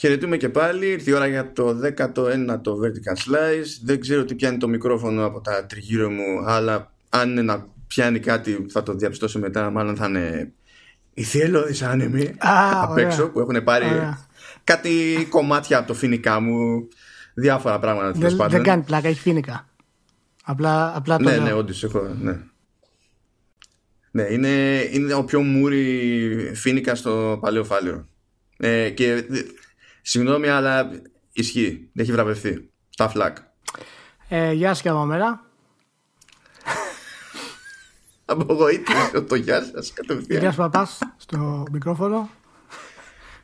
Χαιρετούμε και πάλι. Ήρθε η ώρα για το 19ο Vertical Slice. Δεν ξέρω τι πιάνει το μικρόφωνο από τα τριγύρω μου, αλλά αν είναι να πιάνει κάτι θα το διαπιστώσω μετά. Μάλλον θα είναι οι θελώδεις άνεμοι απ' έξω που έχουν πάρει κάτι κομμάτια από το φοινικά μου. Διάφορα πράγματα. Δεν, δεν κάνει πλάκα, έχει φοινικά. Απλά, απλά το ναι, ναι, όντως έχω. Ναι. Ναι, είναι, είναι ο πιο μούρι φίνικα στο παλαιό φάληρο. Ε, και συγγνώμη, αλλά ισχύει. Έχει βραβευτεί. Τα φλακ. Ε, γεια σας και από μέρα. Απογοήτευσε το γεια σας κατευθείαν. Γεια παπά στο μικρόφωνο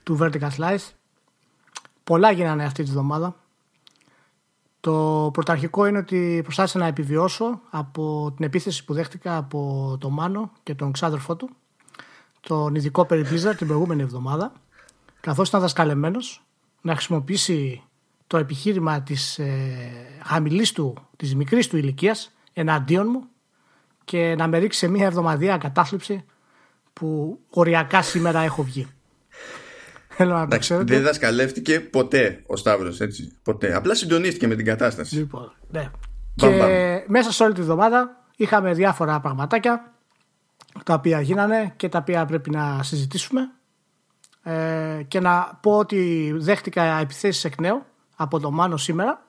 του Vertical Slice. Πολλά γίνανε αυτή τη βδομάδα. Το πρωταρχικό είναι ότι προσπάθησα να επιβιώσω από την επίθεση που δέχτηκα από τον Μάνο και τον ξάδερφό του, τον ειδικό περί την προηγούμενη εβδομάδα, καθώς ήταν δασκαλεμένος να χρησιμοποιήσει το επιχείρημα της ε, χαμηλής του, της μικρής του ηλικίας εναντίον μου και να με ρίξει σε μια εβδομαδία κατάθλιψη που οριακά σήμερα έχω βγει. Θέλω να Εντάξει, δεν δασκαλεύτηκε ποτέ ο Σταύρος. Ποτέ. Απλά συντονίστηκε με την κατάσταση. Λοιπόν, ναι. και μέσα σε όλη τη βδομάδα είχαμε διάφορα πραγματάκια τα οποία γίνανε και τα οποία πρέπει να συζητήσουμε. Ε, και να πω ότι δέχτηκα επιθέσεις εκ νέου από τον Μάνο σήμερα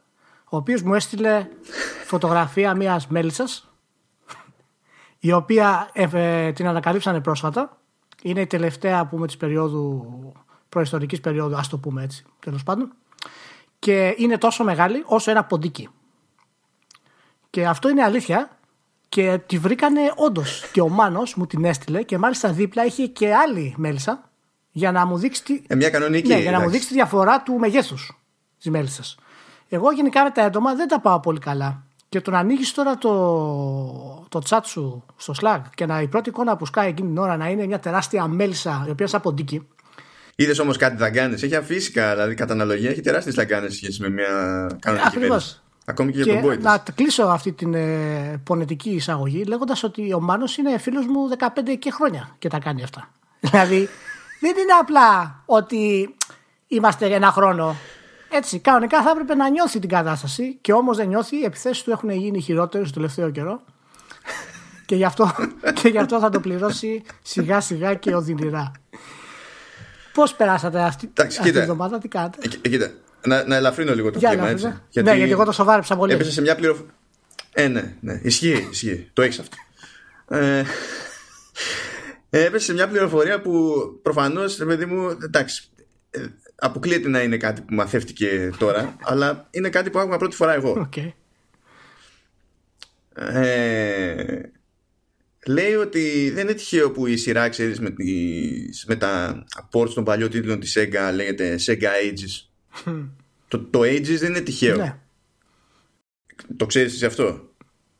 ο οποίος μου έστειλε φωτογραφία μιας μέλισσας η οποία ε, την ανακαλύψανε πρόσφατα είναι η τελευταία που με της περίοδου προϊστορικής περίοδου, ας το πούμε έτσι, τέλος πάντων. Και είναι τόσο μεγάλη όσο ένα ποντίκι. Και αυτό είναι αλήθεια και τη βρήκανε όντως. Και ο Μάνος μου την έστειλε και μάλιστα δίπλα είχε και άλλη μέλισσα για να μου δείξει τη, ε, μια κανονική, ναι, για να μου δείξει τη διαφορά του μεγέθους της μέλισσας. Εγώ γενικά με τα έντομα δεν τα πάω πολύ καλά. Και το να ανοίγεις τώρα το, το chat σου στο Slack και να η πρώτη εικόνα που σκάει εκείνη την ώρα να είναι μια τεράστια μέλισσα η οποία σαν ποντίκι Είδες όμως κάτι δαγκάνε. Έχει αφύσικα, δηλαδή κατά αναλογία έχει τεράστιες δαγκάνε σχέση με μια κανονική Ακριβώς. Ακόμη και, για τον Boyd. Να κλείσω αυτή την ε, πονετική εισαγωγή λέγοντας ότι ο Μάνος είναι φίλος μου 15 και χρόνια και τα κάνει αυτά. δηλαδή δεν είναι απλά ότι είμαστε ένα χρόνο. Έτσι, κανονικά θα έπρεπε να νιώθει την κατάσταση και όμως δεν νιώθει. Οι επιθέσεις του έχουν γίνει χειρότερες το τελευταίο καιρό. και, γι αυτό, και γι' αυτό θα το πληρώσει σιγά σιγά και οδυνηρά. Πώς περάσατε αυτή, αυτή τη εβδομάδα, τι κάνετε. Ε, ε, κοίτα, να, να ελαφρύνω λίγο το κλίμα έτσι. Γιατί, ναι, γιατί εγώ το σοβάρεψα πολύ. Έπεσε σε μια πληροφορία. Ε, ναι, ναι. Ισχύει, ισχύει. Το έχεις αυτό. Ε, έπεσε σε μια πληροφορία που προφανώς, παιδί μου, εντάξει, ε, αποκλείεται να είναι κάτι που μαθεύτηκε τώρα, αλλά είναι κάτι που άκουγα πρώτη φορά εγώ. Okay. Ε, λέει ότι δεν είναι τυχαίο που η σειρά, ξέρεις, με, με τα ports των παλιών τίτλων της Sega λέγεται Sega Ages. το, το Ages δεν είναι τυχαίο. Ναι. Το ξέρεις εσύ αυτό;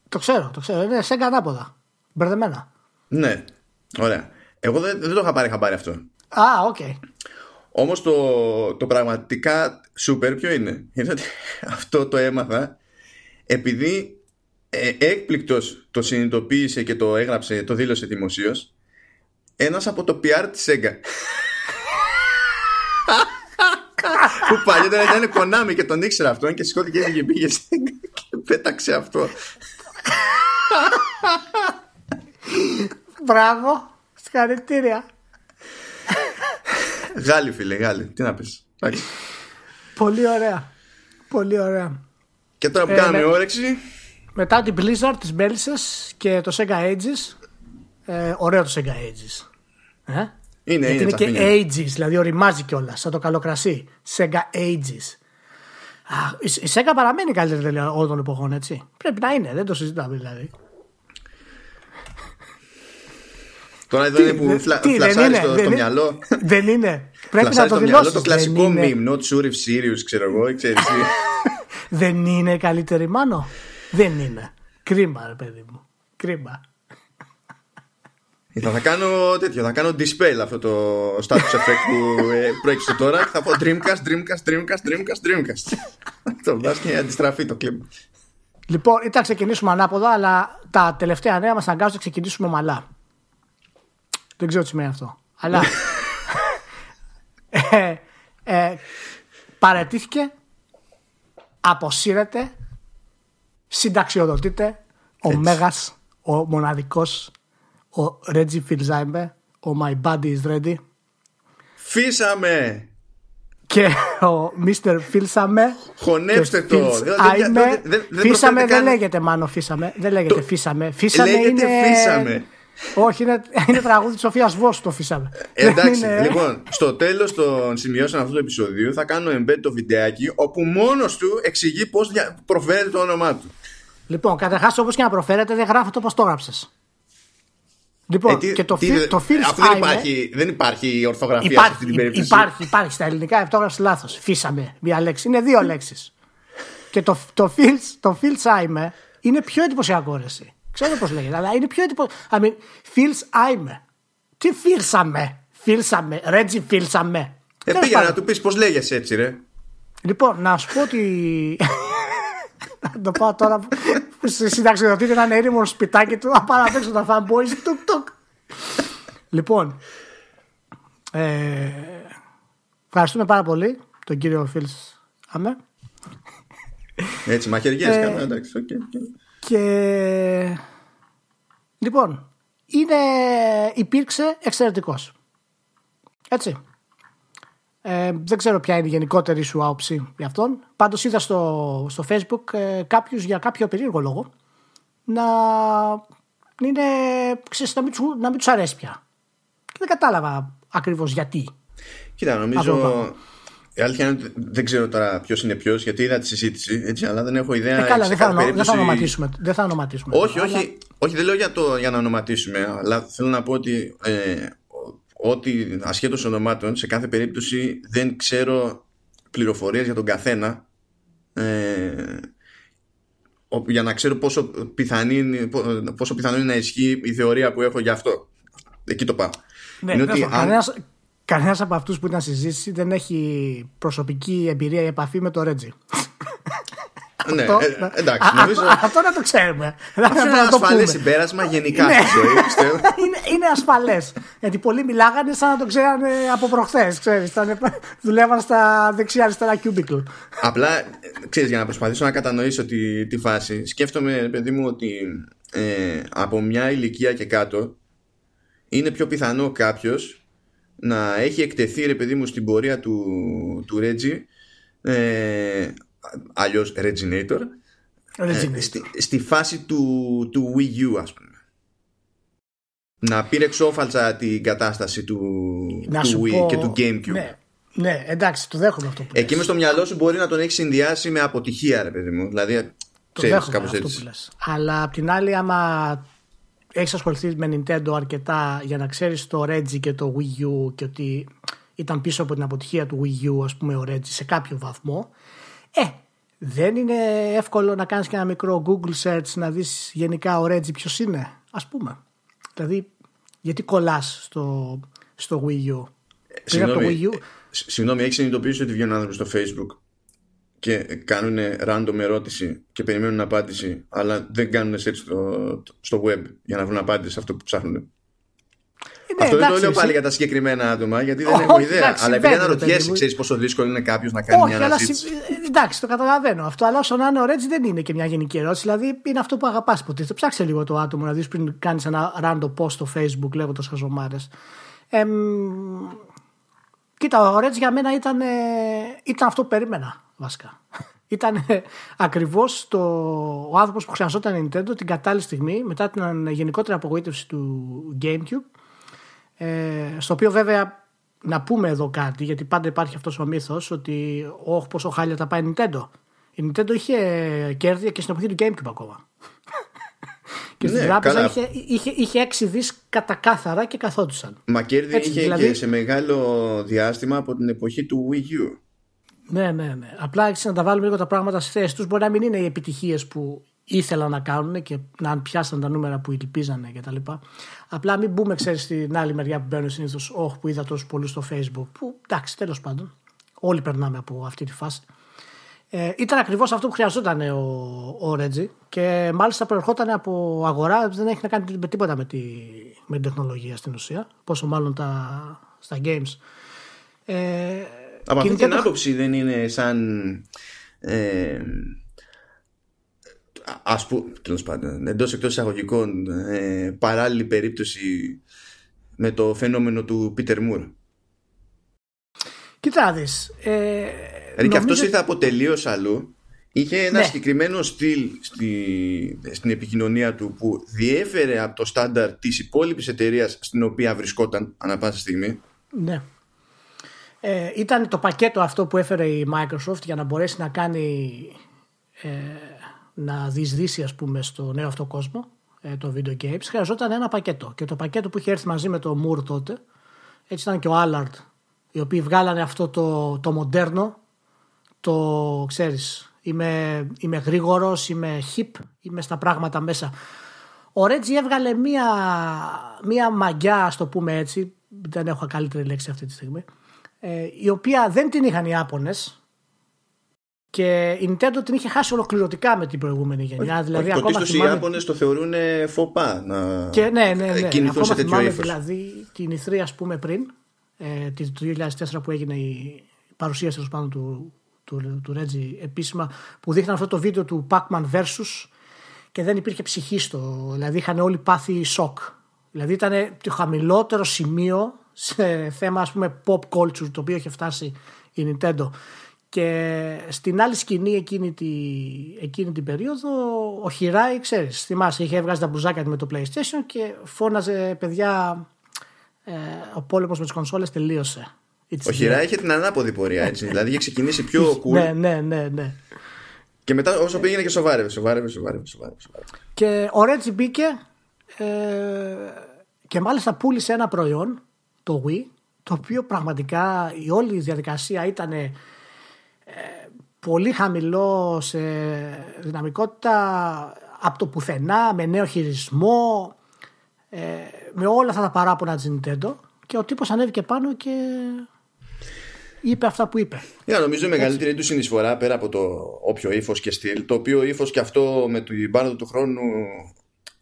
Το ξέρω, το ξέρω. Είναι Sega ανάποδα. Μπερδεμένα. Ναι, ωραία. Εγώ δεν, δεν το είχα πάρει χαμπάρι αυτό. Α, OK. Okay. Όμως το, το πραγματικά super ποιο είναι; Είναι ότι αυτό το έμαθα επειδή ε, έκπληκτος το συνειδητοποίησε και το έγραψε, το δήλωσε δημοσίως. ένας από το PR της Sega. που παλιότερα ήταν κονάμι και τον ήξερα αυτόν και σηκώθηκε και πήγε και πέταξε αυτό. Μπράβο, συγχαρητήρια. Γάλλη φίλε, Γάλλη, τι να πεις. Πολύ ωραία, πολύ ωραία. Και τώρα που ε, κάνουμε ναι. όρεξη μετά την Blizzard, τις Μπέλισσες και το Sega Ages. Ε, ωραίο το Sega Ages. Ε; Είναι, είναι, είναι και Ages, δηλαδή οριμάζει κιόλας, σαν το καλοκρασί. Sega Ages. Α, η Sega παραμένει καλύτερη όλων των εποχών, έτσι. Πρέπει να είναι, δεν το συζητάμε δηλαδή. Τώρα εδώ είναι που φλα, φλασάρεις στο, στο μυαλό. Δεν είναι. Πρέπει να το δηλώσει. Το κλασικό meme, not sure if serious, ξέρω εγώ. Δεν είναι καλύτερη μάνο. Δεν είναι. Κρίμα, ρε παιδί μου. Κρίμα. Θα, θα κάνω τέτοιο, θα κάνω dispel αυτό το status effect που ε, προέκυψε τώρα και θα πω Dreamcast, Dreamcast, Dreamcast, Dreamcast, Dreamcast. Αυτό βάζεις και αντιστραφεί το κλίμα. Λοιπόν, ήταν να ξεκινήσουμε ανάποδα, αλλά τα τελευταία νέα μας αναγκάζουν να ξεκινήσουμε ομαλά. Δεν ξέρω τι σημαίνει αυτό. Αλλά. ε, Ε, παρετήθηκε, αποσύρεται, συνταξιοδοτείται ο Μέγας, ο μοναδικός, ο Ρέτζι Φιλζάιμπε, ο My Body is Ready. Φύσαμε! Και ο Mr. Φίλσαμε. Χωνέψτε το. Φύσαμε δεν λέγεται μάνο φύσαμε. Δεν λέγεται φύσαμε. Φύσαμε λέγεται είναι... φύσαμε. Όχι, είναι, είναι τραγούδι της Σοφίας Βόσου το φύσαμε. Εντάξει, λοιπόν, στο τέλος των σημειώσεων αυτού του επεισοδίου θα κάνω embed το βιντεάκι όπου μόνος του εξηγεί πώς προφέρεται το όνομά του. Λοιπόν, καταρχάς όπως και να προφέρετε, δεν γράφεται όπως το έγραψες. Λοιπόν, ε, τι, και το, τι, το αφού δεν υπάρχει, δεν υπάρχει ορθογραφία υπάρχει, σε αυτή την περίπτωση. Υπάρχει, υπάρχει. Στα ελληνικά ορθόγραφη λάθος. Φύσαμε μία λέξη. Είναι δύο λέξεις. και το, το, feels, το feels I'm είναι πιο εντυπωσιακό εσύ. Ξέρω πώς λέγεται, αλλά είναι πιο εντυπωσιακό. I mean, feels I'm. Τι φίλσαμε. Φίλσαμε. Ρέτζι φίλσαμε. Ε, πήγα να του πεις πώς λέγεσαι έτσι, ρε. Λοιπόν, να σου πω ότι. να το πάω τώρα στη συνταξιδοτήτη να είναι έρημο σπιτάκι του να πάω να παίξω τα fanboys τουκ τουκ λοιπόν ε, ευχαριστούμε πάρα πολύ τον κύριο Φίλς Αμέ έτσι μαχαιριές ε, κάνω εντάξει okay, και λοιπόν είναι, υπήρξε εξαιρετικός έτσι ε, δεν ξέρω ποια είναι η γενικότερη σου άποψη για αυτόν. Πάντως είδα στο, στο facebook ε, κάποιους για κάποιο περίεργο λόγο να, είναι, ξέρεις, να, μην, να μην τους αρέσει πια. Και δεν κατάλαβα ακριβώς γιατί. Κοίτα, νομίζω... Η αλήθεια είναι ότι δεν ξέρω τώρα ποιος είναι ποιος, γιατί είδα τη συζήτηση, έτσι, αλλά δεν έχω ιδέα. Ε, καλά, δεν θα, περίπτωση... δεν θα ονοματίσουμε. Δεν θα ονοματίσουμε όχι, αλλά... όχι, όχι, δεν λέω για, το, για να ονοματίσουμε, αλλά θέλω να πω ότι ε, ότι ασχέτως ονομάτων σε κάθε περίπτωση δεν ξέρω πληροφορίες για τον καθένα ε, για να ξέρω πόσο, πιθανή, πόσο πιθανό είναι να ισχύει η θεωρία που έχω για αυτό. Εκεί το πάω. Ναι, είναι ότι κανένας, κανένας από αυτούς που ήταν συζήτηση δεν έχει προσωπική εμπειρία ή επαφή με το Ρέτζι. Ναι, αυτό, ε, εντάξει, νομίζω... αυτό να το ξέρουμε. Αυτό είναι ένα ασφαλές συμπέρασμα γενικά ναι. στη ζωή, πιστεύω. είναι, είναι ασφαλές. Γιατί πολλοί μιλάγανε σαν να το ξέρανε από προχθές. Δουλεύαν στα δεξιά-αριστερά cubicle. Απλά, ξέρεις, για να προσπαθήσω να κατανοήσω τη, τη φάση, σκέφτομαι, παιδί μου, ότι ε, από μια ηλικία και κάτω είναι πιο πιθανό κάποιος να έχει εκτεθεί, ρε παιδί μου, στην πορεία του, του Reggie ε, αλλιώς Reginator, ε, στη, στη, φάση του, του Wii U, ας πούμε. Να πήρε εξόφαλτσα την κατάσταση του, του Wii και του GameCube. Ναι, ναι, εντάξει, το δέχομαι αυτό που Εκεί με στο μυαλό σου μπορεί να τον έχεις συνδυάσει με αποτυχία, ρε παιδί μου. Δηλαδή, το δέχομαι αυτό που λες. Αλλά απ' την άλλη, άμα έχεις ασχοληθεί με Nintendo αρκετά για να ξέρεις το Reggie και το Wii U και ότι ήταν πίσω από την αποτυχία του Wii U, ας πούμε, ο Reggie σε κάποιο βαθμό, ε, δεν είναι εύκολο να κάνεις και ένα μικρό Google search να δεις γενικά ο Reggie ποιος είναι, ας πούμε. Δηλαδή, γιατί κολλάς στο, στο Wii U; Συγγνώμη, Wii U. συγγνώμη, έχεις συνειδητοποιήσει ότι βγαίνουν άνθρωποι στο Facebook; Και κάνουν random ερώτηση και περιμένουν απάντηση, αλλά δεν κάνουν search στο, στο web για να βρουν απάντηση σε αυτό που ψάχνουν. Ναι, Αυτό δεν το λέω πάλι για τα συγκεκριμένα άτομα, γιατί δεν έχω ιδέα. Εντάξει, αλλά επειδή αναρωτιέσαι, ξέρεις πόσο δύσκολο είναι κάποιος να κάνει Όχι, μια αναζήτηση. Αλλά, εντάξει, το καταλαβαίνω αυτό. Αλλά όσο να είναι ο Ρέτζι δεν είναι και μια γενική ερώτηση. Δηλαδή είναι αυτό που αγαπάς ποτέ. Το ψάξε λίγο το άτομο να δεις πριν κάνεις ένα random post στο Facebook λέγοντας χαζομάρες. Ε, κοίτα, ο Ρέτζι για μένα ήταν, ήταν αυτό που περίμενα βασικά. Ήταν ακριβώς ο άνθρωπος που χρειαζόταν η Nintendo την κατάλληλη στιγμή μετά την γενικότερη απογοήτευση του GameCube ε, στο οποίο βέβαια να πούμε εδώ κάτι, γιατί πάντα υπάρχει αυτός ο μύθος ότι όχι πόσο χάλια τα πάει η Nintendo. Η Nintendo είχε κέρδη και στην εποχή του Gamecube ακόμα. Και στην ναι, τράπεζα είχε, είχε, είχε 6 δις κατά κάθαρα και καθόντουσαν. Μα κέρδη Έτσι, είχε δηλαδή... και σε μεγάλο διάστημα από την εποχή του Wii U. Ναι, ναι, ναι. Απλά έτσι να τα βάλουμε λίγο τα πράγματα στη θέση τους. Μπορεί να μην είναι οι επιτυχίες που ήθελαν να κάνουν και να πιάσαν τα νούμερα που ελπίζανε κτλ. Απλά μην μπούμε, ξέρεις, στην άλλη μεριά που μπαίνουν συνήθως, Όχι, που είδα τόσους πολλούς στο Facebook. Που εντάξει, τέλος πάντων. Όλοι περνάμε από αυτή τη φάση. Ε, ήταν ακριβώς αυτό που χρειαζόταν ο, ο Ρέτζι και μάλιστα προερχόταν από αγορά. Δεν έχει να κάνει με τίποτα με, τη, με την τεχνολογία στην ουσία. Πόσο μάλλον τα, στα games. Ε, Από αυτή την άποψη δεν είναι σαν ε, ας πούμε, τέλος πάντων, εντός εκτός εισαγωγικών ε, παράλληλη περίπτωση με το φαινόμενο του Πίτερ Μουρ. Κοίτα δεις. Ε, δηλαδή και αυτός ήρθε από τελείως αλλού. Είχε ένα ναι. συγκεκριμένο στυλ στη, στην επικοινωνία του που διέφερε από το στάνταρ της υπόλοιπης εταιρείας στην οποία βρισκόταν ανά πάσα στιγμή. Ναι. Ε, ήταν το πακέτο αυτό που έφερε η Microsoft για να μπορέσει να κάνει ε, να διεισδύσει ας πούμε στο νέο αυτό κόσμο ε, το video games χρειαζόταν ένα πακέτο και το πακέτο που είχε έρθει μαζί με το Moore τότε έτσι ήταν και ο Allard οι οποίοι βγάλανε αυτό το, το μοντέρνο το ξέρεις είμαι, είμαι γρήγορος, είμαι hip είμαι στα πράγματα μέσα ο Ρέτζι έβγαλε μία, μία μαγιά, ας το πούμε έτσι, δεν έχω καλύτερη λέξη αυτή τη στιγμή, ε, η οποία δεν την είχαν οι Ιάπωνες και η Nintendo την είχε χάσει ολοκληρωτικά με την προηγούμενη γενιά. Όχι, δηλαδή, όχι, ακόμα θυμάμαι... οι Ιάπωνες το θεωρούν φοπά να και, ναι, ναι, ναι. κινηθούν σε τέτοιο ύφος. δηλαδή την E3 ας πούμε πριν, ε, το 2004 που έγινε η παρουσίαση πάνω του, του, του Reggie επίσημα, που δείχναν αυτό το βίντεο του Pac-Man Versus και δεν υπήρχε ψυχή στο. Δηλαδή είχαν όλοι πάθει σοκ. Δηλαδή ήταν το χαμηλότερο σημείο σε θέμα ας πούμε pop culture το οποίο είχε φτάσει η Nintendo. Και στην άλλη σκηνή εκείνη, τη, εκείνη την περίοδο ο Χιράι, ξέρεις, θυμάσαι, είχε έβγαζε τα μπουζάκια με το PlayStation και φώναζε παιδιά ε, ο πόλεμος με τις κονσόλες τελείωσε. Ο Χιράι είχε την ανάποδη πορεία έτσι, δηλαδή είχε ξεκινήσει πιο cool. ναι, ναι, ναι, ναι. Και μετά όσο πήγαινε και σοβάρευε, σοβάρευε, σοβάρευε, σοβάρευε. Και ο Ρέτζι μπήκε ε, και μάλιστα πούλησε ένα προϊόν, το Wii, το οποίο πραγματικά η όλη διαδικασία ήταν ε, πολύ χαμηλό σε δυναμικότητα από το πουθενά, με νέο χειρισμό, ε, με όλα αυτά τα παράπονα της Nintendo και ο τύπος ανέβηκε πάνω και είπε αυτά που είπε. Yeah, νομίζω η μεγαλύτερη του συνεισφορά πέρα από το όποιο ύφος και στυλ, το οποίο ύφος και αυτό με την πάροδο του χρόνου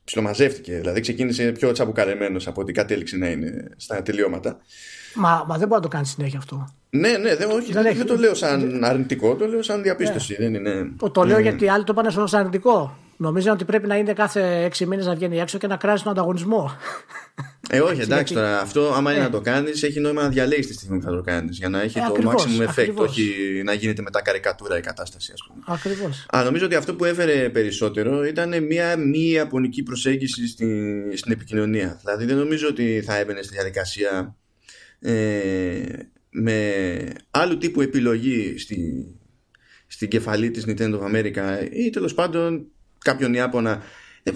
ψιλομαζεύτηκε. Δηλαδή ξεκίνησε πιο τσαμπουκαρεμένος από ό,τι κατέληξε να είναι στα τελειώματα. Μα, μα δεν μπορεί να το κάνει συνέχεια αυτό. Ναι, ναι, δεν, όχι, δεν, δεν, δεν το λέω σαν αρνητικό, το λέω σαν διαπίστωση. Ναι. Δεν είναι... Το, το λέω γιατί άλλοι το πάνε σαν αρνητικό. Νομίζω ότι πρέπει να είναι κάθε έξι μήνες να βγαίνει έξω και να κράζει τον ανταγωνισμό. Ε, όχι, εντάξει τώρα. Αυτό, άμα είναι ε. να το κάνεις, έχει νόημα να διαλέγεις τη στιγμή που θα το κάνεις. Για να έχει ε, το ακριβώς, maximum effect, ακριβώς. όχι να γίνεται μετά καρικατούρα η κατάσταση, ας πούμε. Ακριβώς. Αλλά νομίζω ότι αυτό που έφερε περισσότερο ήταν μια μη ιαπωνική προσέγγιση στην, στην επικοινωνία. Δηλαδή, δεν νομίζω ότι θα έμπαινε στη διαδικασία ε, με άλλου τύπου επιλογή στη, στην κεφαλή της Nintendo of America ή τέλος πάντων κάποιον Ιάπωνα ε,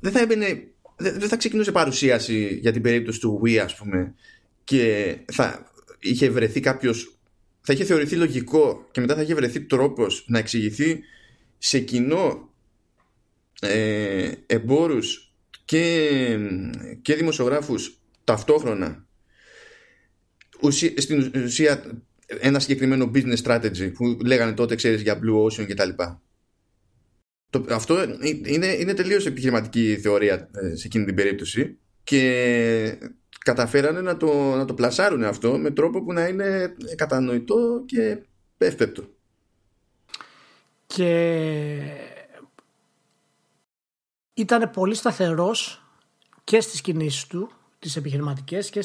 δεν θα έμπαινε δεν θα ξεκινούσε παρουσίαση για την περίπτωση του Wii ας πούμε και θα είχε βρεθεί κάποιος θα είχε θεωρηθεί λογικό και μετά θα είχε βρεθεί τρόπος να εξηγηθεί σε κοινό ε, εμπόρους και, και δημοσιογράφους ταυτόχρονα. Στην ουσία ένα συγκεκριμένο business strategy που λέγανε τότε ξέρεις για Blue Ocean και τα λοιπά αυτό είναι, είναι τελείως επιχειρηματική θεωρία ε, σε εκείνη την περίπτωση και καταφέρανε να το, να το πλασάρουν αυτό με τρόπο που να είναι κατανοητό και εύπεπτο. Και ήταν πολύ σταθερός και στις κινήσεις του, τις επιχειρηματικές και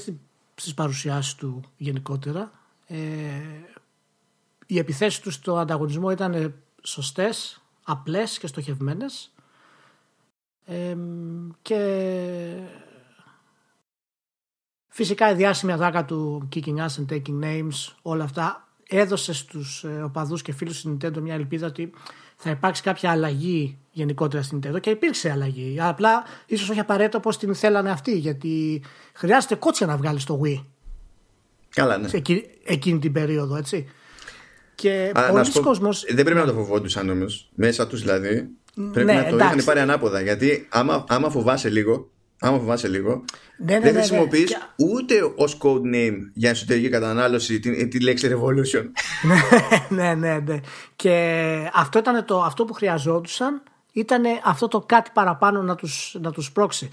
στις παρουσιάσεις του γενικότερα. Ε, οι επιθέσεις του στο ανταγωνισμό ήταν σωστές απλές και στοχευμένες και φυσικά η διάσημη αδάκα του Kicking Ass and Taking Names όλα αυτά έδωσε στους ε, οπαδούς και φίλους της Nintendo μια ελπίδα ότι θα υπάρξει κάποια αλλαγή γενικότερα στην Nintendo και υπήρξε αλλαγή. Απλά ίσως όχι απαραίτητο όπως την θέλανε αυτοί γιατί χρειάζεται κότσια να βγάλεις το Wii. Καλά, ναι. Σε εκείνη την περίοδο, έτσι. Και πολλοί κόσμος... Δεν πρέπει να το φοβόντουσαν όμως. Μέσα τους δηλαδή. Πρέπει ναι, να το είχαν πάρει ανάποδα. Γιατί άμα, άμα φοβάσαι λίγο, άμα φοβάσαι λίγο, ναι, ναι, δεν ναι, χρησιμοποιείς ναι, ούτε ως code name για εσωτερική κατανάλωση τη, τη λέξη revolution. ναι, ναι, ναι. Και αυτό ήταν το, αυτό που χρειαζόντουσαν ήταν αυτό το κάτι παραπάνω να τους, να τους πρόξει.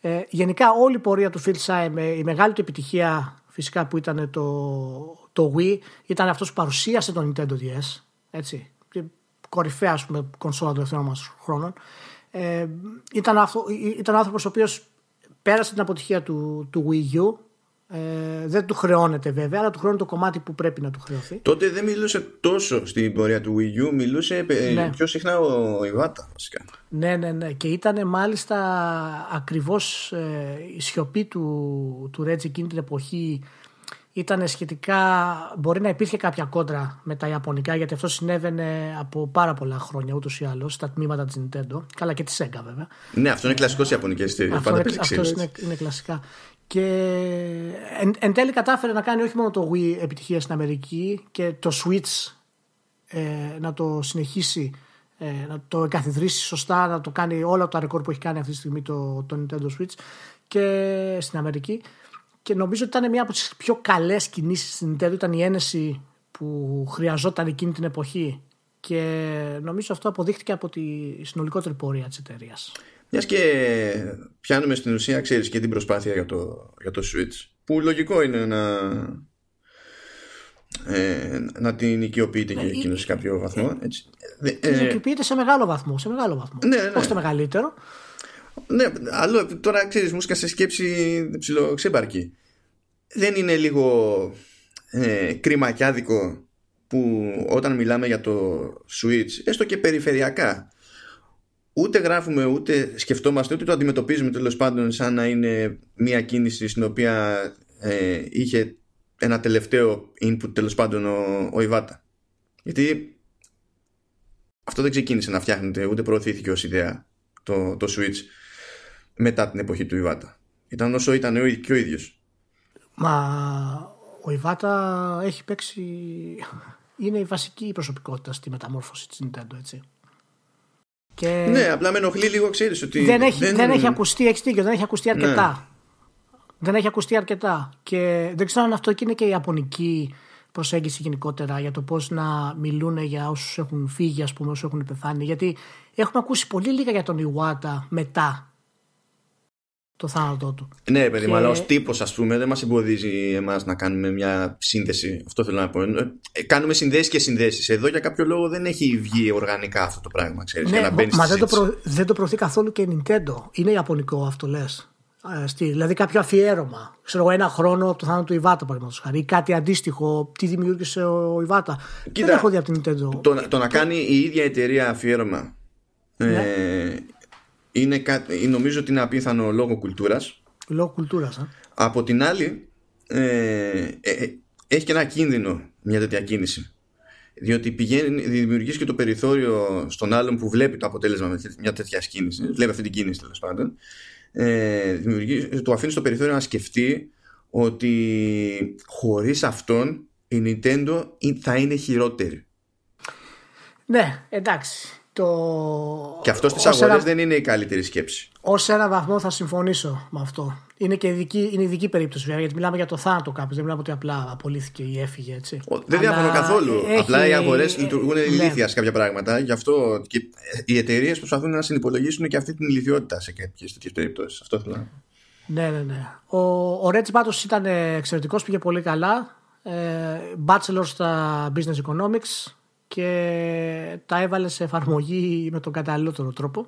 Ε, γενικά όλη η πορεία του Phil Sime, η μεγάλη του επιτυχία φυσικά που ήταν το, το Wii, ήταν αυτός που παρουσίασε το Nintendo DS, έτσι, κορυφαία ας πούμε κονσόλα των ευθυνών μας χρόνων. Ε, ήταν, αυτό, ήταν άνθρωπος ο οποίος πέρασε την αποτυχία του, του Wii U ε, δεν του χρεώνεται βέβαια, αλλά του χρεώνει το κομμάτι που πρέπει να του χρεωθεί. Τότε δεν μιλούσε τόσο στην πορεία του Wii U, μιλούσε ε, ναι. πιο συχνά ο Ιβάτα βασικά. Ναι, ναι, ναι. Και ήταν μάλιστα ακριβώς ε, η σιωπή του, του Ρέτζι εκείνη την εποχή ήταν σχετικά, μπορεί να υπήρχε κάποια κόντρα με τα Ιαπωνικά γιατί αυτό συνέβαινε από πάρα πολλά χρόνια ούτως ή άλλως στα τμήματα της Nintendo, καλά και της Sega βέβαια. Ναι, αυτό είναι κλασικός σε Ιαπωνικές Αυτό, είναι, αυτός είναι, είναι κλασικά. Και εν, εν τέλει κατάφερε να κάνει όχι μόνο το Wii επιτυχία στην Αμερική και το Switch ε, να το συνεχίσει, ε, να το εγκαθιδρύσει σωστά, να το κάνει όλα τα ρεκόρ που έχει κάνει αυτή τη στιγμή το, το Nintendo Switch και στην Αμερική. Και νομίζω ότι ήταν μια από τις πιο καλές κινήσεις στην Nintendo, ήταν η ένεση που χρειαζόταν εκείνη την εποχή και νομίζω αυτό αποδείχτηκε από τη συνολικότερη πορεία της εταιρείας. Μιας και πιάνουμε στην ουσία, ξέρεις και την προσπάθεια για το, για το Switch. Που λογικό είναι να, ε, να την οικειοποιείται και ναι, εκείνος σε κάποιο βαθμό. Έτσι. Ε, οικειοποιείται σε μεγάλο βαθμό. Σε μεγάλο βαθμό. Ναι, ναι. Όχι το μεγαλύτερο. Ναι, άλλο τώρα ξέρεις, μου σε σκέψη ψιλοξέμπαρκη. Δεν είναι λίγο ε, κρίμα και άδικο που όταν μιλάμε για το Switch, έστω και περιφερειακά, ούτε γράφουμε ούτε σκεφτόμαστε ούτε το αντιμετωπίζουμε τέλος πάντων σαν να είναι μια κίνηση στην οποία ε, είχε ένα τελευταίο input τέλος πάντων ο, ο Ιβάτα. Γιατί αυτό δεν ξεκίνησε να φτιάχνεται ούτε προωθήθηκε ως ιδέα το, το Switch μετά την εποχή του Ιβάτα. Ήταν όσο ήταν ο, και ο ίδιος. Μα ο Ιβάτα έχει παίξει είναι η βασική προσωπικότητα στη μεταμόρφωση της Nintendo έτσι και... Ναι, απλά με ενοχλεί λίγο, ξέρεις ότι. Δεν έχει, δεν... δεν έχει ακουστεί, έχεις δίκιο, δεν έχει ακουστεί ναι. αρκετά. Ναι. Δεν έχει ακουστεί αρκετά. Και δεν ξέρω αν αυτό και είναι και η ιαπωνική προσέγγιση γενικότερα για το πώς να μιλούν για όσους έχουν φύγει, ας πούμε, όσους έχουν πεθάνει. Γιατί έχουμε ακούσει πολύ λίγα για τον Ιουάτα μετά το θάνατό του. Ναι, παιδί μου, αλλά ως τύπος, ας πούμε, δεν μας εμποδίζει εμάς να κάνουμε μια σύνδεση. Αυτό θέλω να πω. Ε, κάνουμε συνδέσεις και συνδέσεις. Εδώ για κάποιο λόγο δεν έχει βγει οργανικά αυτό το πράγμα, ξέρεις, ναι, μα δεν το, προ, δεν το προωθεί καθόλου και η Nintendo. Είναι ιαπωνικό αυτό, λες. Ε, δηλαδή κάποιο αφιέρωμα. Ξέρω ένα χρόνο από το θάνατο του Ιβάτα, παραδείγματος χάρη. Ή κάτι αντίστοιχο. Τι δημιούργησε ο Ιβάτα. Κοίτα, δεν έχω δει από την Nintendo. Το, το να κάνει η ίδια εταιρεία αφιέρωμα. Ναι. Ε, είναι νομίζω ότι είναι απίθανο λόγω κουλτούρας. Λόγω κουλτούρας, α. Από την άλλη, ε, ε, ε, έχει και ένα κίνδυνο μια τέτοια κίνηση. Διότι πηγαίνει, δημιουργείς και το περιθώριο στον άλλον που βλέπει το αποτέλεσμα με μια τέτοια κίνηση, βλέπει αυτή την κίνηση τέλος πάντων, ε, του αφήνεις στο περιθώριο να σκεφτεί ότι χωρίς αυτόν η Nintendo θα είναι χειρότερη. Ναι, εντάξει. Το... Και αυτός στι αγορές δεν είναι η καλύτερη σκέψη. Ω ένα βαθμό θα συμφωνήσω με αυτό. Είναι και ειδική, είναι ειδική περίπτωση βέβαια, γιατί μιλάμε για το θάνατο κάποιο. Δεν μιλάμε ότι απλά απολύθηκε ή έφυγε. Έτσι. δεν διαφωνώ καθόλου. Έχει... Απλά οι αγορές λειτουργούν ναι. ηλίθια σε κάποια πράγματα. Γι' αυτό και οι εταιρείες προσπαθούν να συνυπολογίσουν και αυτή την ηλικιότητα σε κάποιες τέτοιες περιπτώσεις. Αυτό θέλω να Ναι, ναι, ναι. Ο, ο Ρέτζι πάντω ήταν εξαιρετικός, πήγε πολύ καλά. Ε, bachelor στα business economics και τα έβαλε σε εφαρμογή με τον καταλληλότερο τρόπο.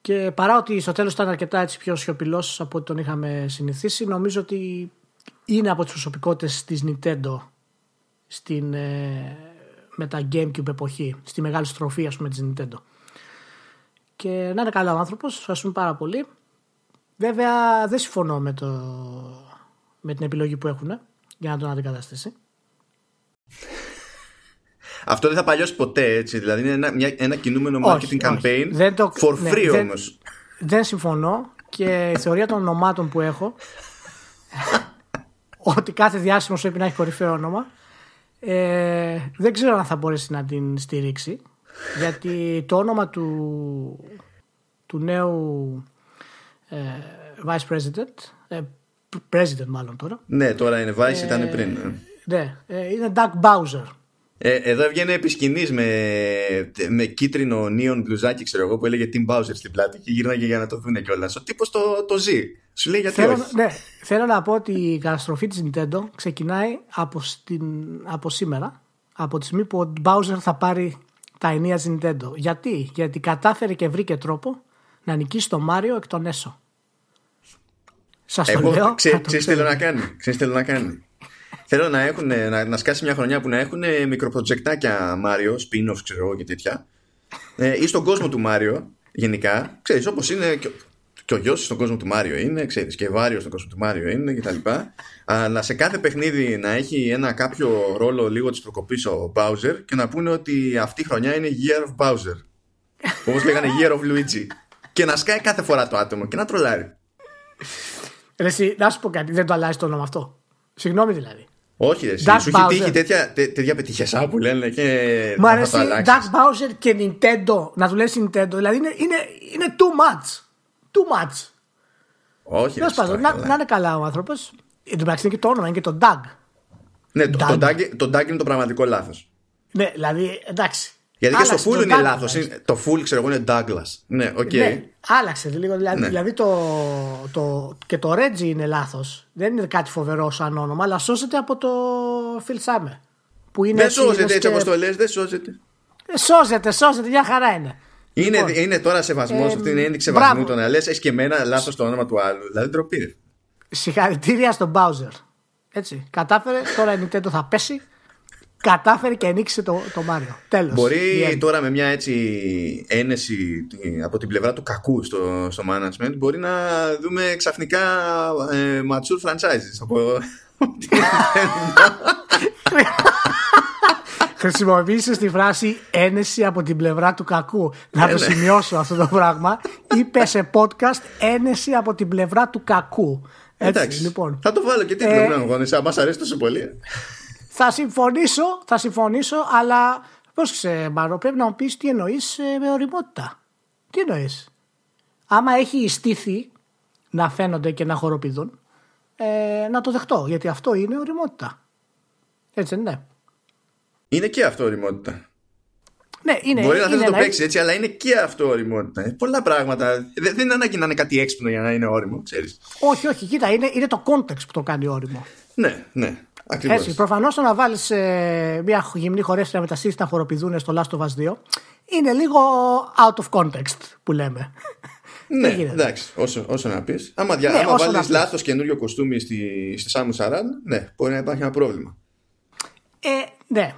Και παρά ότι στο τέλος ήταν αρκετά έτσι πιο σιωπηλός από ό,τι τον είχαμε συνηθίσει, νομίζω ότι είναι από τις προσωπικότητες της Nintendo στην, ε, με τα Gamecube εποχή, στη μεγάλη στροφή ας πούμε της Nintendo. Και να είναι καλά ο άνθρωπος, ευχαριστούμε πάρα πολύ. Βέβαια δεν συμφωνώ με, το, με την επιλογή που έχουν για να τον αντικαταστήσει. Αυτό δεν θα παλιώσει ποτέ έτσι. Δηλαδή είναι ένα, μια, ένα κινούμενο marketing campaign δεν το, for ναι, free ναι, όμως. Δεν, δεν συμφωνώ. Και η θεωρία των ονομάτων που έχω ότι κάθε διάσημος πρέπει να έχει κορυφαίο όνομα ε, δεν ξέρω αν θα μπορέσει να την στηρίξει. Γιατί το όνομα του, του νέου ε, Vice President ε, President μάλλον τώρα. Ναι τώρα είναι Vice ήταν πριν ναι, ε, είναι Doug Bowser Ε, εδώ έβγαινε επί με, με κίτρινο νίον μπλουζάκι, ξέρω εγώ, που έλεγε Tim Bowser στην πλάτη και γύρναγε για να το δούνε κιόλας. Ο τύπος το, το ζει. Σου λέει γιατί θέλω, όχι. Ναι, θέλω να πω ότι η καταστροφή της Nintendo ξεκινάει από, στην, από σήμερα. Από τη στιγμή που ο Bowser θα πάρει τα ενία της Nintendo. Γιατί; Γιατί κατάφερε και βρήκε τρόπο να νικήσει τον Μάριο εκ των έσω. Σας το λέω. Ξέρεις τι να κάνει; Ξέρεις θέλω να κάνει; Θέλω να, έχουν, να, να σκάσει μια χρονιά που να έχουν μικροπροτζεκτάκια Μάριο, spin-off ξέρω εγώ και τέτοια. Ε, ή στον κόσμο του Μάριο, γενικά. Ξέρεις, όπως είναι και, και ο γιος στον κόσμο του Μάριο είναι, ξέρεις, και Βάριος στον κόσμο του Μάριο είναι κτλ. Αλλά σε κάθε παιχνίδι να έχει ένα κάποιο ρόλο λίγο της προκοπής ο Bowser και να πούνε ότι αυτή η χρονιά είναι Year of Bowser. Όπως λέγανε Year of Luigi. Και να σκάει κάθε φορά το άτομο και να τρολάρει. Ρε, εσύ, να σου πω κάτι, δεν το αλλάζει το όνομα αυτό. Συγγνώμη δηλαδή. Όχι, εσύ, σου έχει τύχει τέτοια, τέτοια πετυχεσά που λένε και. Μου αρέσει Dark Bowser και Nintendo. Να του λες Nintendo. Δηλαδή είναι, είναι, είναι too much. Too much. Όχι, δεν να, να, να είναι καλά ο άνθρωπος. Εν τω μεταξύ είναι και το όνομα, είναι και το Doug. Ναι, το, το, Doug, το Doug είναι το πραγματικό λάθος. Ναι, δηλαδή εντάξει. Γιατί και στο full είναι λάθος. Το full ξέρω εγώ είναι Douglas. Ναι, OK. Okay. Ναι, άλλαξε λίγο. Δηλαδή, ναι. δηλαδή το, το, και το Reggie είναι λάθος. Δεν είναι κάτι φοβερό σαν όνομα, αλλά σώζεται από το Fils-Aimé. Που είναι δεν σώζεται έτσι όπως το λες, δεν σώζεται. Ε, σώζεται, σώζεται, μια χαρά είναι. Είναι, λοιπόν, είναι τώρα σεβασμός, ε, αυτή είναι ένδειξη σεβασμού το να λε: Έχει και εμένα λάθος το όνομα του άλλου. Δηλαδή ντροπή. Συγχαρητήρια στον Bowser. Έτσι. Κατάφερε, τώρα η Nintendo θα πέσει κατάφερε και ανοίξει το, το Μάριο. Τέλος. Μπορεί τώρα με μια έτσι ένεση από την πλευρά του κακού στο, στο management μπορεί να δούμε ξαφνικά ε, mature franchises από Χρησιμοποίησες τη φράση ένεση από την πλευρά του κακού. Να το ε, ναι. σημειώσω αυτό το πράγμα. Είπε σε podcast ένεση από την πλευρά του κακού. Έτσι, Εντάξει, λοιπόν. Θα το βάλω και τι ε, Αν μας αρέσει τόσο πολύ. Θα συμφωνήσω, θα συμφωνήσω, αλλά πρόσεξε, Μάρο, πρέπει να μου πεις τι εννοείς ε, με οριμότητα. Τι εννοείς; Άμα έχει στήθη να φαίνονται και να χοροπηδούν, ε, να το δεχτώ, γιατί αυτό είναι οριμότητα. Έτσι δεν είναι. Είναι και αυτό οριμότητα. Ναι, είναι, Μπορεί να θέλει να το παίξει έτσι, αλλά είναι και αυτό οριμότητα. Ε, πολλά πράγματα. Δεν, είναι ανάγκη να είναι κάτι έξυπνο για να είναι όριμο, ξέρεις. Όχι, όχι, κοίτα, είναι, είναι το context που το κάνει όριμο. Ναι, ναι. Ακριβώς. Έτσι, προφανώς το να βάλεις ε, μια γυμνή χορεύτρια με τα σύστα να χοροπηδούν στο Last of Us 2 είναι λίγο out of context που λέμε. Ναι, εντάξει, όσο, όσο να πεις. Άμα, δια, ναι, άμα βάλεις λάθος καινούριο κοστούμι στη, στη Σάμου Σαράν, ναι, μπορεί να υπάρχει ένα πρόβλημα. Ε, ναι.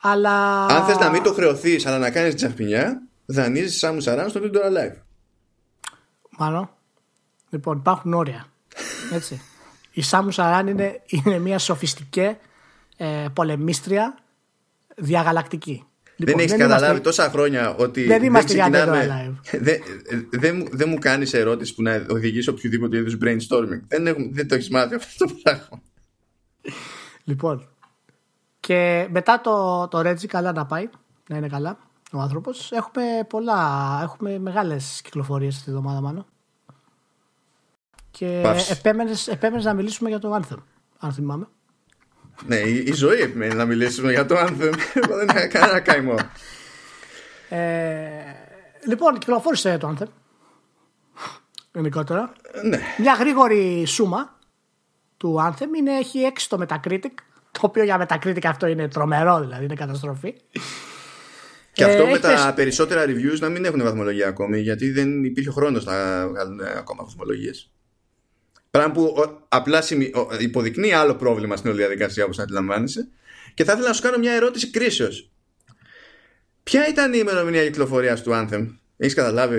Αλλά. Αν θες να μην το χρεωθείς, αλλά να κάνεις τσαχπινιά, δανείζεις Σάμου Σαράν στο Video Live. Μάλλον. Λοιπόν, υπάρχουν όρια. Έτσι. Η Σάμου Σαράν είναι, είναι μια σοφιστική ε, πολεμίστρια διαγαλακτική. Λοιπόν, δεν έχει καταλάβει τόσα χρόνια ότι δεν, είμαστε δεν ξεκινάμε. Δεν, δεν, δεν μου κάνεις ερώτηση που να οδηγήσει οποιοδήποτε είδους brainstorming. Δεν, έχουμε, δεν το έχεις μάθει αυτό το πράγμα. Λοιπόν. Και μετά το, το Reggie καλά να πάει, να είναι καλά ο άνθρωπος. Έχουμε πολλά, έχουμε μεγάλες κυκλοφορίες αυτή τη εβδομάδα μάλλον. Και επέμενες, να μιλήσουμε για το Anthem, αν θυμάμαι. Ναι, η, η ζωή επιμένει να μιλήσουμε για το Anthem. Εγώ δεν είχα κανένα καημό. Ε, λοιπόν, κυκλοφόρησε το Anthem. Γενικότερα. Ναι. Μια γρήγορη σούμα του Anthem είναι, έχει 6 το Metacritic. Το οποίο για Metacritic αυτό είναι τρομερό, δηλαδή είναι καταστροφή. Και αυτό ε, με τα περισσότερα reviews να μην έχουν βαθμολογία ακόμη, γιατί δεν υπήρχε χρόνος να βγάλουν ακόμα βαθμολογίες. Πράγμα που απλά υποδεικνύει άλλο πρόβλημα στην όλη διαδικασία όπως αντιλαμβάνεσαι. Και θα ήθελα να σου κάνω μια ερώτηση κρίσεως. Ποια ήταν η ημερομηνία κυκλοφορίας του Anthem, έχεις καταλάβει;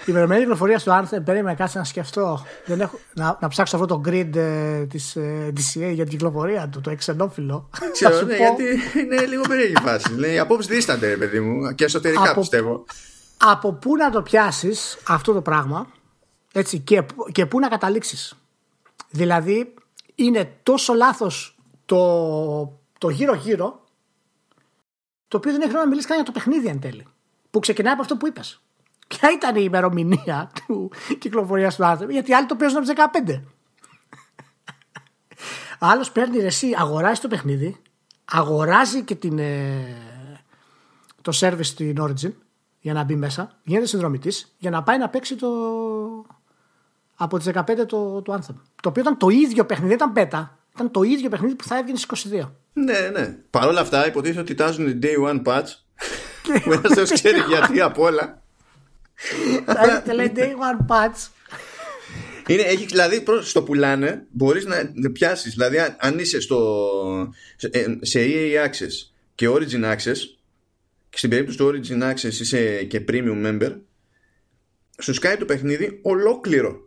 η ημερομηνία κυκλοφορίας του Anthem, περίμενα κάτσε να σκεφτώ. Δεν έχω, να, να ψάξω αυτό το grid ε, της ε, DCA για την κυκλοφορία του, το εξενόφυλλο. Ξέρω, ναι, γιατί είναι λίγο περίεργη φάση. Λέει, οι απόψεις δίστανται, παιδί μου, και εσωτερικά από, πιστεύω. Από πού να το πιάσεις αυτό το πράγμα έτσι, και, και πού να καταλήξεις. Δηλαδή είναι τόσο λάθος το, το γύρω-γύρω το οποίο δεν έχει να μιλήσεις καν για το παιχνίδι εν τέλει. Που ξεκινάει από αυτό που είπες. Ποια ήταν η ημερομηνία του κυκλοφορίας του άνθρωπου, γιατί άλλοι το παίζουν από 15. Άλλος παίρνει εσύ, αγοράζει το παιχνίδι, αγοράζει και την, ε, το service στην Origin για να μπει μέσα, γίνεται συνδρομητής για να πάει να παίξει το, από τις 15 το, το Anthem. Το οποίο ήταν το ίδιο παιχνίδι, δεν ήταν πέτα. Ήταν το ίδιο παιχνίδι που θα έβγαινε στις 22. Ναι, ναι. Παρ' όλα αυτά υποτίθεται ότι τάζουν day one patch. Που ένα δεν ξέρει γιατί απ' όλα. Θα λέει day one patch. Είναι, έχει, δηλαδή στο πουλάνε μπορείς να πιάσεις δηλαδή αν είσαι στο, σε EA Access και Origin Access και στην περίπτωση του Origin Access είσαι και Premium Member σου σκάει το παιχνίδι ολόκληρο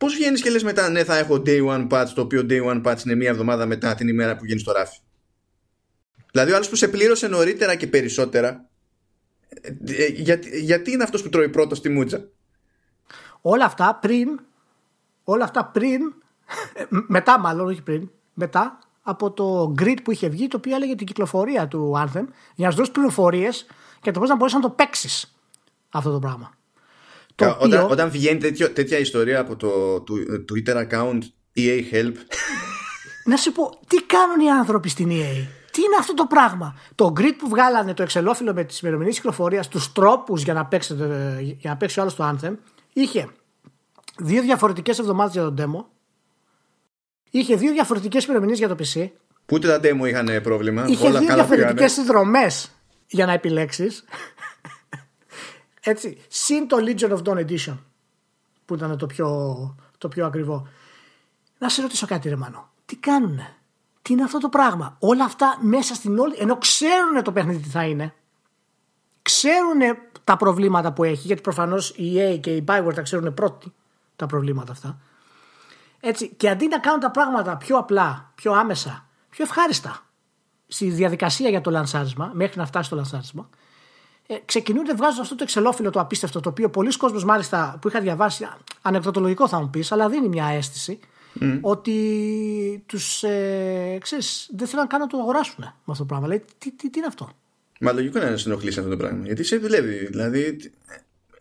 Πώς βγαίνεις και λες μετά, ναι, θα έχω day one patch, το οποίο day one patch είναι μία εβδομάδα μετά την ημέρα που βγαίνει στο ράφι. Δηλαδή, ο άλλος που σε πλήρωσε νωρίτερα και περισσότερα, ε, ε, γιατί, γιατί είναι αυτός που τρώει πρώτος στη μούτσα. Όλα αυτά πριν, όλα αυτά πριν, ε, μετά μάλλον, όχι πριν, μετά από το grid που είχε βγει, το οποίο έλεγε την κυκλοφορία του Anthem, για να σου δώσει πληροφορίες για το πώς να μπορέσει να το παίξεις αυτό το πράγμα. Το όταν, όταν βγαίνει τέτοιο, τέτοια ιστορία από το, το, Twitter account EA Help. να σου πω, τι κάνουν οι άνθρωποι στην EA. Τι είναι αυτό το πράγμα; Το grid που βγάλανε το εξελόφυλλο με τις ημερομηνίες κυκλοφορίας, τους τρόπους για να παίξει, για να παίξει όλο το Anthem, είχε δύο διαφορετικές εβδομάδες για τον demo. Είχε δύο διαφορετικές ημερομηνίες για το PC. Που ούτε τα demo είχαν πρόβλημα. Είχε Όλα δύο διαφορετικές συνδρομέ για να επιλέξεις. Έτσι. Συν το Legion of Dawn Edition που ήταν το πιο, το πιο ακριβό. Να σε ρωτήσω κάτι ρε Μανώ. Τι κάνουνε; Τι είναι αυτό το πράγμα; Όλα αυτά μέσα στην όλη... Ενώ ξέρουν το παιχνίδι τι θα είναι. Ξέρουν τα προβλήματα που έχει. Γιατί προφανώς η EA και η Bioware τα ξέρουν πρώτοι τα προβλήματα αυτά. Έτσι. Και αντί να κάνουν τα πράγματα πιο απλά, πιο άμεσα, πιο ευχάριστα στη διαδικασία για το λανσάρισμα, μέχρι να φτάσει στο λανσάρισμα, ε, ξεκινούν και βγάζουν αυτό το εξελόφυλλο το απίστευτο, το οποίο πολλοί κόσμοι μάλιστα που είχα διαβάσει, ανεκδοτολογικό θα μου πεις, αλλά δίνει μια αίσθηση ότι τους ε, δεν θέλουν καν να το αγοράσουν με αυτό το πράγμα. Λέει, τι, τι, τι είναι αυτό; Μα λογικό είναι να σε ενοχλήσει αυτό το πράγμα. Γιατί σε δουλεύει. Δηλαδή,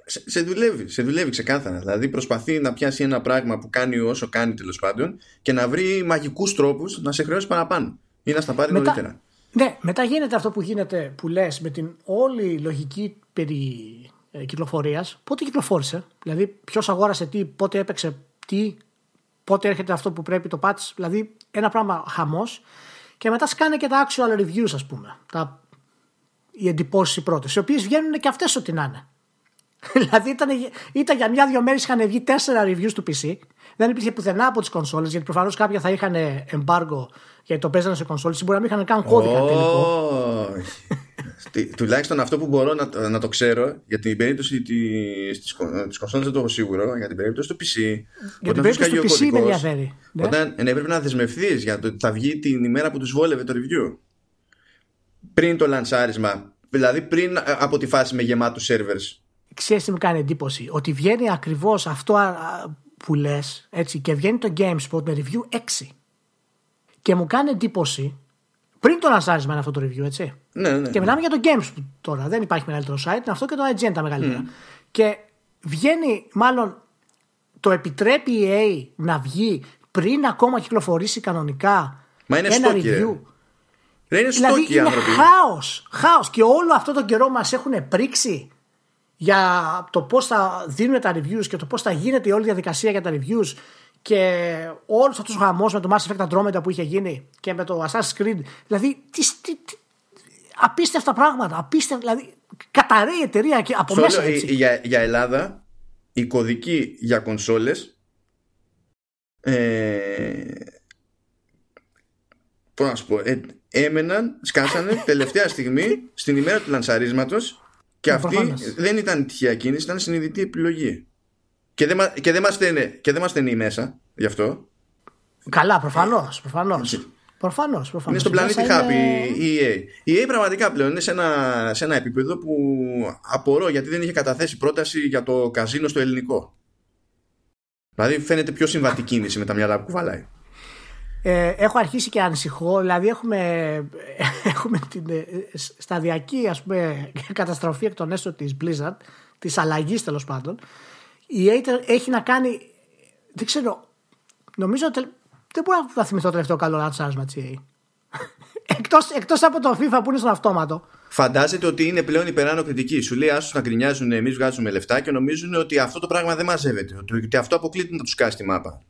σε, σε δουλεύει, σε δουλεύει ξεκάθαρα. Δηλαδή προσπαθεί να πιάσει ένα πράγμα που κάνει όσο κάνει τέλος πάντων και να βρει μαγικούς τρόπους να σε χρεώσει παραπάνω ή να στα πάρει Μετά, νωρίτερα. Ναι, μετά γίνεται αυτό που γίνεται που λες με την όλη λογική περί ε, κυκλοφορίας. Πότε κυκλοφόρησε, δηλαδή ποιος αγόρασε τι, πότε έπαιξε τι, πότε έρχεται αυτό που πρέπει το patch. Δηλαδή ένα πράγμα χαμός. Και μετά σκάνε και τα actual reviews, ας πούμε. Τα, οι εντυπώσεις οι πρώτες, οι οποίες βγαίνουν και αυτές ό,τι να είναι. δηλαδή ήταν, ήταν για μια-δυο μέρες είχαν βγει τέσσερα reviews του PC. Δεν υπήρχε πουθενά από τις κονσόλες, γιατί προφανώς κάποια θα είχαν embargo γιατί το παίζανε σε κονσόλε, μπορεί να μην είχαν καν κώδικα τελικό. Τουλάχιστον αυτό που μπορώ να, να το ξέρω για την περίπτωση τη κονσόλα δεν το έχω σίγουρο. Για την περίπτωση του PC. Για την περίπτωση τους PC με ενδιαφέρει. Ναι. Όταν ναι, έπρεπε να δεσμευθείς για το ότι θα βγει την ημέρα που τους βόλευε το review. Πριν το λανσάρισμα. Δηλαδή πριν από τη φάση με γεμάτους servers. Ξέρεις τι μου κάνει εντύπωση; Ότι βγαίνει ακριβώς αυτό που λες και βγαίνει το GameSpot με review 6. Και μου κάνει εντύπωση πριν το λανσάρισμα είναι αυτό το review, έτσι. Ναι, ναι. Και μιλάμε για το GameSpot τώρα. Δεν υπάρχει μεγαλύτερο site. Είναι αυτό και το IGN τα μεγαλύτερα. Mm. Και βγαίνει, μάλλον το επιτρέπει η EA να βγει πριν ακόμα κυκλοφορήσει κανονικά Μα είναι ένα στόκι, review. Δεν είναι δηλαδή στόκι, είναι χάος, χάος και όλο αυτό το καιρό μας έχουν πρίξει για το πώς θα δίνουν τα reviews και το πώς θα γίνεται η όλη διαδικασία για τα reviews και όλος αυτός ο χαμός με το Mass Effect Andromeda που είχε γίνει και με το Assassin's Creed. Δηλαδή, τι, τι, τι, απίστευτα πράγματα. Απίστευτα, δηλαδή, καταραίει η εταιρεία και από μέσα. Έτσι. Για, για Ελλάδα, η κωδική για κονσόλες. Ε, πώς να σου πω, ε, έμεναν, σκάσανε τελευταία στιγμή στην ημέρα του λανσαρίσματος και αυτή δεν ήταν τυχαία κίνηση, ήταν συνειδητή επιλογή. Και δεν, και δεν, μας, στενεί, και δεν μας στενεί μέσα γι' αυτό. Καλά, προφανώς, προφανώς. Προφανώς, προφανώς. Είναι στον πλανήτη Happy η EA. Η EA πραγματικά πλέον είναι σε ένα, σε ένα επίπεδο που απορώ γιατί δεν είχε καταθέσει πρόταση για το καζίνο στο ελληνικό. Δηλαδή φαίνεται πιο συμβατή κίνηση με τα μυαλά που κουβαλάει. Ε, έχω αρχίσει και ανησυχώ, δηλαδή έχουμε, έχουμε την ε, σταδιακή ας πούμε, καταστροφή εκ των έσω της Blizzard, της αλλαγής τέλος πάντων η Aether έχει να κάνει. Δεν ξέρω. Νομίζω ότι δεν μπορώ να θυμηθώ το τελευταίο καλό λανσάρισμα τη EA. εκτός, εκτός από το FIFA που είναι στον αυτόματο. Φαντάζεται ότι είναι πλέον υπεράνω κριτική. Σου λέει άσου να γκρινιάζουν εμείς βγάζουμε λεφτά και νομίζουν ότι αυτό το πράγμα δεν μαζεύεται. Ότι αυτό αποκλείται να τους κάσει τη μάπα.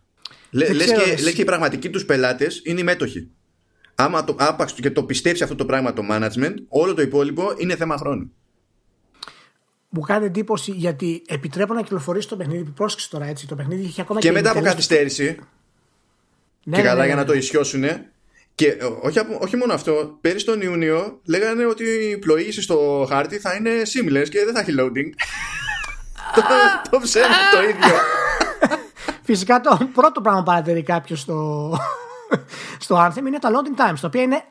Λε και, και οι πραγματικοί τους πελάτες είναι οι μέτοχοι. Άμα το, άπαξ και το πιστέψει αυτό το πράγμα το management, όλο το υπόλοιπο είναι θέμα χρόνου. Μου κάνει εντύπωση γιατί επιτρέπω να κυκλοφορήσει το παιχνίδι. Πρόσεξε τώρα έτσι. Το παιχνίδι έχει ακόμα και, και μετά από καθυστέρηση. Ναι, και ναι, καλά ναι, για να το ισιώσουν. Και ε, όχι, όχι μόνο αυτό, πέρυσι τον Ιούνιο λέγανε ότι η πλοήγηση στο χάρτη θα είναι seamless και δεν θα έχει loading. το, το ψέμα το ίδιο. Φυσικά το πρώτο πράγμα που παρατηρεί κάποιος στο, στο Anthem είναι τα loading times, τα οποία είναι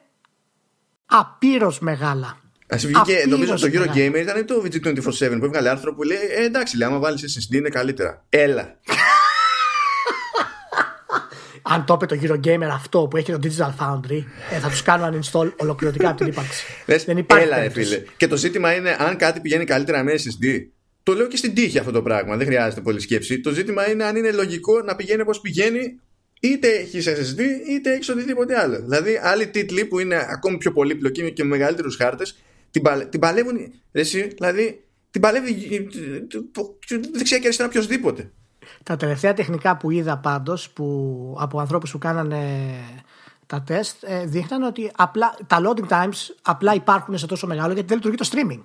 απείρως μεγάλα. Α βγήκε, νομίζω το Euro Gamer ήταν το VG247 που έβγαλε άρθρο που λέει ε, εντάξει, λέει, άμα βάλεις SSD είναι καλύτερα. Έλα. Αν το είπε το Euro Gamer αυτό που έχει το Digital Foundry, ε, θα τους κάνουν uninstall ολοκληρωτικά από την ύπαρξη. Δεν υπάρχει. Έλα, φίλε. Και το ζήτημα είναι αν κάτι πηγαίνει καλύτερα με SSD. Το λέω και στην τύχη αυτό το πράγμα. Δεν χρειάζεται πολύ σκέψη. Το ζήτημα είναι αν είναι λογικό να πηγαίνει όπως πηγαίνει, είτε έχει SSD είτε έχει οτιδήποτε άλλο. Δηλαδή, άλλοι τίτλοι που είναι ακόμη πιο πολύπλοκοι και με μεγαλύτερους χάρτες, την, παλε, την παλεύουν. Εσύ, δηλαδή, την παλεύει δεξιά και αριστερά οποιοδήποτε. Τα τελευταία τεχνικά που είδα πάντως από ανθρώπους που κάνανε τα τεστ ε, δείχναν ότι απλά, τα loading times απλά υπάρχουν σε τόσο μεγάλο γιατί δεν λειτουργεί το streaming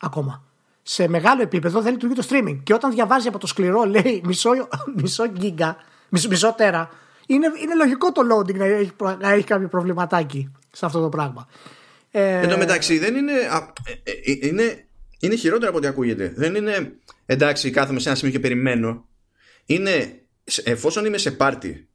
ακόμα σε μεγάλο επίπεδο δεν λειτουργεί το streaming. Και όταν διαβάζει από το σκληρό, λέει μισό, μισό γίγκα, μισό, μισό τέρα, είναι, είναι λογικό το loading να έχει, να έχει κάποιο προβληματάκι σε αυτό το πράγμα. Ε... Εν τω μεταξύ, δεν είναι, ε, ε, είναι, είναι χειρότερο από ό,τι ακούγεται. Δεν είναι εντάξει, κάθομαι σε ένα σημείο και περιμένω. Είναι εφόσον είμαι σε πάρτι,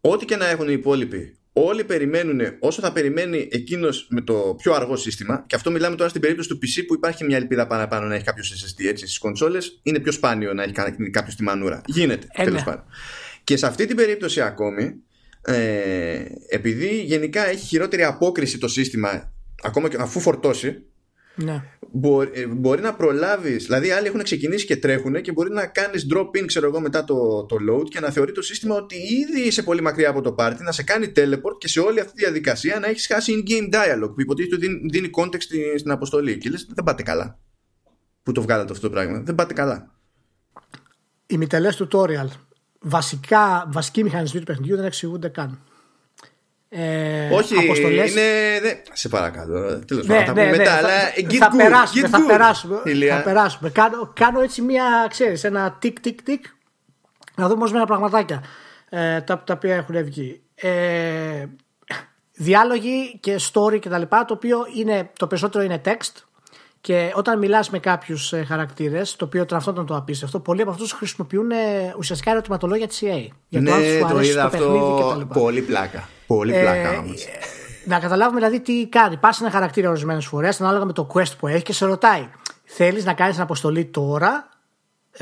ό,τι και να έχουν οι υπόλοιποι, όλοι περιμένουν όσο θα περιμένει εκείνος με το πιο αργό σύστημα. Και αυτό μιλάμε τώρα στην περίπτωση του PC που υπάρχει μια ελπίδα παραπάνω να έχει κάποιος SSD. Έτσι. Στις κονσόλες είναι πιο σπάνιο να έχει κάποιος τη μανούρα. Γίνεται, ε, τέλος ναι. πάντων. Και σε αυτή την περίπτωση ακόμη, ε, επειδή γενικά έχει χειρότερη απόκριση το σύστημα, ακόμα και αφού φορτώσει, ναι. Μπορεί, ε, μπορεί να προλάβεις. Δηλαδή, άλλοι έχουν ξεκινήσει και τρέχουν και μπορεί να κάνεις drop in, ξέρω εγώ, μετά το, το load και να θεωρεί το σύστημα ότι ήδη είσαι πολύ μακριά από το party, να σε κάνει teleport και σε όλη αυτή τη διαδικασία να έχεις χάσει in-game dialogue που υποτίθεται ότι δίνει, δίνει context στην, στην αποστολή. Και λες, δεν πάτε καλά. Που το βγάλατε αυτό το πράγμα. Δεν πάτε καλά. Ημιτελέ tutorial. Βασικά, βασικοί μηχανισμοί του παιχνιδιού δεν εξηγούνται καν. Ε, Όχι, αποστολές. είναι. Δε... Σε παρακαλώ. Τέλος ναι, πάντων, ναι, ναι, μετά. αλλά θα, περάσουμε, θα, περάσουμε, θα περάσουμε. Κάνω, κάνω έτσι μία, ξέρεις, ένα τικ τικ τικ να δούμε ορισμένα πραγματάκια ε, τα, τα οποία έχουν βγει. Ε, διάλογοι και story κτλ. Το οποίο είναι, το περισσότερο είναι text. Και όταν μιλάς με κάποιους ε, χαρακτήρες, το οποίο τραυτόταν το απίστευτο, πολλοί από αυτούς χρησιμοποιούν ε, ουσιαστικά ερωτηματολόγια της EA. Για το ναι, το είδα αυτό. Πολύ πλάκα. Πολύ ε, πλάκα ε, Να καταλάβουμε δηλαδή τι κάνει. Πας ένα χαρακτήρα ορισμένες φορές, ανάλογα με το quest που έχει και σε ρωτάει, θέλεις να κάνεις αποστολή τώρα,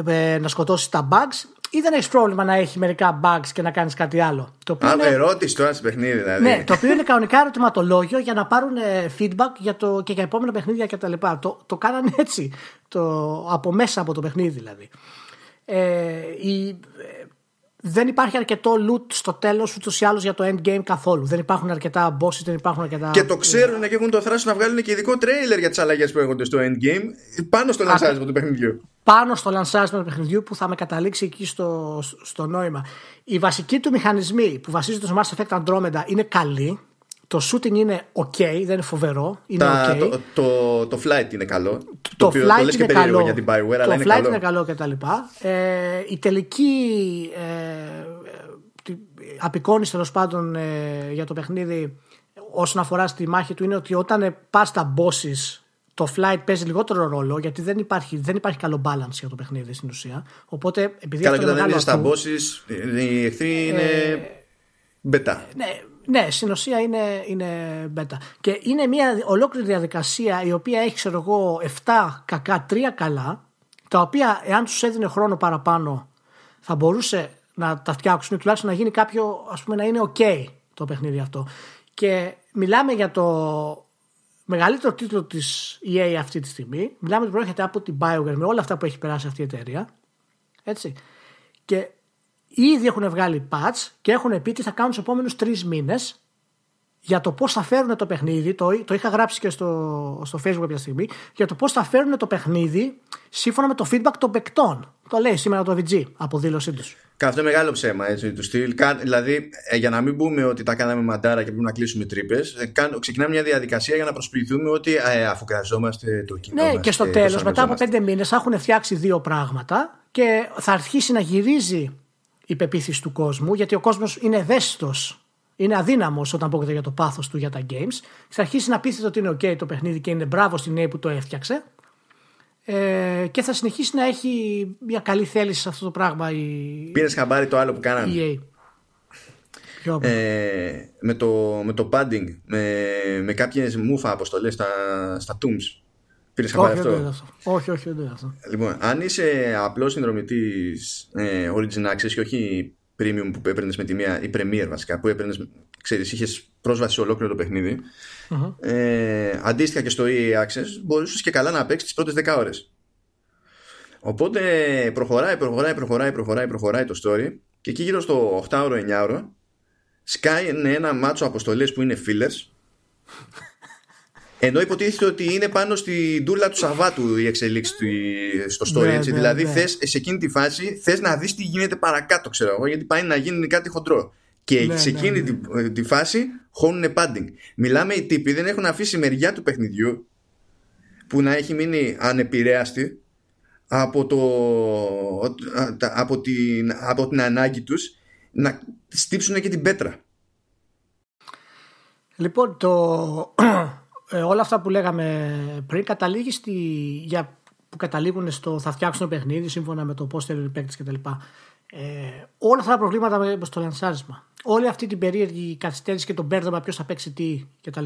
ε, να σκοτώσεις τα bugs ή δεν έχεις πρόβλημα να έχει μερικά bugs και να κάνεις κάτι άλλο; Το οποίο Α, είναι... ερώτηση τώρα σε παιχνίδι, δηλαδή. Ναι, το οποίο είναι κανονικά ερωτηματολόγιο για να πάρουν feedback για το, και για επόμενα παιχνίδια κτλ. Το, το κάνανε έτσι. Το, από μέσα από το παιχνίδι δηλαδή. Ε, η, δεν υπάρχει αρκετό loot στο τέλος ούτως ή άλλως για το endgame καθόλου. Δεν υπάρχουν αρκετά bosses, δεν υπάρχουν αρκετά. Και το ξέρουν και έχουν το θράσος να βγάλουν και ειδικό τρέιλερ για τις αλλαγές που έχονται στο endgame πάνω στο λανσάρισμα του παιχνιδιού. Πάνω στο λανσάρισμα του παιχνιδιού που θα με καταλήξει εκεί στο, στο νόημα. Οι βασικοί του μηχανισμοί που βασίζονται στο Mass Effect Andromeda είναι καλοί. Το shooting είναι ok, δεν είναι φοβερό. Είναι Τα, okay. το, το, το, flight είναι καλό. Το, το flight το είναι καλό. Για την Bioware, το flight είναι καλό και τα λοιπά. Ε, η τελική ε, απεικόνηση τέλος πάντων ε, για το παιχνίδι όσον αφορά στη μάχη του είναι ότι όταν ε, πας στα bosses το flight παίζει λιγότερο ρόλο γιατί δεν υπάρχει, δεν υπάρχει καλό balance για το παιχνίδι στην ουσία. Οπότε επειδή Καλά, και όταν δεν είναι στα bosses, οι εχθροί είναι ε, μπετά. Ναι, ναι, στην ουσία είναι, είναι beta. Και είναι μια ολόκληρη διαδικασία η οποία έχει, ξέρω εγώ, 7 κακά, 3 καλά, τα οποία εάν τους έδινε χρόνο παραπάνω θα μπορούσε να τα φτιάξουν ή τουλάχιστον να γίνει κάποιο, ας πούμε, να είναι ok το παιχνίδι αυτό. Και μιλάμε για το μεγαλύτερο τίτλο της EA αυτή τη στιγμή. Μιλάμε ότι προέρχεται από την BioWare με όλα αυτά που έχει περάσει αυτή η εταιρεία. Έτσι. Και Ήδη έχουν βγάλει patch και έχουν πει τι θα κάνουν τους επόμενους τρεις μήνες για το πώς θα φέρουν το παιχνίδι. Το, το είχα γράψει και στο, στο Facebook κάποια στιγμή. Για το πώς θα φέρουν το παιχνίδι σύμφωνα με το feedback των παικτών. Το λέει σήμερα το VG από δήλωσή τους. Αυτό είναι μεγάλο ψέμα έτσι, του στυλ. Δηλαδή, ε, για να μην πούμε ότι τα κάναμε μαντάρα και πρέπει να κλείσουμε τρύπες, ε, ξεκινάμε μια διαδικασία για να προσποιηθούμε ότι ε, αφού χρειαζόμαστε το κοινό. Ναι, και στο τέλος, μετά από πέντε μήνες, έχουν φτιάξει δύο πράγματα και θα αρχίσει να γυρίζει η πεποίθηση του κόσμου, γιατί ο κόσμος είναι ευαίσθητος είναι αδύναμος όταν πρόκειται για το πάθος του για τα games. Θα αρχίσει να πείθεται ότι είναι OK το παιχνίδι και είναι μπράβο στην EA που το έφτιαξε. Ε, και θα συνεχίσει να έχει μια καλή θέληση σε αυτό το πράγμα. Η... Πήρες χαμπάρι το άλλο που κάνανε. EA. Ε, με, το, με το padding, με, με κάποιες μούφα αποστολές στα, στα Tombs. Πήρες χαμπάρι όχι, αυτό; Όχι, όχι, δεν αυτό. Λοιπόν, αν είσαι απλός συνδρομητής ε, Origin Access και όχι premium που έπαιρνες με τη μία, ή premier βασικά, που έπαιρνες, ξέρεις, είχες πρόσβαση σε ολόκληρο το παιχνιδι Ε, αντίστοιχα και στο EA Access, μπορούσες και καλά να παίξεις τις πρώτες 10 ώρες. Οπότε προχωράει, προχωράει, προχωράει, προχωράει, προχωράει το story και εκεί γύρω στο 8ωρο, 9ωρο σκάει ένα μάτσο αποστολές που είναι fillers ενώ υποτίθεται ότι είναι πάνω στη ντούλα του Σαββάτου η εξελίξη του στο story. Ναι, έτσι. Ναι, δηλαδή, ναι. Θες, σε εκείνη τη φάση θες να δεις τι γίνεται παρακάτω, ξέρω εγώ, γιατί πάει να γίνει κάτι χοντρό. Και ναι, σε εκείνη τη, τη, φάση χώνουν padding. Μιλάμε οι τύποι δεν έχουν αφήσει μεριά του παιχνιδιού που να έχει μείνει ανεπηρέαστη από, το, από, την, από την ανάγκη τους να στύψουν και την πέτρα. Λοιπόν, το, ε, όλα αυτά που λέγαμε πριν καταλήγει στη, για, που καταλήγουν στο θα φτιάξουν το παιχνίδι σύμφωνα με το πώς θέλει ο κτλ. Ε, όλα αυτά τα προβλήματα με το λανσάρισμα. Όλη αυτή την περίεργη καθυστέρηση και το μπέρδεμα ποιος θα παίξει τι κτλ.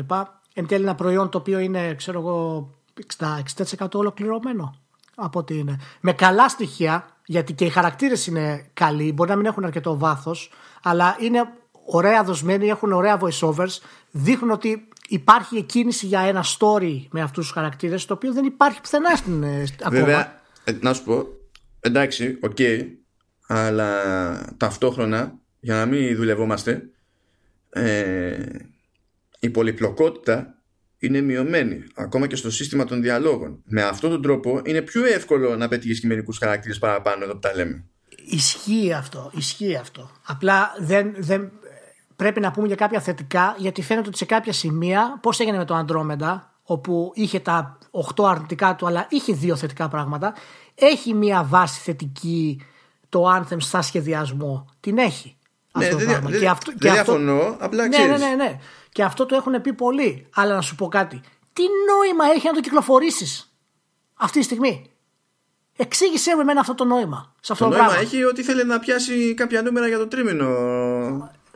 Εν τέλει ένα προϊόν το οποίο είναι, ξέρω εγώ, 60% ολοκληρωμένο από ότι είναι. Με καλά στοιχεία, γιατί και οι χαρακτήρες είναι καλοί, μπορεί να μην έχουν αρκετό βάθος, αλλά είναι ωραία δοσμένοι, έχουν ωραία voiceovers, δείχνουν ότι υπάρχει εκκίνηση για ένα story με αυτούς τους χαρακτήρες, το οποίο δεν υπάρχει πουθενά στην ε, ακόμα. Βέβαια, ε, να σου πω, εντάξει, OK, okay, αλλά ταυτόχρονα, για να μην δουλευόμαστε, ε, η πολυπλοκότητα είναι μειωμένη ακόμα και στο σύστημα των διαλόγων. Με αυτόν τον τρόπο είναι πιο εύκολο να πετύχεις και μερικούς χαρακτήρες παραπάνω εδώ που τα λέμε. Ισχύει αυτό, ισχύει αυτό. Απλά δεν, δεν, πρέπει να πούμε για κάποια θετικά, γιατί φαίνεται ότι σε κάποια σημεία, πώς έγινε με το Andromeda, όπου είχε τα 8 αρνητικά του, αλλά είχε δύο θετικά πράγματα, έχει μία βάση θετική το Anthem στα σχεδιασμό. Την έχει. Ναι, αυτό δεν, δεν, και αυτό, δεν διαφωνώ, απλά ναι, ναι, ναι, ναι. Και αυτό το έχουν πει πολλοί. Αλλά να σου πω κάτι. Τι νόημα έχει να το κυκλοφορήσεις αυτή τη στιγμή; Εξήγησέ με εμένα αυτό το νόημα. Σε αυτό το, το νόημα έχει ότι θέλει να πιάσει κάποια νούμερα για το τρίμηνο.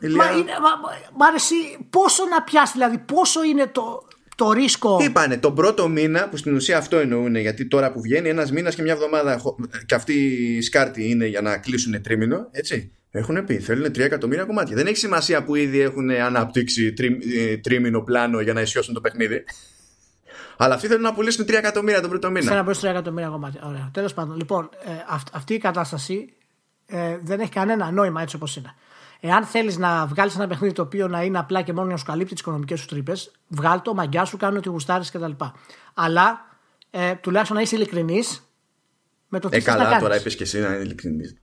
Μα, είναι, μα, μα αρέσει πόσο να πιάσει, δηλαδή πόσο είναι το, το ρίσκο. Είπανε τον πρώτο μήνα, που στην ουσία αυτό εννοούν, γιατί τώρα που βγαίνει ένας μήνας και μια εβδομάδα, και αυτή η σκάρτη είναι για να κλείσουν τρίμηνο, έτσι. Έχουν πει, θέλουν 3 εκατομμύρια κομμάτια. Δεν έχει σημασία που ήδη έχουν αναπτύξει τρί, ε, τρίμηνο πλάνο για να ισιώσουν το παιχνίδι. Αλλά αυτοί θέλουν να πουλήσουν 3 εκατομμύρια τον πρώτο μήνα. Θέλουν να πουλήσουν 3 εκατομμύρια κομμάτια. Ωραία. Τέλος πάντων, λοιπόν, ε, αυτή η κατάσταση ε, δεν έχει κανένα νόημα έτσι όπως είναι. Εάν θέλεις να βγάλεις ένα παιχνίδι το οποίο να είναι απλά και μόνο να σου καλύπτει τις οικονομικές σου τρύπες, βγάλ το, μαγκιά σου, κάνει ό,τι γουστάρεις κτλ. Αλλά ε, τουλάχιστον να είσαι ειλικρινής με το τι ε, καλά, τώρα είπες και εσύ να είναι ειλικρινής.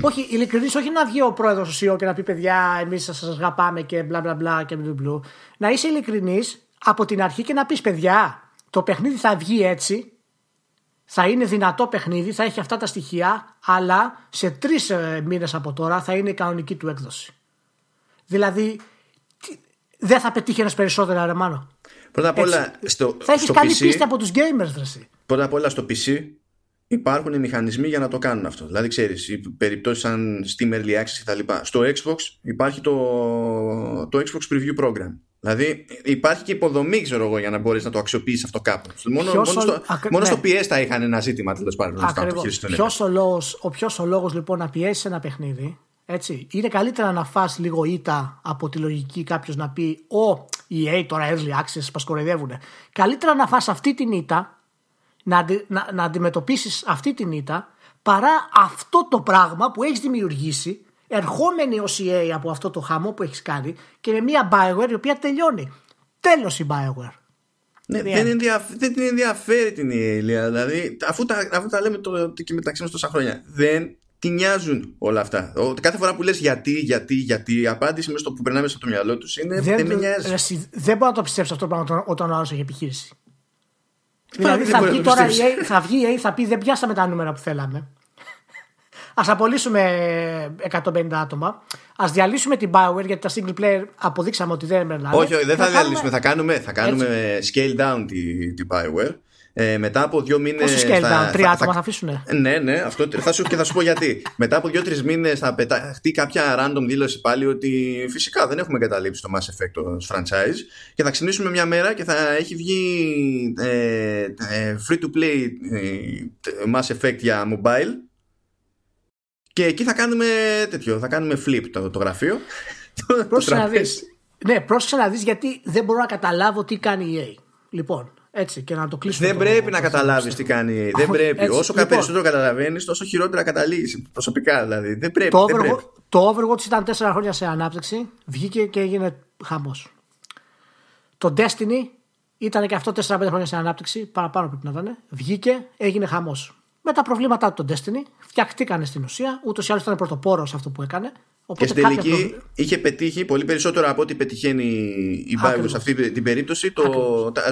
όχι, ειλικρινής, όχι να βγει ο πρόεδρος του CEO και να πει παιδιά, εμείς σας αγαπάμε και μπλα μπλα μπλα και μπλου. Να είσαι ειλικρινής από την αρχή και να πεις παιδιά, το παιχνίδι θα βγει έτσι θα είναι δυνατό παιχνίδι, θα έχει αυτά τα στοιχεία, αλλά σε τρεις ε, μήνες από τώρα θα είναι η κανονική του έκδοση. Δηλαδή, δεν θα πετύχει περισσότερο ρε μάνο. Πρώτα απ' όλα, στο, θα έχεις καλή PC, πίστη από τους gamers, δραση. Πρώτα απ' όλα στο PC υπάρχουν οι μηχανισμοί για να το κάνουν αυτό. Δηλαδή, ξέρεις, περιπτώσεις σαν Steam Early Access κτλ. Στο Xbox υπάρχει το, το Xbox Preview Program. Δηλαδή υπάρχει και υποδομή, ξέρω εγώ, για να μπορείς να το αξιοποιήσεις αυτό κάπου. Μόνο, μόνο, στο, μόνο στο PS θα είχαν ένα ζήτημα τέλος πάντων. Ποιος ο, λόγος, ο ποιος ο λόγος λοιπόν να πιέσεις ένα παιχνίδι, έτσι, είναι καλύτερα να φας λίγο ήττα από τη λογική κάποιος να πει Ω, EA τώρα early access, πασκορεδεύουν. Καλύτερα να φας αυτή την ήττα, να, να, να αντιμετωπίσεις αυτή την ήττα, παρά αυτό το πράγμα που έχεις δημιουργήσει ερχόμενη ως EA από αυτό το χαμό που έχεις κάνει και με μια Bioware η οποία τελειώνει. Τέλος η Bioware. Ναι, δεν, ενδιαφ... δεν την ενδιαφέρει την EA, δηλαδή, αφού τα, αφού τα λέμε το, και μεταξύ μας τόσα χρόνια. Δεν τι νοιάζουν όλα αυτά. Κάθε φορά που λες γιατί, γιατί, γιατί, η απάντηση μέσα στο που περνάμε στο μυαλό τους είναι δεν, δεν με νοιάζει. δεν μπορώ να το πιστέψω αυτό το πράγμα όταν ο άλλος έχει επιχείρηση. Δηλαδή θα βγει τώρα η A, θα βγει η A, θα πει δεν πιάσαμε τα νούμερα που θέλαμε. Α απολύσουμε 150 άτομα. Α διαλύσουμε την Power γιατί τα single player αποδείξαμε ότι δεν περνάνε. Όχι, όχι, δεν θα, θα διαλύσουμε. Θα κάνουμε, θα κάνουμε scale down την, την Power ε, μετά από δύο μήνες. Πόσο scale down, τρία άτομα θα, αφήσουν. Ναι, ναι, αυτό θα σου και θα σου πω γιατί. μετά από δύο-τρεις μήνες θα πεταχτεί κάποια random δήλωση πάλι ότι φυσικά δεν έχουμε καταλήψει το Mass Effect το franchise και θα ξυπνήσουμε μια μέρα και θα έχει βγει ε, ε, free to play ε, Mass Effect για mobile. Και εκεί θα κάνουμε τέτοιο, θα κάνουμε flip το, το γραφείο. Πρόσεχε να δεις. Ναι, πρόσεξε να δεις γιατί δεν μπορώ να καταλάβω τι κάνει η EA. Λοιπόν, έτσι, και να το κλείσουμε. Δεν πρέπει να καταλάβεις τι κάνει. Δεν πρέπει. Έτσι, Όσο λοιπόν, περισσότερο καταλαβαίνεις, τόσο χειρότερα καταλήγεις. Προσωπικά δηλαδή. Δεν πρέπει. Το, δεν Overwatch, πρέπει. το Overwatch ήταν 4 χρόνια σε ανάπτυξη. Βγήκε και έγινε χαμός. Το Destiny ήταν και αυτό 4-5 χρόνια σε ανάπτυξη. Παραπάνω πρέπει να ήταν. Βγήκε, έγινε χαμός. Με τα προβλήματά του το Destiny φτιαχτήκανε στην ουσία. Ούτως ή άλλως ήταν πρωτοπόρος αυτό που έκανε. Οπότε και στην τελική είχε πετύχει πολύ περισσότερο από ό,τι πετυχαίνει η Bioware σε αυτή την περίπτωση το,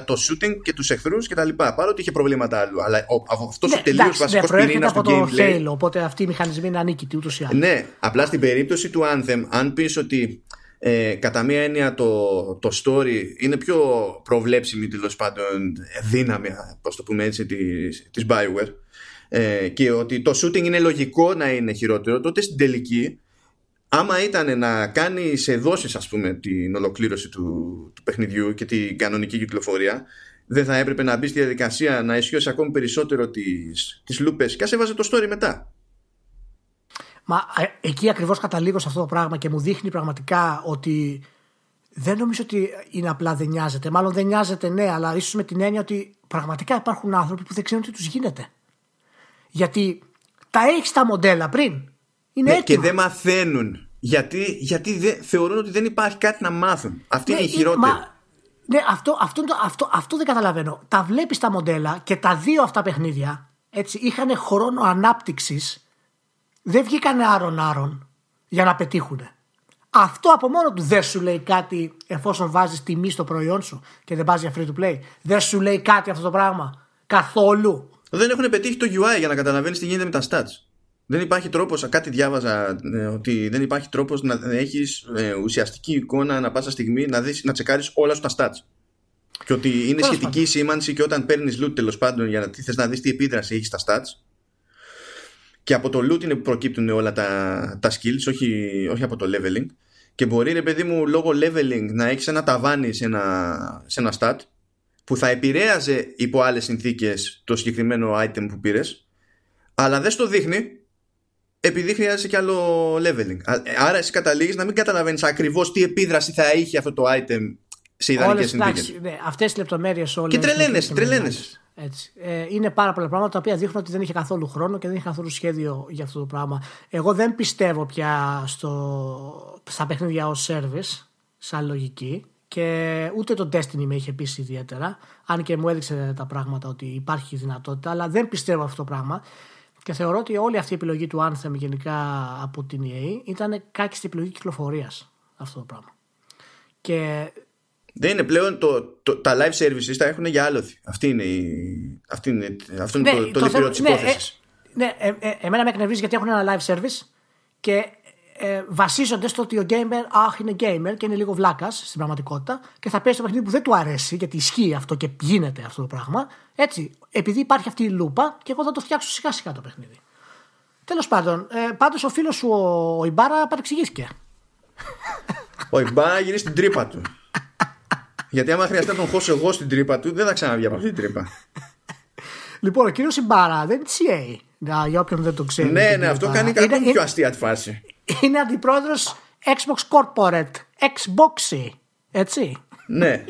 το shooting και τους εχθρούς κτλ. Παρότι είχε προβλήματα άλλου. Αλλά αυτός ναι, ο τελείως βασικός ναι, πυρήνα του gameplay. Halo, οπότε αυτοί οι μηχανισμοί είναι ανίκητοι ούτως ή άλλως. Ναι, απλά στην περίπτωση του Anthem, αν πεις ότι ε, κατά μία έννοια το, το story είναι πιο προβλέψιμη τέλος πάντων δύναμη, πώ το πούμε έτσι, της, της Bioware ε, και ότι το shooting είναι λογικό να είναι χειρότερο, τότε στην τελική άμα ήταν να κάνεις σε δόσεις ας πούμε την ολοκλήρωση του, του παιχνιδιού και την κανονική κυκλοφορία δεν θα έπρεπε να μπει στη διαδικασία να ισχύσει ακόμη περισσότερο τις, τις λούπες και ας έβαζε το story μετά. Μα ε, εκεί ακριβώς καταλήγω σε αυτό το πράγμα και μου δείχνει πραγματικά ότι δεν νομίζω ότι είναι απλά δεν νοιάζεται. Μάλλον δεν νοιάζεται ναι, αλλά ίσως με την έννοια ότι πραγματικά υπάρχουν άνθρωποι που δεν ξέρουν τι τους γίνεται. Γιατί τα έχεις τα μοντέλα πριν. Είναι ναι, και δεν μαθαίνουν. Γιατί, γιατί δεν, θεωρούν ότι δεν υπάρχει κάτι να μάθουν. Αυτή ναι, είναι η χειρότερη. ναι, αυτό, αυτό, αυτό, αυτό δεν καταλαβαίνω. Τα βλέπεις τα μοντέλα και τα δύο αυτά παιχνίδια έτσι, είχαν χρόνο ανάπτυξης. Δεν βγήκαν άρον-άρον για να πετύχουν. Αυτό από μόνο του δεν σου λέει κάτι εφόσον βάζεις τιμή στο προϊόν σου και δεν πα για free to play. Δεν σου λέει κάτι αυτό το πράγμα. Καθόλου. Δεν έχουν πετύχει το UI για να καταλαβαίνεις τι γίνεται με τα stats. Δεν υπάρχει τρόπος, κάτι διάβαζα ε, ότι δεν υπάρχει τρόπος να έχεις ε, ουσιαστική εικόνα ανά πάσα στιγμή να, δεις, να τσεκάρεις όλα σου τα stats. Και ότι είναι σχετική η σήμανση και όταν παίρνεις loot τέλος πάντων για να θες να δεις τι επίδραση έχεις στα stats. Και από το loot είναι που προκύπτουν όλα τα, τα skills, όχι, όχι από το leveling. Και μπορεί, ρε παιδί μου, λόγω leveling να έχεις ένα ταβάνι σε ένα, σε ένα stat που θα επηρέαζε υπό άλλες συνθήκες το συγκεκριμένο item που πήρες, αλλά δεν στο δείχνει επειδή χρειάζεται και άλλο leveling. Άρα εσύ καταλήγεις να μην καταλαβαίνεις ακριβώς τι επίδραση θα είχε αυτό το item σε ιδανικές συνθήκες. Ναι, Αυτές τις λεπτομέρειες όλες. Και τρελαίνε, τρελαίνε. Ε, είναι πάρα πολλά πράγματα τα οποία δείχνουν ότι δεν είχε καθόλου χρόνο και δεν είχε καθόλου σχέδιο για αυτό το πράγμα. Εγώ δεν πιστεύω πια στο, στα παιχνίδια ως service, σαν λογική. Και ούτε το Destiny με είχε πείσει ιδιαίτερα. Αν και μου έδειξε τα πράγματα ότι υπάρχει δυνατότητα, αλλά δεν πιστεύω αυτό το πράγμα. Και θεωρώ ότι όλη αυτή η επιλογή του Anthem γενικά από την EA ήταν κάκιστη επιλογή κυκλοφορίας αυτό το πράγμα. Και δεν είναι πλέον το, το, τα live services τα έχουν για άλοθη. Αυτή είναι, η, αυτή είναι, αυτό είναι ναι, το, το, λυπηρό της υπόθεσης. Ναι, ε, ναι ε, εμένα με εκνευρίζει γιατί έχουν ένα live service και ε, βασίζονται στο ότι ο gamer, αχ, είναι gamer και είναι λίγο βλάκας στην πραγματικότητα και θα παίζει το παιχνίδι που δεν του αρέσει, γιατί ισχύει αυτό και γίνεται αυτό το πράγμα. Έτσι, επειδή υπάρχει αυτή η λούπα, και εγώ θα το φτιάξω σιγά σιγά το παιχνίδι. Τέλος πάντων, ε, πάντως ο φίλος σου ο, ο Ιμπάρα παρεξηγήθηκε. Ο Ιμπάρα γίνει στην τρύπα του. Γιατί άμα χρειαστεί να τον χώσω εγώ στην τρύπα του, δεν θα ξαναβγεί από αυτή την τρύπα. Λοιπόν, ο κύριος Ιμπάρα δεν είναι CA. Για όποιον δεν το ξέρει. Ναι, ναι, αυτό κάνει κάτι πιο αστεία τη φάση είναι αντιπρόεδρος Xbox Corporate. Xboxy. Έτσι. Ναι.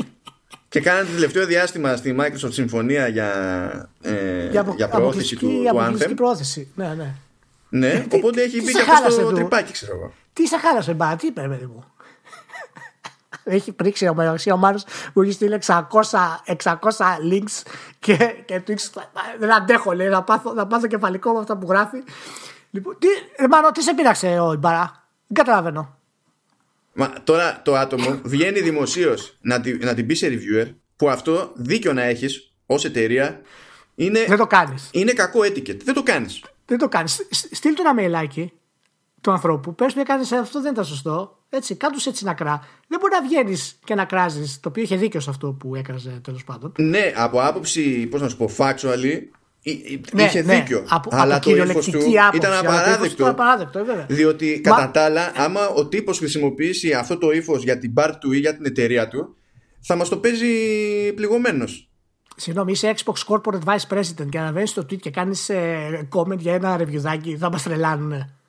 Και κάνανε το τελευταίο διάστημα στη Microsoft συμφωνία για, ε, για, για προώθηση του, του Anthem. πρόθεση. Ναι, ναι. Ναι, οπότε έχει μπει και αυτό στο τρυπάκι, ξέρω εγώ. Τι σε χάλασε, μπα, τι είπε, παιδί μου. έχει πρίξει ο Μαρξία ο Μάρος που έχει στείλει 600, 600 links και, και tweets. Δεν αντέχω, λέει, να πάθω, να πάθω κεφαλικό με αυτά που γράφει. Λοιπόν, τι, ε, Μάρο, τι σε πείραξε ο Ιμπαρά. Δεν καταλαβαίνω. Μα τώρα το άτομο βγαίνει δημοσίως να, να την πεις σε reviewer που αυτό δίκιο να έχεις ως εταιρεία είναι, δεν το κάνεις. Είναι κακό etiquette. Δεν το κάνεις. Δεν το κάνεις. Στείλ του ένα mailάκι του ανθρώπου. Πες του έκανε αυτό δεν ήταν σωστό. Έτσι, κάτω έτσι να κρά. Δεν μπορεί να βγαίνεις και να κράζεις. Το οποίο είχε δίκιο σε αυτό που έκραζε τέλος πάντων. Ναι, από άποψη, πώς να σου πω, factually, ναι, είχε ναι, δίκιο. Από, αλλά από το ύφος του άποψη, ήταν απαράδεκτο. απαράδεκτο βέβαια. Διότι Μα... κατά τα άλλα, άμα ο τύπος χρησιμοποιήσει αυτό το ύφος για την bar του ή για την εταιρεία του, θα μας το παίζει πληγωμένος. Συγγνώμη, είσαι Xbox Corporate Vice President και αναβαίνει στο tweet και κάνεις ε, comment για ένα ρεβιουδάκι, θα μας τρελάνουν.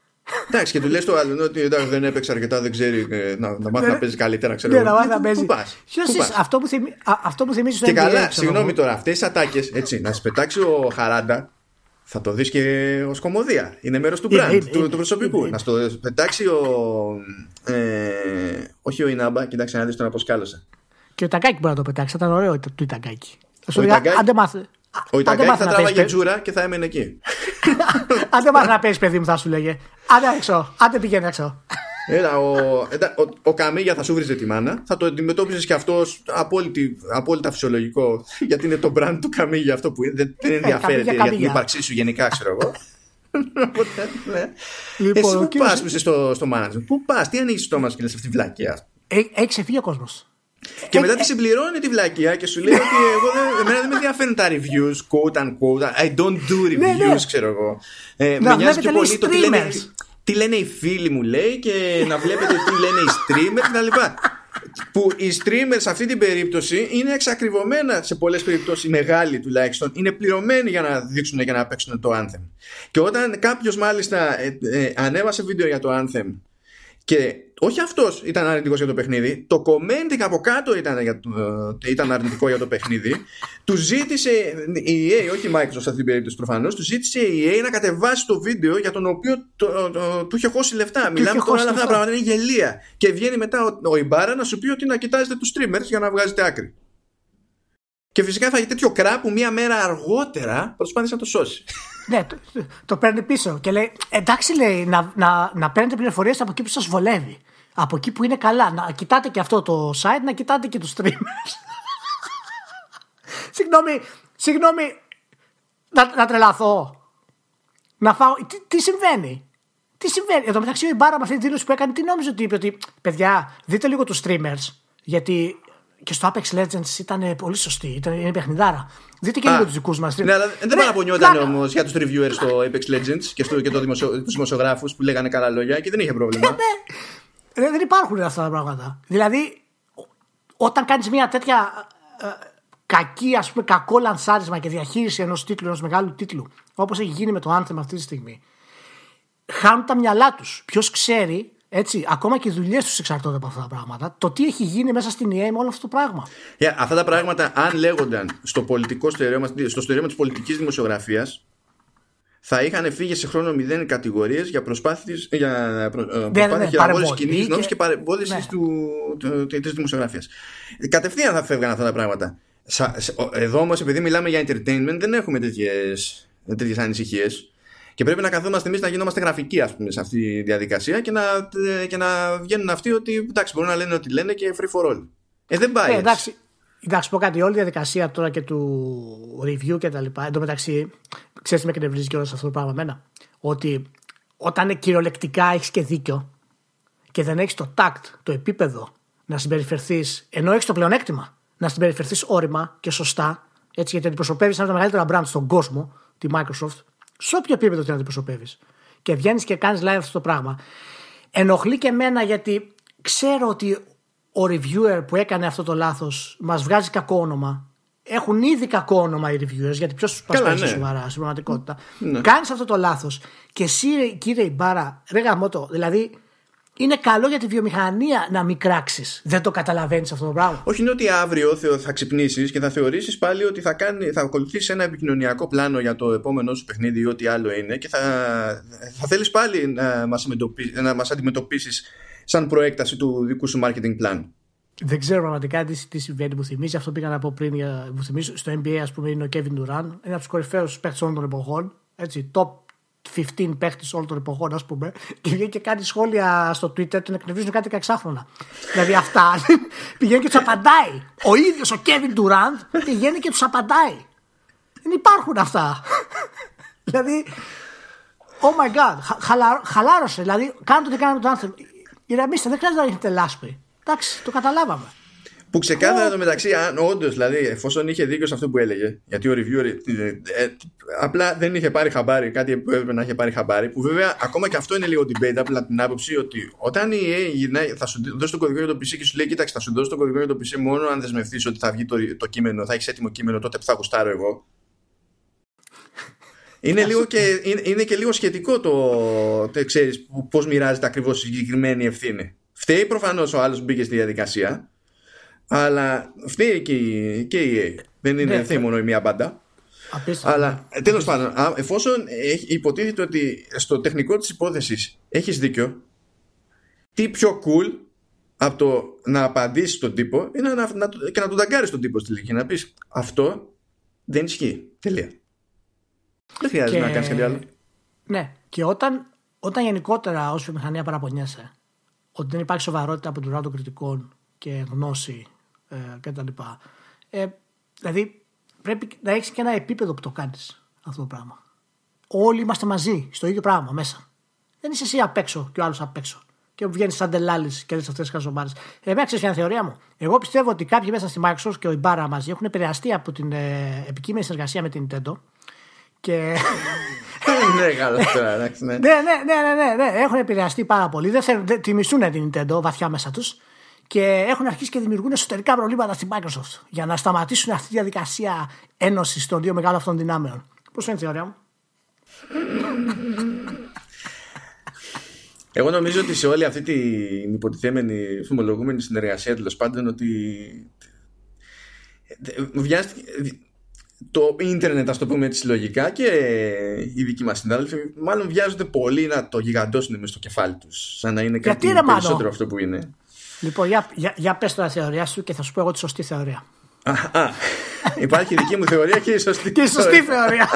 Εντάξει, και του λες το άλλο ότι εντάξει, δεν έπαιξε αρκετά, δεν ξέρει ε, να, να μάθει να παίζει καλύτερα. Ξέρω ναι, να μάθει να παίζει. Αυτό που, θυμί, αυτό που θυμίζεις στο Και καλά, συγγνώμη τώρα, αυτές τι ατάκες, έτσι, να σε πετάξει ο Χαράντα, θα το δεις και ως κομμωδία. Είναι μέρος του brand, του, του προσωπικού. Να στο πετάξει ο. Ε, όχι ο Ινάμπα, κοιτάξτε να δεις τον αποσκάλωσα. Και ο Τακάκι μπορεί να το πετάξει, θα ήταν ωραίο το Ιτακάκι. Αν δεν μάθει. Ο Ιτακάκη θα τράβαγε τζούρα και θα έμενε εκεί. Αν δεν μάθει να παίζεις, παιδί μου, θα σου λέγε. Άντε έξω, άντε πηγαίνει έξω. Έλα, ο, ο, ο Καμίγια θα σου βρίζε τη μάνα. Θα το αντιμετώπιζε και αυτό απόλυτα φυσιολογικό. Γιατί είναι το brand του Καμίγια αυτό που δεν, δεν ε, ενδιαφέρεται για την ύπαρξή σου γενικά, ξέρω εγώ. ναι. λοιπόν, Εσύ πού πας που είσαι στο, στο management, πού πας, τι ανοίγεις το μα και λε αυτή τη βλακία. Ε, έχει ξεφύγει ο κόσμος. Και μετά τη συμπληρώνει τη βλακία και σου λέει ότι εγώ δεν, εμένα δεν με ενδιαφέρουν τα reviews, quote unquote. I don't do ναι, ναι. reviews, ξέρω εγώ. Ε, με νοιάζει πιο πολύ το τι λένε, τι λένε οι φίλοι μου, λέει, και να βλέπετε τι λένε οι streamers κτλ. Που οι streamers σε αυτή την περίπτωση είναι εξακριβωμένα σε πολλές περιπτώσεις, οι μεγάλοι τουλάχιστον, είναι πληρωμένοι για να δείξουν και να παίξουν το Anthem. Και όταν κάποιος μάλιστα ε, ε, ανέβασε βίντεο για το Anthem και όχι αυτός ήταν αρνητικός για το παιχνίδι, το commenting από κάτω ήταν, για, ε, ήταν αρνητικό για το παιχνίδι. του ζήτησε η EA, όχι η Microsoft σε αυτή την περίπτωση προφανώς, του ζήτησε η EA να κατεβάσει το βίντεο για τον οποίο το, το, το, του είχε χώσει λεφτά. Μιλάμε τώρα όλα αυτά τα πράγματα, είναι γελία. Και βγαίνει μετά ο, ο Ιμπάρα να σου πει ότι να κοιτάζετε τους streamers για να βγάζετε άκρη. Και φυσικά θα έχει τέτοιο κρά που μία μέρα αργότερα προσπάθησε να το σώσει. Ναι, το, το, παίρνει πίσω και λέει: Εντάξει, λέει, να, να, να παίρνετε πληροφορίες από εκεί που σας βολεύει. Από εκεί που είναι καλά. Να κοιτάτε και αυτό το site, να κοιτάτε και τους streamers. συγγνώμη, συγγνώμη, να, να τρελαθώ. Να φάω. Τι, τι συμβαίνει; Τι συμβαίνει; Εδώ μεταξύ ο Ιμπάρα με αυτή τη δήλωση που έκανε, τι νόμιζε ότι είπε ότι παιδιά, δείτε λίγο τους streamers. Γιατί και στο Apex Legends ήταν πολύ σωστή. Ήταν, είναι παιχνιδάρα. Δείτε και λίγο τους δικούς μας. Ναι, αλλά δεν παραπονιόταν όμως για τους reviewers στο Apex Legends και, στο, και το δημοσιο, τους δημοσιογράφους που λέγανε καλά λόγια και δεν είχε πρόβλημα. Ε, ναι. Δεν υπάρχουν αυτά τα πράγματα. Δηλαδή, όταν κάνεις μια τέτοια ε, κακή, ας πούμε, κακό λανσάρισμα και διαχείριση ενός τίτλου, ενός μεγάλου τίτλου, όπως έχει γίνει με το Anthem αυτή τη στιγμή, χάνουν τα μυαλά τους. Ποιος ξέρει έτσι, ακόμα και οι δουλειές τους εξαρτώνται από αυτά τα πράγματα. Το τι έχει γίνει μέσα στην ΕΕ με όλο αυτό το πράγμα. Yeah, αυτά τα πράγματα, αν λέγονταν στο πολιτικό στερεώμα, στο στερεώμα της πολιτικής δημοσιογραφίας, θα είχαν φύγει σε χρόνο μηδέν κατηγορίες για προσπάθειε για, ναι, ναι, ναι, χειραγώγηση κοινής νόμης και παρεμπόδιση ναι. τη δημοσιογραφίας. Κατευθείαν θα φεύγαν αυτά τα πράγματα. Εδώ όμως, επειδή μιλάμε για entertainment, δεν έχουμε τέτοιε ανησυχίες. Και πρέπει να καθόμαστε εμείς να γινόμαστε γραφικοί, ας πούμε, σε αυτή τη διαδικασία και να, και να βγαίνουν αυτοί ότι εντάξει, μπορούν να λένε ό,τι λένε και free for all. Ε, δεν πάει. Ε, εντάξει, εντάξει, πω κάτι. Όλη η διαδικασία τώρα και του review και τα λοιπά. Εν τω μεταξύ, ξέρει με εκνευρίζει κιόλας αυτό το πράγμα εμένα; Ότι όταν κυριολεκτικά έχεις και δίκιο και δεν έχεις το tact, το επίπεδο να συμπεριφερθείς, ενώ έχεις το πλεονέκτημα να συμπεριφερθείς όρημα και σωστά, έτσι, γιατί αντιπροσωπεύεις ένα από τα μεγαλύτερα brand στον κόσμο, τη Microsoft, σε όποιο επίπεδο την αντιπροσωπεύεις. Και βγαίνεις και κάνεις live αυτό το πράγμα. Ενοχλεί και εμένα γιατί ξέρω ότι ο reviewer που έκανε αυτό το λάθος μας βγάζει κακό όνομα. Έχουν ήδη κακό όνομα οι reviewers γιατί ποιος τους πασπάει ναι. σοβαρά στην πραγματικότητα. Ναι. Κάνεις αυτό το λάθος και εσύ, κύριε Ιμπάρα, ρε γαμότο, δηλαδή είναι καλό για τη βιομηχανία να μην κράξεις. Δεν το καταλαβαίνεις αυτό το πράγμα. Όχι, είναι ότι αύριο θα ξυπνήσεις και θα θεωρήσεις πάλι ότι θα, κάνει, θα ακολουθήσεις ένα επικοινωνιακό πλάνο για το επόμενό σου παιχνίδι ή ό,τι άλλο είναι και θα, θα θέλεις πάλι να μας μας αντιμετωπίσεις σαν προέκταση του δικού σου marketing plan. Δεν ξέρω πραγματικά τι, τι συμβαίνει. Μου θυμίζει αυτό που πήγα να πω πριν. Μου θυμίζει στο NBA, ας πούμε, είναι ο Kevin Durant, ένα από τους κορυφαίους παίχτε όλων των εποχών. Έτσι, top 15 παίχτη όλων των εποχών, ας πούμε, και βγαίνει και κάνει σχόλια στο Twitter, τον εκνευρίζουν κάτι 16 δηλαδή αυτά πηγαίνει και τους απαντάει. Ο ίδιος ο Kevin Durant πηγαίνει και τους απαντάει. Δεν υπάρχουν αυτά. δηλαδή, oh my god, χαλάρωσε. Δηλαδή, κάντε το τι κάνετε τον άνθρωπο. Ηρεμήστε, δεν χρειάζεται να έχετε λάσπη. Εντάξει, το καταλάβαμε. Που ξεκάθαρα το μεταξύ, αν όντως δηλαδή, εφόσον είχε δίκιο σε αυτό που έλεγε, γιατί ο reviewer ε, ε, απλά δεν είχε πάρει χαμπάρι, κάτι που έπρεπε να είχε πάρει χαμπάρι, που βέβαια ακόμα και αυτό είναι λίγο debate από την άποψη ότι όταν η EA θα σου δώσει το κωδικό για το PC και σου λέει, Κοίταξε, θα σου δώσει το κωδικό για το PC μόνο αν δεσμευτείς ότι θα βγει το, το κείμενο, θα έχεις έτοιμο κείμενο, τότε που θα γουστάρω εγώ. Είναι, λίγο και, είναι, είναι και λίγο σχετικό το, το ξέρεις, πώς μοιράζεται ακριβώς η συγκεκριμένη ευθύνη. Φταίει προφανώς ο άλλος που μπήκε στη διαδικασία, αλλά φταίει και η, και η EA. Δεν είναι ναι, φταίει μόνο η μία μπάντα. Αλλά τέλος πάντων, εφόσον υποτίθεται ότι στο τεχνικό της υπόθεσης έχεις δίκιο, τι πιο cool από το να απαντήσεις τον τύπο είναι να, να, και να τον ταγκάρεις τον τύπο στη λίγη. Να πεις αυτό δεν ισχύει. Τελεία. Δεν χρειάζεται και... να κάνεις κάτι άλλο. Ναι, και όταν, όταν γενικότερα ω βιομηχανία παραπονιέσαι ότι δεν υπάρχει σοβαρότητα από την των κριτικών και γνώση ε, κτλ. Ε, δηλαδή πρέπει να έχεις και ένα επίπεδο που το κάνεις αυτό το πράγμα. Όλοι είμαστε μαζί στο ίδιο πράγμα μέσα. Δεν είσαι εσύ απ' έξω και ο άλλος απ' έξω. Και βγαίνεις σαν τελάλη και λε αυτές τις χαζομάρες. Εμένα ξέρεις μια θεωρία μου. Εγώ πιστεύω ότι κάποιοι μέσα στη Microsoft και ο Ιμπάρα μαζί έχουν επηρεαστεί από την ε, επικείμενη συνεργασία με την Nintendo. Και. ναι, καλά τώρα, ναι. ναι, ναι, ναι, ναι, ναι, έχουν επηρεαστεί πάρα πολύ. Δεν θέλουν, τη μισούν την Nintendo βαθιά μέσα τους και έχουν αρχίσει και δημιουργούν εσωτερικά προβλήματα στην Microsoft για να σταματήσουν αυτή τη διαδικασία ένωσης των δύο μεγάλων αυτών δυνάμεων. Πώς φαίνεται η θεωρία μου; Εγώ νομίζω ότι σε όλη αυτή την υποτιθέμενη φημολογούμενη συνεργασία τέλος πάντων ότι βιάστηκε το ίντερνετ, ας το πούμε έτσι συλλογικά, και οι δικοί μας συνάδελφοι, μάλλον βιάζονται πολύ να το γιγαντώσουν με στο κεφάλι τους. Σαν να είναι κάτι περισσότερο αυτό που είναι. Λοιπόν, για, για, για πες τώρα θεωρία σου και θα σου πω εγώ τη σωστή θεωρία. Α, α, υπάρχει η δική μου θεωρία και η σωστή, και η σωστή θεωρία.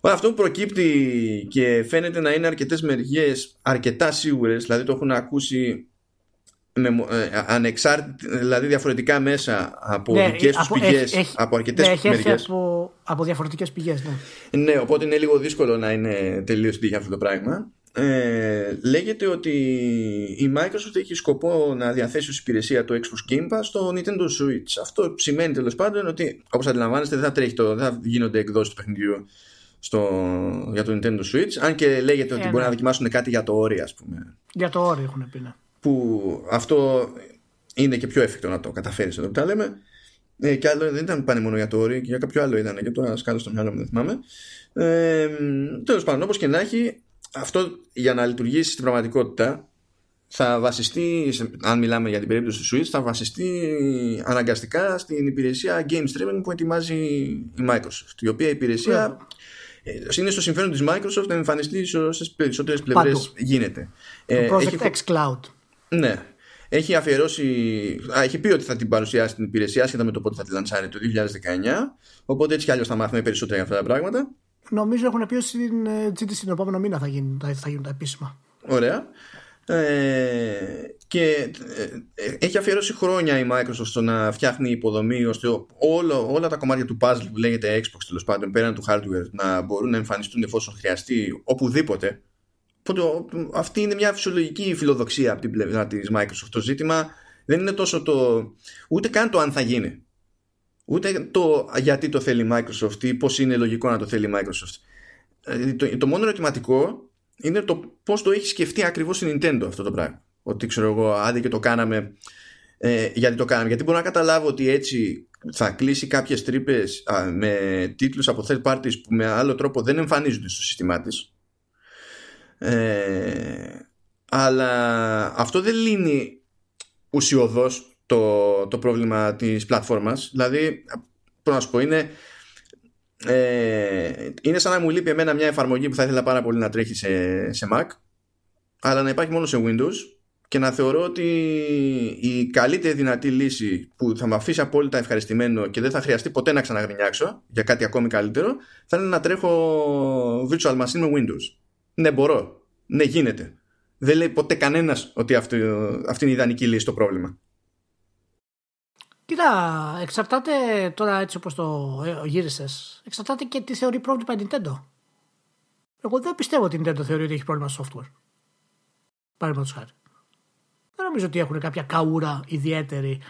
Αυτό που προκύπτει και φαίνεται να είναι αρκετές μεριές αρκετά σίγουρες, δηλαδή το έχουν ακούσει με, ε, ανεξάρτητα, δηλαδή διαφορετικά μέσα από ναι, δικές τους πηγές, από αρκετές ναι, μεριέ. Από, από διαφορετικές πηγές, ναι. Ναι, οπότε είναι λίγο δύσκολο να είναι τελείως τύχη αυτό το πράγμα ε, λέγεται ότι η Microsoft έχει σκοπό να διαθέσει ως υπηρεσία το Xbox Game Pass στο Nintendo Switch. Αυτό σημαίνει τέλος πάντων ότι όπως αντιλαμβάνεστε δεν θα, τρέχει το, δεν θα γίνονται εκδόσεις του παιχνιδιού στο, για το Nintendo Switch αν και λέγεται ότι ε, μπορεί ναι. να δοκιμάσουν κάτι για το όρι ας πούμε. Για το όρι έχουν πει ναι. Που αυτό είναι και πιο εφικτό να το καταφέρεις εδώ που τα λέμε. Ε, και άλλο δεν ήταν πάνε μόνο για το όρι και για κάποιο άλλο ήταν και τώρα σκάλω στο μυαλό μου δεν θυμάμαι. Ε, Τέλος πάντων, όπως και να έχει, αυτό για να λειτουργήσει στην πραγματικότητα θα βασιστεί, αν μιλάμε για την περίπτωση του Switch, θα βασιστεί αναγκαστικά στην υπηρεσία game streaming που ετοιμάζει η Microsoft. Η οποία υπηρεσία yeah. είναι στο συμφέρον της Microsoft να εμφανιστεί σε όσες περισσότερες πλευρές γίνεται. Το ε, Project έχει... X Cloud. Ναι. Έχει αφιερώσει, α, έχει πει ότι θα την παρουσιάσει την υπηρεσία σχετικά με το πότε θα τη λανσάρει το 2019. Οπότε έτσι κι αλλιώς θα μάθουμε περισσότερα για αυτά τα πράγματα. Νομίζω έχουν πει ότι στην GTC τον επόμενο μήνα θα γίνουν, θα γίνουν τα επίσημα. Ωραία. Ε, και ε, έχει αφιερώσει χρόνια η Microsoft στο να φτιάχνει υποδομή ώστε όλο, όλα τα κομμάτια του puzzle που λέγεται Xbox τέλος πάντων πέραν του hardware να μπορούν να εμφανιστούν εφόσον χρειαστεί οπουδήποτε. Οπότε αυτή είναι μια φυσιολογική φιλοδοξία από την πλευρά της Microsoft. Το ζήτημα δεν είναι τόσο το. ούτε καν το αν θα γίνει. Ούτε το γιατί το θέλει η Microsoft ή πώς είναι λογικό να το θέλει η Microsoft. Ε, το, το μόνο ερωτηματικό είναι το πώς το έχει σκεφτεί ακριβώς η Nintendo αυτό το πράγμα. Ότι ξέρω εγώ, άντε και το κάναμε ε, γιατί το κάναμε. Γιατί μπορώ να καταλάβω ότι έτσι θα κλείσει κάποιες τρύπες με τίτλους από third parties που με άλλο τρόπο δεν εμφανίζονται στο σύστημά της. Ε, αλλά αυτό δεν λύνει ουσιοδός το, το πρόβλημα της πλατφόρμας. Δηλαδή, πώς να σου πω, είναι, ε, είναι σαν να μου λείπει εμένα μια εφαρμογή που θα ήθελα πάρα πολύ να τρέχει σε, σε Mac αλλά να υπάρχει μόνο σε Windows και να θεωρώ ότι η καλύτερη δυνατή λύση που θα με αφήσει απόλυτα ευχαριστημένο και δεν θα χρειαστεί ποτέ να ξαναγρινιάξω για κάτι ακόμη καλύτερο θα είναι να τρέχω virtual machine με Windows. Ναι, μπορώ. Ναι, γίνεται. Δεν λέει ποτέ κανένας ότι αυτή, αυτή είναι η ιδανική λύση στο πρόβλημα. Κοίτα, εξαρτάται τώρα έτσι όπως το γύρισες, εξαρτάται και τι θεωρεί πρόβλημα η Nintendo. Εγώ δεν πιστεύω ότι η Nintendo θεωρεί ότι έχει πρόβλημα software. Παραδείγματος χάρη. Δεν νομίζω ότι έχουν κάποια καούρα ιδιαίτερη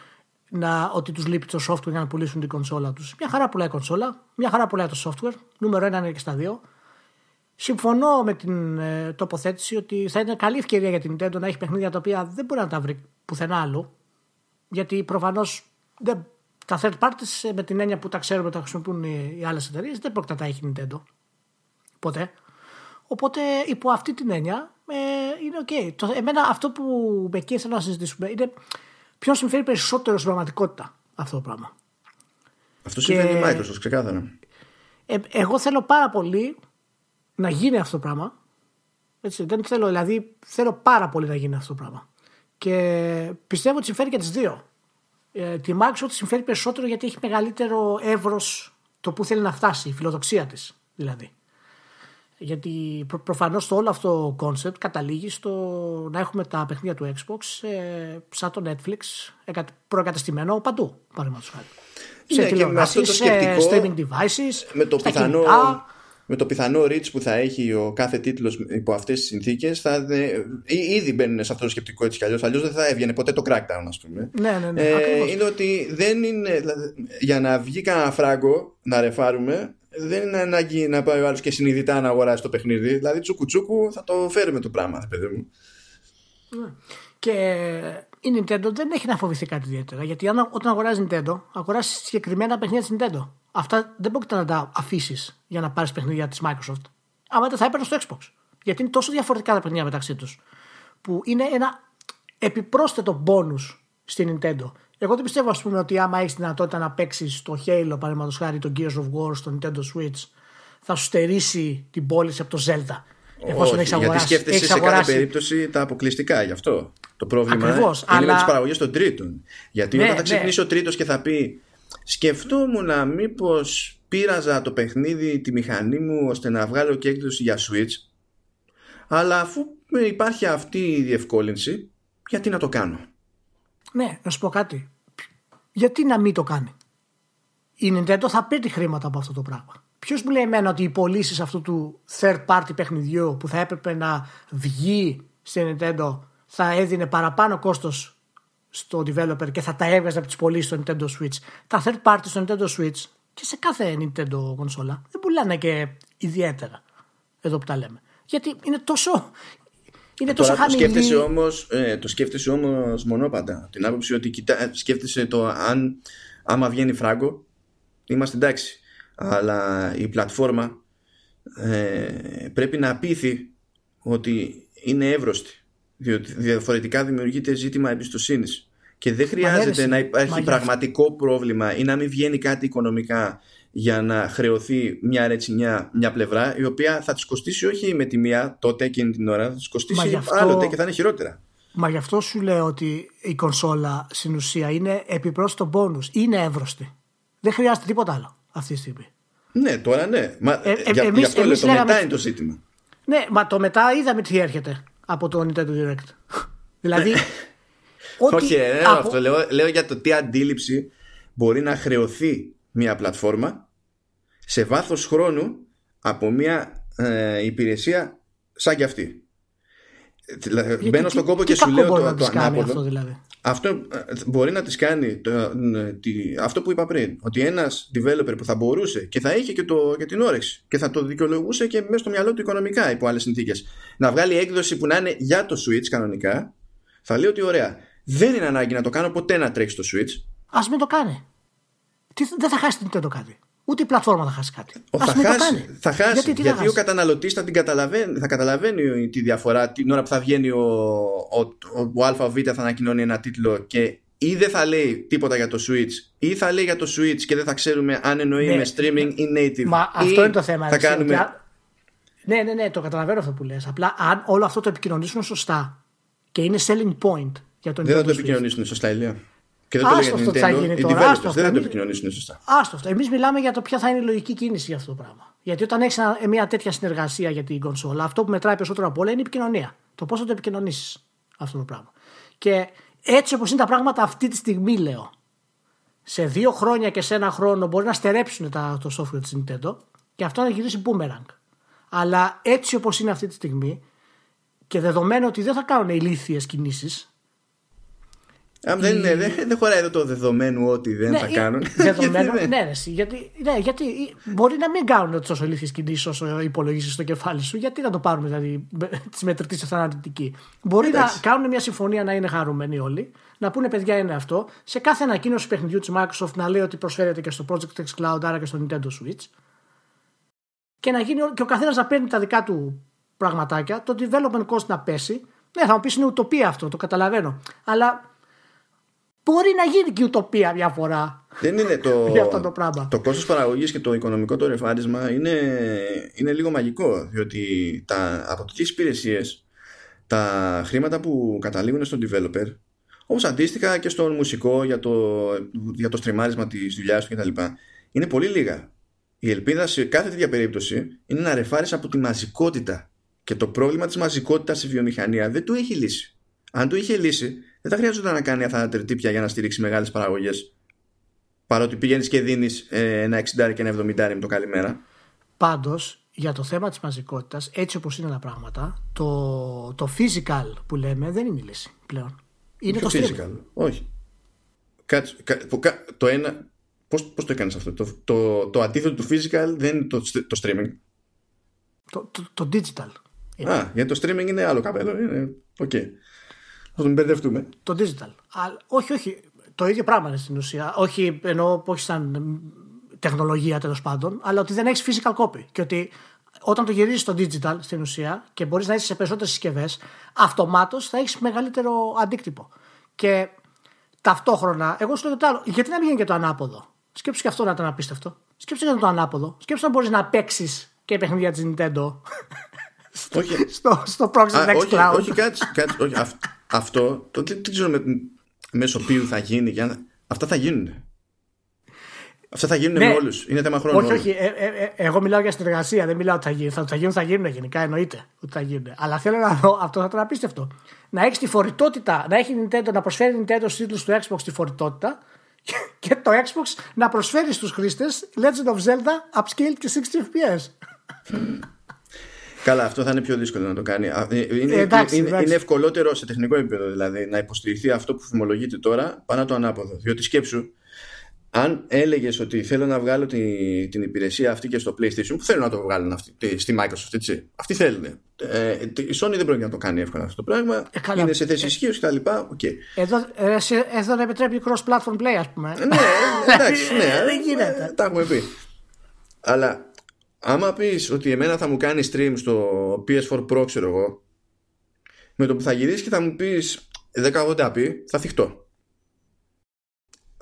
να, ότι τους λείπει το software για να πουλήσουν την κονσόλα τους. Μια χαρά πουλάει η κονσόλα, μια χαρά πουλάει το software. Νούμερο ένα είναι και στα δύο. Συμφωνώ με την ε, τοποθέτηση ότι θα είναι καλή ευκαιρία για την Nintendo να έχει παιχνίδια τα οποία δεν μπορεί να τα βρει πουθενά άλλο. Γιατί προφανώς τα third parties ε, με την έννοια που τα ξέρουμε τα χρησιμοποιούν οι, οι άλλες εταιρείες δεν πρόκειται να τα έχει η Nintendo. Ποτέ. Οπότε υπό αυτή την έννοια ε, είναι OK. Okay. εμένα αυτό που με εκεί θέλω να συζητήσουμε είναι ποιον συμφέρει περισσότερο στην πραγματικότητα αυτό το πράγμα. Αυτό συμφέρει τη Microsoft, ξεκάθαρα. Ε, εγώ θέλω πάρα πολύ να γίνει αυτό το πράγμα. Έτσι, δεν θέλω, δηλαδή θέλω πάρα πολύ να γίνει αυτό το πράγμα. Και πιστεύω ότι συμφέρει και τις δύο. Ε, τη Microsoft συμφέρει περισσότερο γιατί έχει μεγαλύτερο εύρος το που θέλει να φτάσει, η φιλοδοξία της δηλαδή. Γιατί προ, προφανώς το όλο αυτό το concept καταλήγει στο να έχουμε τα παιχνίδια του Xbox ε, σαν το Netflix προκαταστημένο παντού, παραδείγματος χάρη. Ναι, σε και με αυτό το σκεπτικό, streaming devices, με το, πιθανό, με το πιθανό reach που θα έχει ο κάθε τίτλος υπό αυτές τις συνθήκες, θα ήδη μπαίνουν σε αυτό το σκεπτικό έτσι κι αλλιώς. Αλλιώς δεν θα έβγαινε ποτέ το crackdown, ας πούμε. Ναι, ναι, ναι. Ε, είναι ότι δεν είναι. Δηλαδή, για να βγει κανένα φράγκο να ρεφάρουμε, δεν είναι ανάγκη να πάει ο άλλος και συνειδητά να αγοράσει το παιχνίδι. Δηλαδή, τσούκου τσούκου θα το φέρουμε το πράγμα, παιδί μου. Ναι. Και η Nintendo δεν έχει να φοβηθεί κάτι ιδιαίτερα. Γιατί αν, όταν αγοράζει Nintendo, αγοράζει συγκεκριμένα παιχνίδια της Nintendo. Αυτά δεν πρόκειται να τα αφήσεις για να πάρεις παιχνίδια της Microsoft. Άμα δεν θα έπαιρνες στο Xbox. Γιατί είναι τόσο διαφορετικά τα παιχνίδια μεταξύ τους. Που είναι ένα επιπρόσθετο bonus στην Nintendo. Εγώ δεν πιστεύω, ας πούμε, ότι άμα έχεις δυνατότητα να παίξεις το Halo, παραδείγματος χάρη, το Gears of War στο Nintendo Switch, θα σου στερήσει την πώληση από το Zelda. Εφόσον έχεις αγοράσει. Γιατί σκέφτεσαι σε κάθε περίπτωση τα αποκλειστικά γι' αυτό. Το πρόβλημα Ακριβώς, είναι αλλά... με τις παραγωγές των τρίτων. Γιατί ναι, όταν θα ξυπνήσει ναι. ο τρίτος και θα πει Σκεφτόμουν μήπως πείραζα το παιχνίδι, τη μηχανή μου ώστε να βγάλω και έκδοση για Switch. Αλλά αφού υπάρχει αυτή η διευκόλυνση, γιατί να το κάνω; Ναι, να σου πω κάτι. Γιατί να μην το κάνει; Η Nintendo θα παίρνει χρήματα από αυτό το πράγμα. Ποιος μου λέει εμένα ότι οι πωλήσεις αυτού του third party παιχνιδιού που θα έπρεπε να βγει στην Nintendo θα έδινε παραπάνω κόστος στο developer και θα τα έβγαζε από τις πωλήσεις στο Nintendo Switch. Τα third party στο Nintendo Switch και σε κάθε Nintendo κονσόλα δεν πουλάνε και ιδιαίτερα. Εδώ που τα λέμε. Γιατί είναι τόσο, είναι τόσο Τώρα, το σκέφτεσαι όμως, ε, το σκέφτεσαι όμως μονόπαντα. Την άποψη ότι κοιτά, σκέφτεσαι το αν άμα βγαίνει φράγκο είμαστε εντάξει. Αλλά η πλατφόρμα ε, πρέπει να πείθει ότι είναι εύρωστη. Διότι διαφορετικά δημιουργείται ζήτημα εμπιστοσύνης. Και δεν χρειάζεται να υπάρχει πραγματικό πρόβλημα ή να μην βγαίνει κάτι οικονομικά για να χρεωθεί μια ρετσινιά μια πλευρά η οποία θα της κοστίσει όχι με τη μία τότε εκείνη την ώρα, θα της κοστίσει αυτό... άλλοτε και θα είναι χειρότερα. Μα γι' αυτό σου λέω ότι η κονσόλα στην ουσία είναι επιπρόσθετο μπόνους, είναι εύρωστη. Δεν χρειάζεται τίποτα άλλο αυτή τη στιγμή. Ναι, τώρα ναι. Μα, ε, ε, για, εμείς, αυτό λέω, το μετά είναι το ζήτημα. Ναι, μα το μετά είδαμε τι έρχεται από το Nintendo Direct. δηλαδή. Ναι. Όχι, δεν από... αυτό. Λέω, λέω για το τι αντίληψη μπορεί να χρεωθεί μια πλατφόρμα σε βάθος χρόνου από μια ε, υπηρεσία σαν κι αυτή. Γιατί, Μπαίνω στον κόπο και σου λέω το, το ανάποδο. Αυτό, δηλαδή. αυτό ε, μπορεί να τη κάνει το, ε, αυτό που είπα πριν. Ότι ένας developer που θα μπορούσε και θα είχε και, το, και την όρεξη και θα το δικαιολογούσε και μέσα στο μυαλό του οικονομικά υπό άλλες συνθήκες. Να βγάλει έκδοση που να είναι για το Switch κανονικά, θα λέει ότι ωραία. Δεν είναι ανάγκη να το κάνω ποτέ να τρέξει το Switch. Α μην το κάνει. Τι, δεν θα χάσει την το κάτι. Ούτε η πλατφόρμα θα χάσει κάτι. Ο, θα, χάσει, θα χάσει. Γιατί, γιατί ο καταναλωτής θα, την καταλαβαίνει, θα καταλαβαίνει τη διαφορά την ώρα που θα βγαίνει ο, ο, ο, ο ΑΒ θα ανακοινώνει ένα τίτλο και ή δεν θα λέει τίποτα για το Switch ή θα λέει για το Switch και δεν θα ξέρουμε αν εννοεί ναι. με streaming ή native. Μα αυτό είναι το θέμα. Θα κάνουμε... Ναι, ναι, ναι, το καταλαβαίνω αυτό που λες. Απλά αν όλο αυτό το επικοινωνήσουν σωστά και είναι selling point για τον Δεν θα το επικοινωνήσουν σωστά, Ηλία. Και δεν το λέει για θα γίνει τώρα. δεν θα το επικοινωνήσουν σωστά. Άστο Εμείς μιλάμε για το ποια θα είναι η λογική κίνηση για αυτό το πράγμα. Γιατί όταν έχεις μια τέτοια συνεργασία για την κονσόλα, αυτό που μετράει περισσότερο από όλα είναι η επικοινωνία. Το πώς θα το επικοινωνήσεις αυτό το πράγμα. Και έτσι όπως είναι τα πράγματα αυτή τη στιγμή, λέω, σε δύο χρόνια και σε ένα χρόνο μπορεί να στερέψουν το software της Nintendo και αυτό να γυρίσει boomerang. Αλλά έτσι όπως είναι αυτή τη στιγμή και δεδομένου ότι δεν θα κάνουν ηλίθιες κινήσεις, αν δεν, είναι, δεν, δεν χωράει εδώ το δεδομένο ότι δεν ναι, θα κάνουν. Δεδομένο, ναι, ναι, γιατί, ναι, γιατί μπορεί να μην κάνουν τόσο ηλίθιε κινήσεις όσο υπολογίσει στο κεφάλι σου. Γιατί να το πάρουμε δηλαδή τη μετρητή σε θανατική. Μπορεί Εντάξει. να κάνουν μια συμφωνία να είναι χαρούμενοι όλοι, να πούνε παιδιά είναι αυτό. Σε κάθε ανακοίνωση παιχνιδιού της Microsoft να λέει ότι προσφέρεται και στο Project X Cloud, άρα και στο Nintendo Switch. Και, να γίνει, και ο καθένας να παίρνει τα δικά του πραγματάκια, το development cost να πέσει. Ναι, θα μου πεις είναι ουτοπία αυτό, το καταλαβαίνω. Αλλά Μπορεί να γίνει και ουτοπία μια φορά. Δεν είναι το, για αυτό το πράγμα. Το κόστος παραγωγής και το οικονομικό το ρεφάρισμα είναι, είναι λίγο μαγικό. Διότι τα, από τις υπηρεσίες, τα χρήματα που καταλήγουν στον developer, όπως αντίστοιχα και στον μουσικό για το, για το στριμάρισμα της δουλειάς του κτλ. Είναι πολύ λίγα. Η ελπίδα σε κάθε τέτοια περίπτωση είναι να ρεφάρεις από τη μαζικότητα. Και το πρόβλημα της μαζικότητας στη βιομηχανία δεν το έχει λύσει. Αν το είχε λύσει, δεν θα χρειάζεται να κάνει αθανατερτύπια για να στηρίξει μεγάλες παραγωγές. Παρότι πηγαίνεις και δίνεις ε, ένα 60 και ένα 70 με το καλημέρα. Πάντως, για το θέμα της μαζικότητας, έτσι όπως είναι τα πράγματα, το, το physical που λέμε δεν είναι η λύση πλέον. Είναι το physical. Όχι. Κάτσε, το ένα. Πώς πώς το έκανες αυτό, το, το, το αντίθετο του physical δεν είναι το, το streaming. Το, το, το digital. Α, γιατί το streaming είναι άλλο καπέλο. Είναι, okay. Θα τον μπερδευτούμε. Το digital. Α, όχι, όχι. Το ίδιο πράγμα είναι στην ουσία. Όχι εννοώ όχι σαν τεχνολογία τέλος πάντων, αλλά ότι δεν έχεις physical copy. Και ότι όταν το γυρίζεις στο digital στην ουσία και μπορείς να είσαι σε περισσότερες συσκευές, αυτομάτως θα έχεις μεγαλύτερο αντίκτυπο. Και ταυτόχρονα, εγώ σου λέω το άλλο, γιατί να μην γίνει και το ανάποδο; Σκέψου και αυτό να ήταν απίστευτο. Σκέψου και το ανάποδο. Σκέψου να μπορείς να παίξεις και παιχνίδια της Nintendo. Όχι. στο, στο Project Next Cloud. Όχι, κάτσε, κάτσε, όχι, αυτό το, δεν, ξέρω με, μέσω ποιου θα γίνει. Και αυτά θα γίνουν. Αυτά θα γίνουν ναι. με όλους. Είναι θέμα χρόνου. Όχι, όχι. Ε, ε, ε, εγώ μιλάω για συνεργασία. Δεν μιλάω ότι θα γίνουν. Θα, θα γίνουν, θα γίνουν γενικά. Εννοείται ότι θα γίνουν. Αλλά θέλω να δω, αυτό θα ήταν απίστευτο. Να έχει τη φορητότητα, να έχει Nintendo, να προσφέρει Nintendo στους τίτλους του Xbox τη φορητότητα και το Xbox να προσφέρει στους χρήστες Legend of Zelda upscale και 60 FPS. Καλά, αυτό θα είναι πιο δύσκολο να το κάνει. Ε, είναι, εντάξει, είναι, είναι ευκολότερο σε τεχνικό επίπεδο δηλαδή να υποστηριχθεί αυτό που φημολογείται τώρα πάνω το ανάποδο. Διότι σκέψου, αν έλεγες ότι θέλω να βγάλω την, την υπηρεσία αυτή και στο PlayStation, που θέλουν να το βγάλουν αυτή, στη Microsoft, έτσι. Αυτοί θέλουν. Ε, η Sony δεν πρόκειται να το κάνει εύκολα αυτό το πράγμα. Ε, είναι σε θέση ισχύως κτλ. Okay. Εδώ, ε, εδώ δεν επιτρέπει cross-platform play, ας πούμε. ναι, εντάξει, ναι. δεν γίνεται. Τα έχουμε πει. Αλλά άμα πεις ότι εμένα θα μου κάνεις stream στο PS4 Pro ξέρω εγώ με το που θα γυρίσεις και θα μου πεις 1080p θα θυχτώ.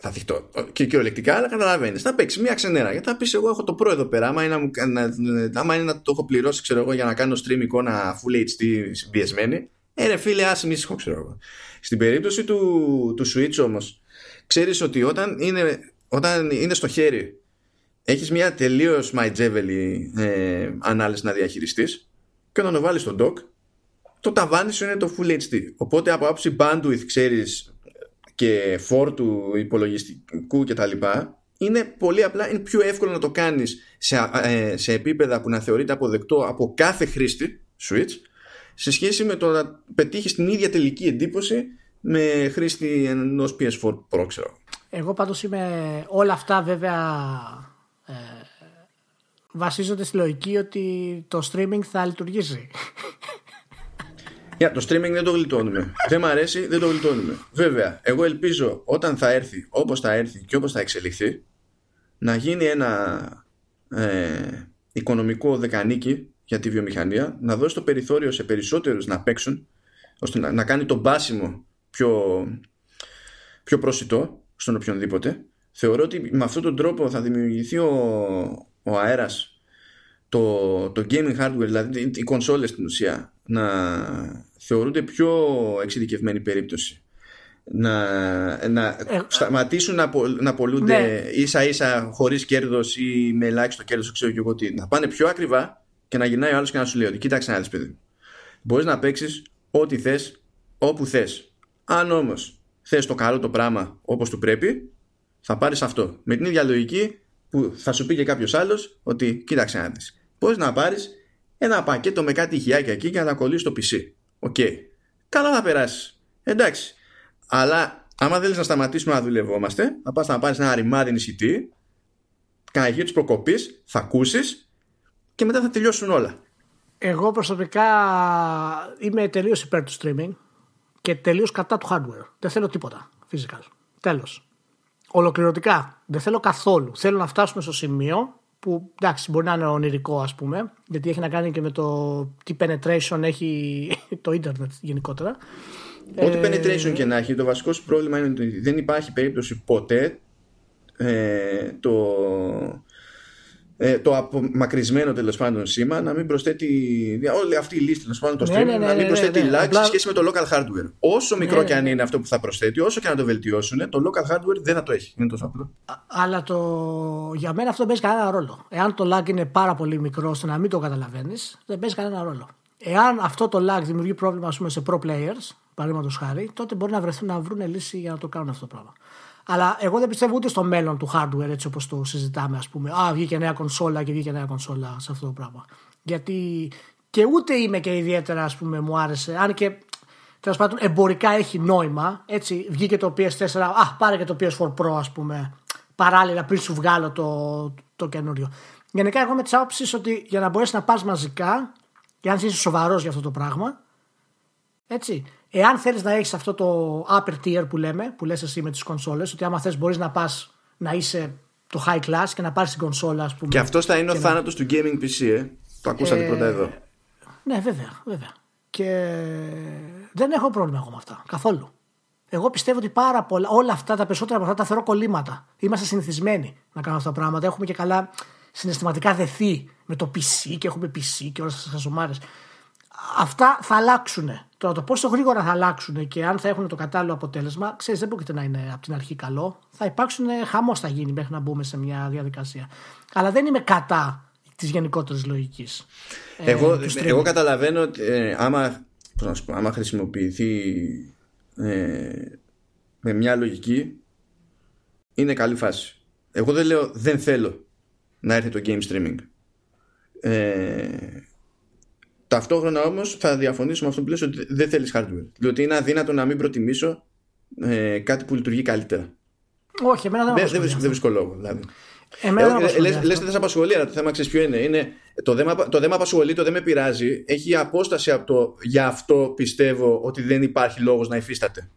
Θα θυχτώ. Και κυριολεκτικά αλλά καταλαβαίνεις. θα παίξεις μια ξενέρα. Γιατί θα πεις εγώ έχω το Pro εδώ πέρα. Άμα είναι να, να, άμα είναι να το έχω πληρώσει ξέρω εγώ για να κάνω stream εικόνα Full HD συμπιεσμένη ε ρε φίλε άσε ήσυχο ξέρω εγώ στην περίπτωση του, του Switch όμως ξέρεις ότι όταν είναι, όταν είναι στο χέρι έχεις μια τελείως μαϊτζέβελη ε, ανάλυση να διαχειριστείς και όταν το βάλεις στο dock το ταβάνι σου είναι το Full HD οπότε από άποψη bandwidth ξέρεις και φόρτου υπολογιστικού κτλ είναι πολύ απλά, είναι πιο εύκολο να το κάνεις σε, ε, σε επίπεδα που να θεωρείται αποδεκτό από κάθε χρήστη Switch σε σχέση με το να πετύχεις την ίδια τελική εντύπωση με χρήστη ενός PS4 Pro ξέρω. Εγώ πάντως είμαι όλα αυτά βέβαια ε, βασίζονται στη λογική ότι το streaming θα λειτουργήσει. Yeah, το streaming δεν το γλιτώνουμε. δεν μου αρέσει, δεν το γλιτώνουμε. Βέβαια, εγώ ελπίζω όταν θα έρθει, όπως θα έρθει και όπως θα εξελιχθεί, να γίνει ένα ε, οικονομικό δεκανίκι για τη βιομηχανία, να δώσει το περιθώριο σε περισσότερους να παίξουν, ώστε να, να κάνει το μπάσιμο πιο, πιο προσιτό στον οποιονδήποτε. Θεωρώ ότι με αυτόν τον τρόπο θα δημιουργηθεί ο, ο αέρας, το, το gaming hardware, δηλαδή οι κονσόλες στην ουσία, να θεωρούνται πιο εξειδικευμένη περίπτωση. Να, να ε, σταματήσουν να, να πουλιούνται ναι. ίσα ίσα χωρίς κέρδος ή με ελάχιστο κέρδος ξέρω και εγώ τι. Να πάνε πιο ακριβά και να γυρνάει ο άλλος και να σου λέει ότι κοίταξε να δεις μπορείς να παίξεις ό,τι θες όπου θες. Αν όμως θες το καλό το πράγμα όπως του πρέπει θα πάρεις αυτό με την ίδια λογική που θα σου πει και κάποιος άλλος ότι κοίταξε να δεις μπορείς να πάρεις ένα πακέτο με κάτι ηχειάκια εκεί και να τα κολλήσεις στο PC OK. Okay. Καλά θα περάσεις. Εντάξει. Αλλά άμα θέλεις να σταματήσουμε να δουλευόμαστε, θα πας να πάρεις ένα ρημάδι νησιτή, κανένα γύρω της προκοπής, θα ακούσεις και μετά θα τελειώσουν όλα. Εγώ προσωπικά είμαι τελείως υπέρ του streaming και τελείως κατά του hardware. Δεν θέλω τίποτα φυσικά. Τέλος. Ολοκληρωτικά. Δεν θέλω καθόλου. Θέλω να φτάσουμε στο σημείο που εντάξει μπορεί να είναι ονειρικό ας πούμε γιατί έχει να κάνει και με το τι penetration έχει το ίντερνετ γενικότερα Ό,τι ε, penetration και να έχει το βασικό σου πρόβλημα είναι ότι δεν υπάρχει περίπτωση ποτέ ε, το ε, το απομακρυσμένο τέλος πάντων σήμα να μην προσθέτει. Όλη αυτή η λίστα τέλος πάντων το ναι, streaming ναι, ναι, να μην προσθέτει lag σε σχέση με το local hardware. Όσο μικρό και αν είναι αυτό που θα προσθέτει, όσο και να το βελτιώσουν, το local hardware δεν θα το έχει. Είναι τόσο απλό. Αλλά το... για μένα αυτό δεν παίζει κανένα ρόλο. Εάν το lag είναι πάρα πολύ μικρό ώστε να μην το καταλαβαίνεις, δεν παίζει κανένα ρόλο. Εάν αυτό το lag δημιουργεί πρόβλημα ας πούμε, σε pro players, παραδείγματος χάρη, τότε μπορεί να βρεθούν να βρουν λύση για να το κάνουν αυτό το πράγμα. Αλλά εγώ δεν πιστεύω ούτε στο μέλλον του hardware έτσι όπως το συζητάμε ας πούμε. Α, βγήκε νέα κονσόλα και βγήκε νέα κονσόλα σε αυτό το πράγμα. Γιατί και ούτε είμαι και ιδιαίτερα ας πούμε μου άρεσε. Αν και τέλος πάντων εμπορικά έχει νόημα. Έτσι βγήκε το PS4, α πάρε και το PS4 Pro ας πούμε παράλληλα πριν σου βγάλω το, το καινούριο. Γενικά εγώ με τις άποψεις ότι για να μπορέσεις να πας μαζικά και αν είσαι σοβαρός για αυτό το πράγμα έτσι, Εάν θέλεις να έχεις αυτό το upper tier που λέμε, που λες εσύ με τις κονσόλες, ότι άμα θες μπορείς να πας να είσαι το high class και να πάρεις την κονσόλα, ας πούμε. Και αυτό θα είναι ο θάνατος του gaming PC, ε; Το ακούσατε ε, πρώτα εδώ. Ναι, βέβαια, βέβαια. Και δεν έχω πρόβλημα εγώ με αυτά. Καθόλου. Εγώ πιστεύω ότι πάρα πολλά, όλα αυτά τα περισσότερα από αυτά τα θεωρώ κολλήματα. Είμαστε συνηθισμένοι να κάνουμε αυτά τα πράγματα. Έχουμε και καλά συναισθηματικά δεθεί με το PC και έχουμε PC και όλες τις χαζομάρες αυτά θα αλλάξουν. Τώρα το πόσο γρήγορα θα αλλάξουν και αν θα έχουν το κατάλληλο αποτέλεσμα, ξέρεις, δεν πρόκειται να είναι από την αρχή καλό. Θα υπάρξουν χαμός θα γίνει μέχρι να μπούμε σε μια διαδικασία. Αλλά δεν είμαι κατά της γενικότερης λογικής. Ε, εγώ, εγώ καταλαβαίνω ότι ε, άμα, πω, άμα χρησιμοποιηθεί ε, με μια λογική είναι καλή φάση. Εγώ δεν λέω δεν θέλω να έρθει το game streaming. Ε, Ταυτόχρονα όμως θα διαφωνήσω με αυτό που λες ότι δεν θέλεις hardware. Διότι είναι αδύνατο να μην προτιμήσω ε, κάτι που λειτουργεί καλύτερα. Όχι, εμένα δεν Δεν, δεν βρίσκω λόγο. Δηλαδή. Εμένα δεν ε, λες, λες δεν σε απασχολεί, αλλά το θέμα ξέρεις ποιο είναι. είναι το, δέμα, το δέμα απασχολεί, το δεν με πειράζει. Έχει απόσταση από το γι' αυτό πιστεύω ότι δεν υπάρχει λόγος να υφίσταται.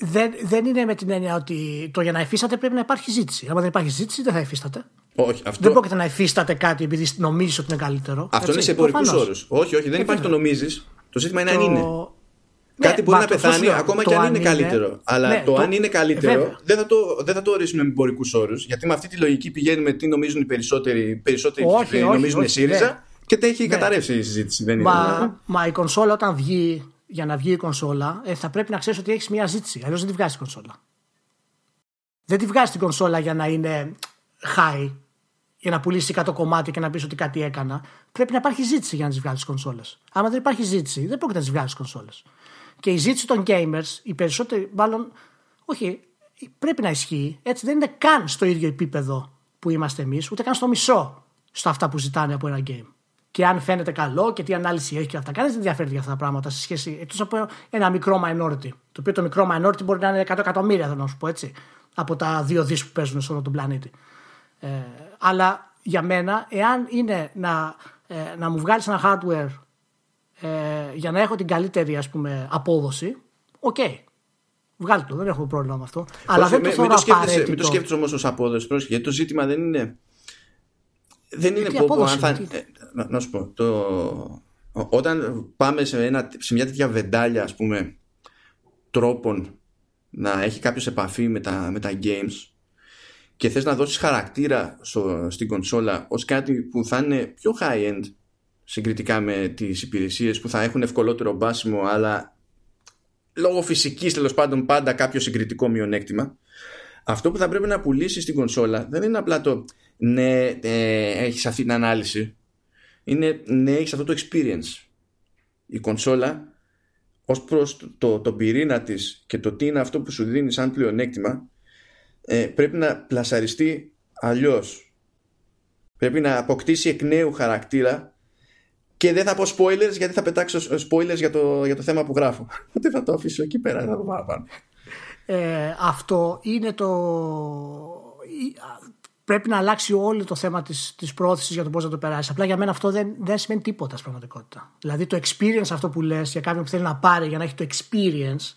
Δεν, δεν είναι με την έννοια ότι το για να υφίσταται πρέπει να υπάρχει ζήτηση. Αν δεν υπάρχει ζήτηση, δεν θα υφίσταται. Όχι, αυτό... Δεν πρόκειται να υφίσταται κάτι επειδή νομίζεις ότι είναι καλύτερο. Αυτό έτσι. είναι σε εμπορικούς όρους. Όχι, όχι, δεν ε, υπάρχει το νομίζεις. Το ζήτημα είναι το... αν είναι. Ναι, κάτι μπορεί να πεθάνει ακόμα και αν είναι, καλύτερο. Αλλά ναι, το, αν είναι καλύτερο δεν, θα το, δεν θα το ορίσουμε με εμπορικούς όρους. Γιατί με αυτή τη λογική πηγαίνει με τι νομίζουν οι περισσότεροι, περισσότεροι όχι, όχι, νομίζουν όχι, ΣΥΡΙΖΑ ναι. και έχει ναι. καταρρεύσει η συζήτηση. Δεν μα, είναι. μα η κονσόλα όταν βγει, για να βγει η κονσόλα, ε, θα πρέπει να ξέρεις ότι έχεις μια ζήτηση. Αλλιώς δεν τη βγάζει η κονσόλα. Δεν τη βγάζει την κονσόλα για να είναι high για να πουλήσει 100 κομμάτια και να πεις ότι κάτι έκανα. Πρέπει να υπάρχει ζήτηση για να τις βγάλει κονσόλες. Άμα δεν υπάρχει ζήτηση, δεν πρόκειται να τις βγάλει κονσόλες. Και η ζήτηση των gamers, οι περισσότεροι, μάλλον, όχι, πρέπει να ισχύει. Έτσι δεν είναι καν στο ίδιο επίπεδο που είμαστε εμείς, ούτε καν στο μισό στο αυτά που ζητάνε από ένα game. Και αν φαίνεται καλό και τι ανάλυση έχει και αυτά. Κανείς δεν ενδιαφέρεται για αυτά τα πράγματα σε σχέση. Εκτός από ένα μικρό minority. Το οποίο το μικρό minority μπορεί να είναι 100 εκατομμύρια, θέλω να σου πω έτσι. Από τα δύο δις που παίζουν σε όλο τον πλανήτη. Ε, αλλά για μένα, εάν είναι να, ε, να μου βγάλεις ένα hardware ε, για να έχω την καλύτερη ας πούμε, απόδοση, OK. Okay. Βγάλε το, δεν έχω πρόβλημα με αυτό. Αλλά δεν το θεωρώ απαραίτητο. Μην το σκέφτεσαι όμως ως απόδοση, γιατί το ζήτημα δεν είναι. Δεν είναι πω, αν θα. Ε, να, να, σου πω. Το, όταν πάμε σε, ένα, σε μια τέτοια βεντάλια, ας πούμε, τρόπων να έχει κάποιος επαφή με τα, με τα games και θες να δώσεις χαρακτήρα στο, στην κονσόλα ως κάτι που θα είναι πιο high-end συγκριτικά με τις υπηρεσίες που θα έχουν ευκολότερο μπάσιμο αλλά λόγω φυσικής τέλος πάντων πάντα κάποιο συγκριτικό μειονέκτημα αυτό που θα πρέπει να πουλήσεις στην κονσόλα δεν είναι απλά το ναι ε, έχεις αυτή την ανάλυση είναι ναι έχεις αυτό το experience. Η κονσόλα ως προς το, το, το πυρήνα της και το τι είναι αυτό που σου δίνει σαν πλεονέκτημα ε, πρέπει να πλασαριστεί αλλιώς. Πρέπει να αποκτήσει εκ νέου χαρακτήρα και δεν θα πω spoilers γιατί θα πετάξω spoilers για το, για το θέμα που γράφω. Δεν θα το αφήσω εκεί πέρα, θα το πάω Ε, αυτό είναι το... Πρέπει να αλλάξει όλο το θέμα της, της πρόθεσης για το πώς να το περάσει. Απλά για μένα αυτό δεν, δεν σημαίνει τίποτα στην πραγματικότητα. Δηλαδή το experience αυτό που λες για κάποιον που θέλει να πάρει για να έχει το experience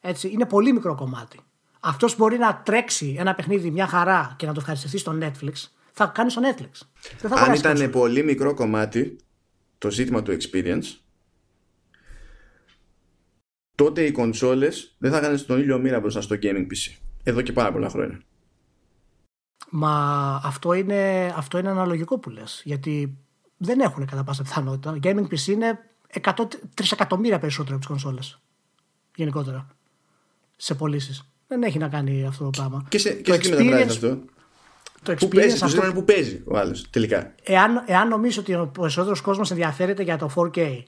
έτσι, είναι πολύ μικρό κομμάτι. Αυτός μπορεί να τρέξει ένα παιχνίδι μια χαρά και να το ευχαριστηθεί στο Netflix θα κάνει στο Netflix. Δεν θα Αν ήταν πολύ μικρό κομμάτι το ζήτημα του experience τότε οι κονσόλες δεν θα είχαν στον ήλιο μοίρα μπροστά στο gaming PC εδώ και πάρα πολλά χρόνια Μα αυτό είναι, αυτό είναι αναλογικό που λες γιατί δεν έχουν κατά πάσα πιθανότητα gaming PC είναι 100, 3 εκατομμύρια περισσότερο από τις κονσόλες γενικότερα σε πωλήσεις. Δεν έχει να κάνει αυτό το πράγμα. Και σε, και το σε experience, αυτό; το που παίζει, αυτό... το που παίζει ο άλλος τελικά. Εάν, εάν νομίζω ότι ο περισσότερος κόσμος ενδιαφέρεται για το 4K.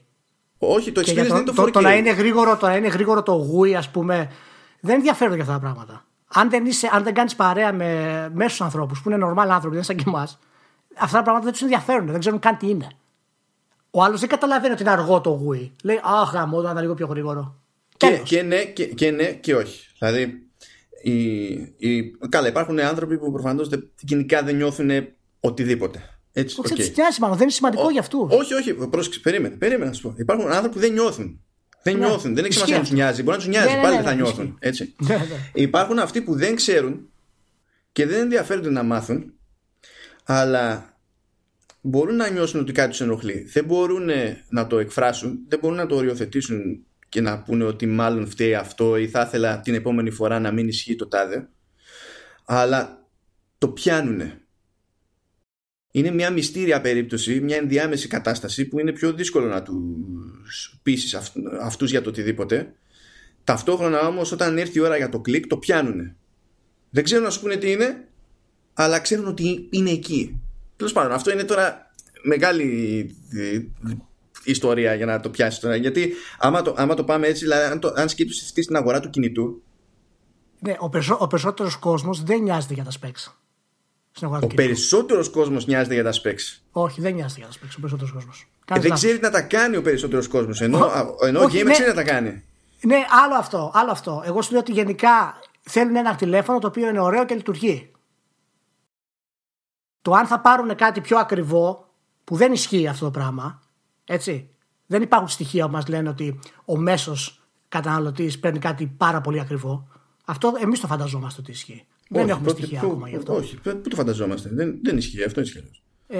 Όχι, το experience δεν είναι το 4K. Το, το, να είναι γρήγορο, το να είναι γρήγορο το GUI, ας πούμε, δεν ενδιαφέρονται για αυτά τα πράγματα. Αν δεν, είσαι, αν δεν κάνεις παρέα με μέσους ανθρώπους που είναι normal άνθρωποι, δεν είναι σαν και εμάς, αυτά τα πράγματα δεν τους ενδιαφέρουν, δεν ξέρουν καν τι είναι. Ο άλλος δεν καταλαβαίνει ότι είναι αργό το GUI. Λέει, Αχ, γαμώ, να είναι λίγο πιο γρήγορο. Και, και, ναι, και, και ναι και όχι. Δηλαδή, οι, οι, καλά, υπάρχουν άνθρωποι που προφανώς κοινικά δεν νιώθουν οτιδήποτε. Έτσι, όχι, okay. τους νοιάζει μάλλον, δεν είναι σημαντικό Ο, για αυτούς. Όχι, όχι, πρόσεξε, περίμενε, περίμενε να σου πω. Υπάρχουν άνθρωποι που δεν νιώθουν. Δεν ναι. νιώθουν, δεν έχει σημασία να τους νοιάζει. Μπορεί να τους νοιάζει, ναι, ναι πάλι ναι, δεν θα νιώθουν. Έτσι. Ναι, Υπάρχουν αυτοί που δεν ξέρουν και δεν ενδιαφέρονται να μάθουν, αλλά μπορούν να νιώσουν ότι κάτι τους ενοχλεί. Δεν μπορούν να το εκφράσουν, δεν μπορούν να το οριοθετήσουν και να πούνε ότι μάλλον φταίει αυτό ή θα ήθελα την επόμενη φορά να μην ισχύει το τάδε αλλά το πιάνουνε είναι μια μυστήρια περίπτωση μια ενδιάμεση κατάσταση που είναι πιο δύσκολο να τους πείσεις αυτούς για το οτιδήποτε ταυτόχρονα όμως όταν έρθει η ώρα για το κλικ το πιάνουνε δεν ξέρουν να σου πούνε τι είναι αλλά ξέρουν ότι είναι εκεί Τέλος πάντων, αυτό είναι τώρα μεγάλη ιστορία για να το πιάσεις τώρα. Γιατί άμα το, άμα το πάμε έτσι, δηλαδή, αν, το, αν σκύψεις στην αγορά του κινητού. Ναι, ο, περισσό, ο περισσότερος κόσμος δεν νοιάζεται για τα specs. Ο περισσότερος κόσμος νοιάζεται για τα specs. Όχι, δεν νοιάζεται για τα specs. Ο περισσότερος κόσμος. Ε, δεν ξέρει να τα κάνει ο περισσότερος κόσμος. Ενώ, ενώ ο gamer ναι, ξέρει να τα κάνει. Ναι, άλλο αυτό, άλλο αυτό. Εγώ σου λέω ότι γενικά θέλουν ένα τηλέφωνο το οποίο είναι ωραίο και λειτουργεί. Το αν θα πάρουν κάτι πιο ακριβό, που δεν ισχύει αυτό το πράγμα, έτσι. Δεν υπάρχουν στοιχεία που μας λένε ότι ο μέσος καταναλωτής παίρνει κάτι πάρα πολύ ακριβό. Αυτό εμείς το φανταζόμαστε ότι ισχύει. Όχι, δεν έχουμε στοιχεία πού, ακόμα γι' αυτό. Όχι, πού το φανταζόμαστε. Δεν, δεν ισχύει. Αυτό ισχύει. Ε,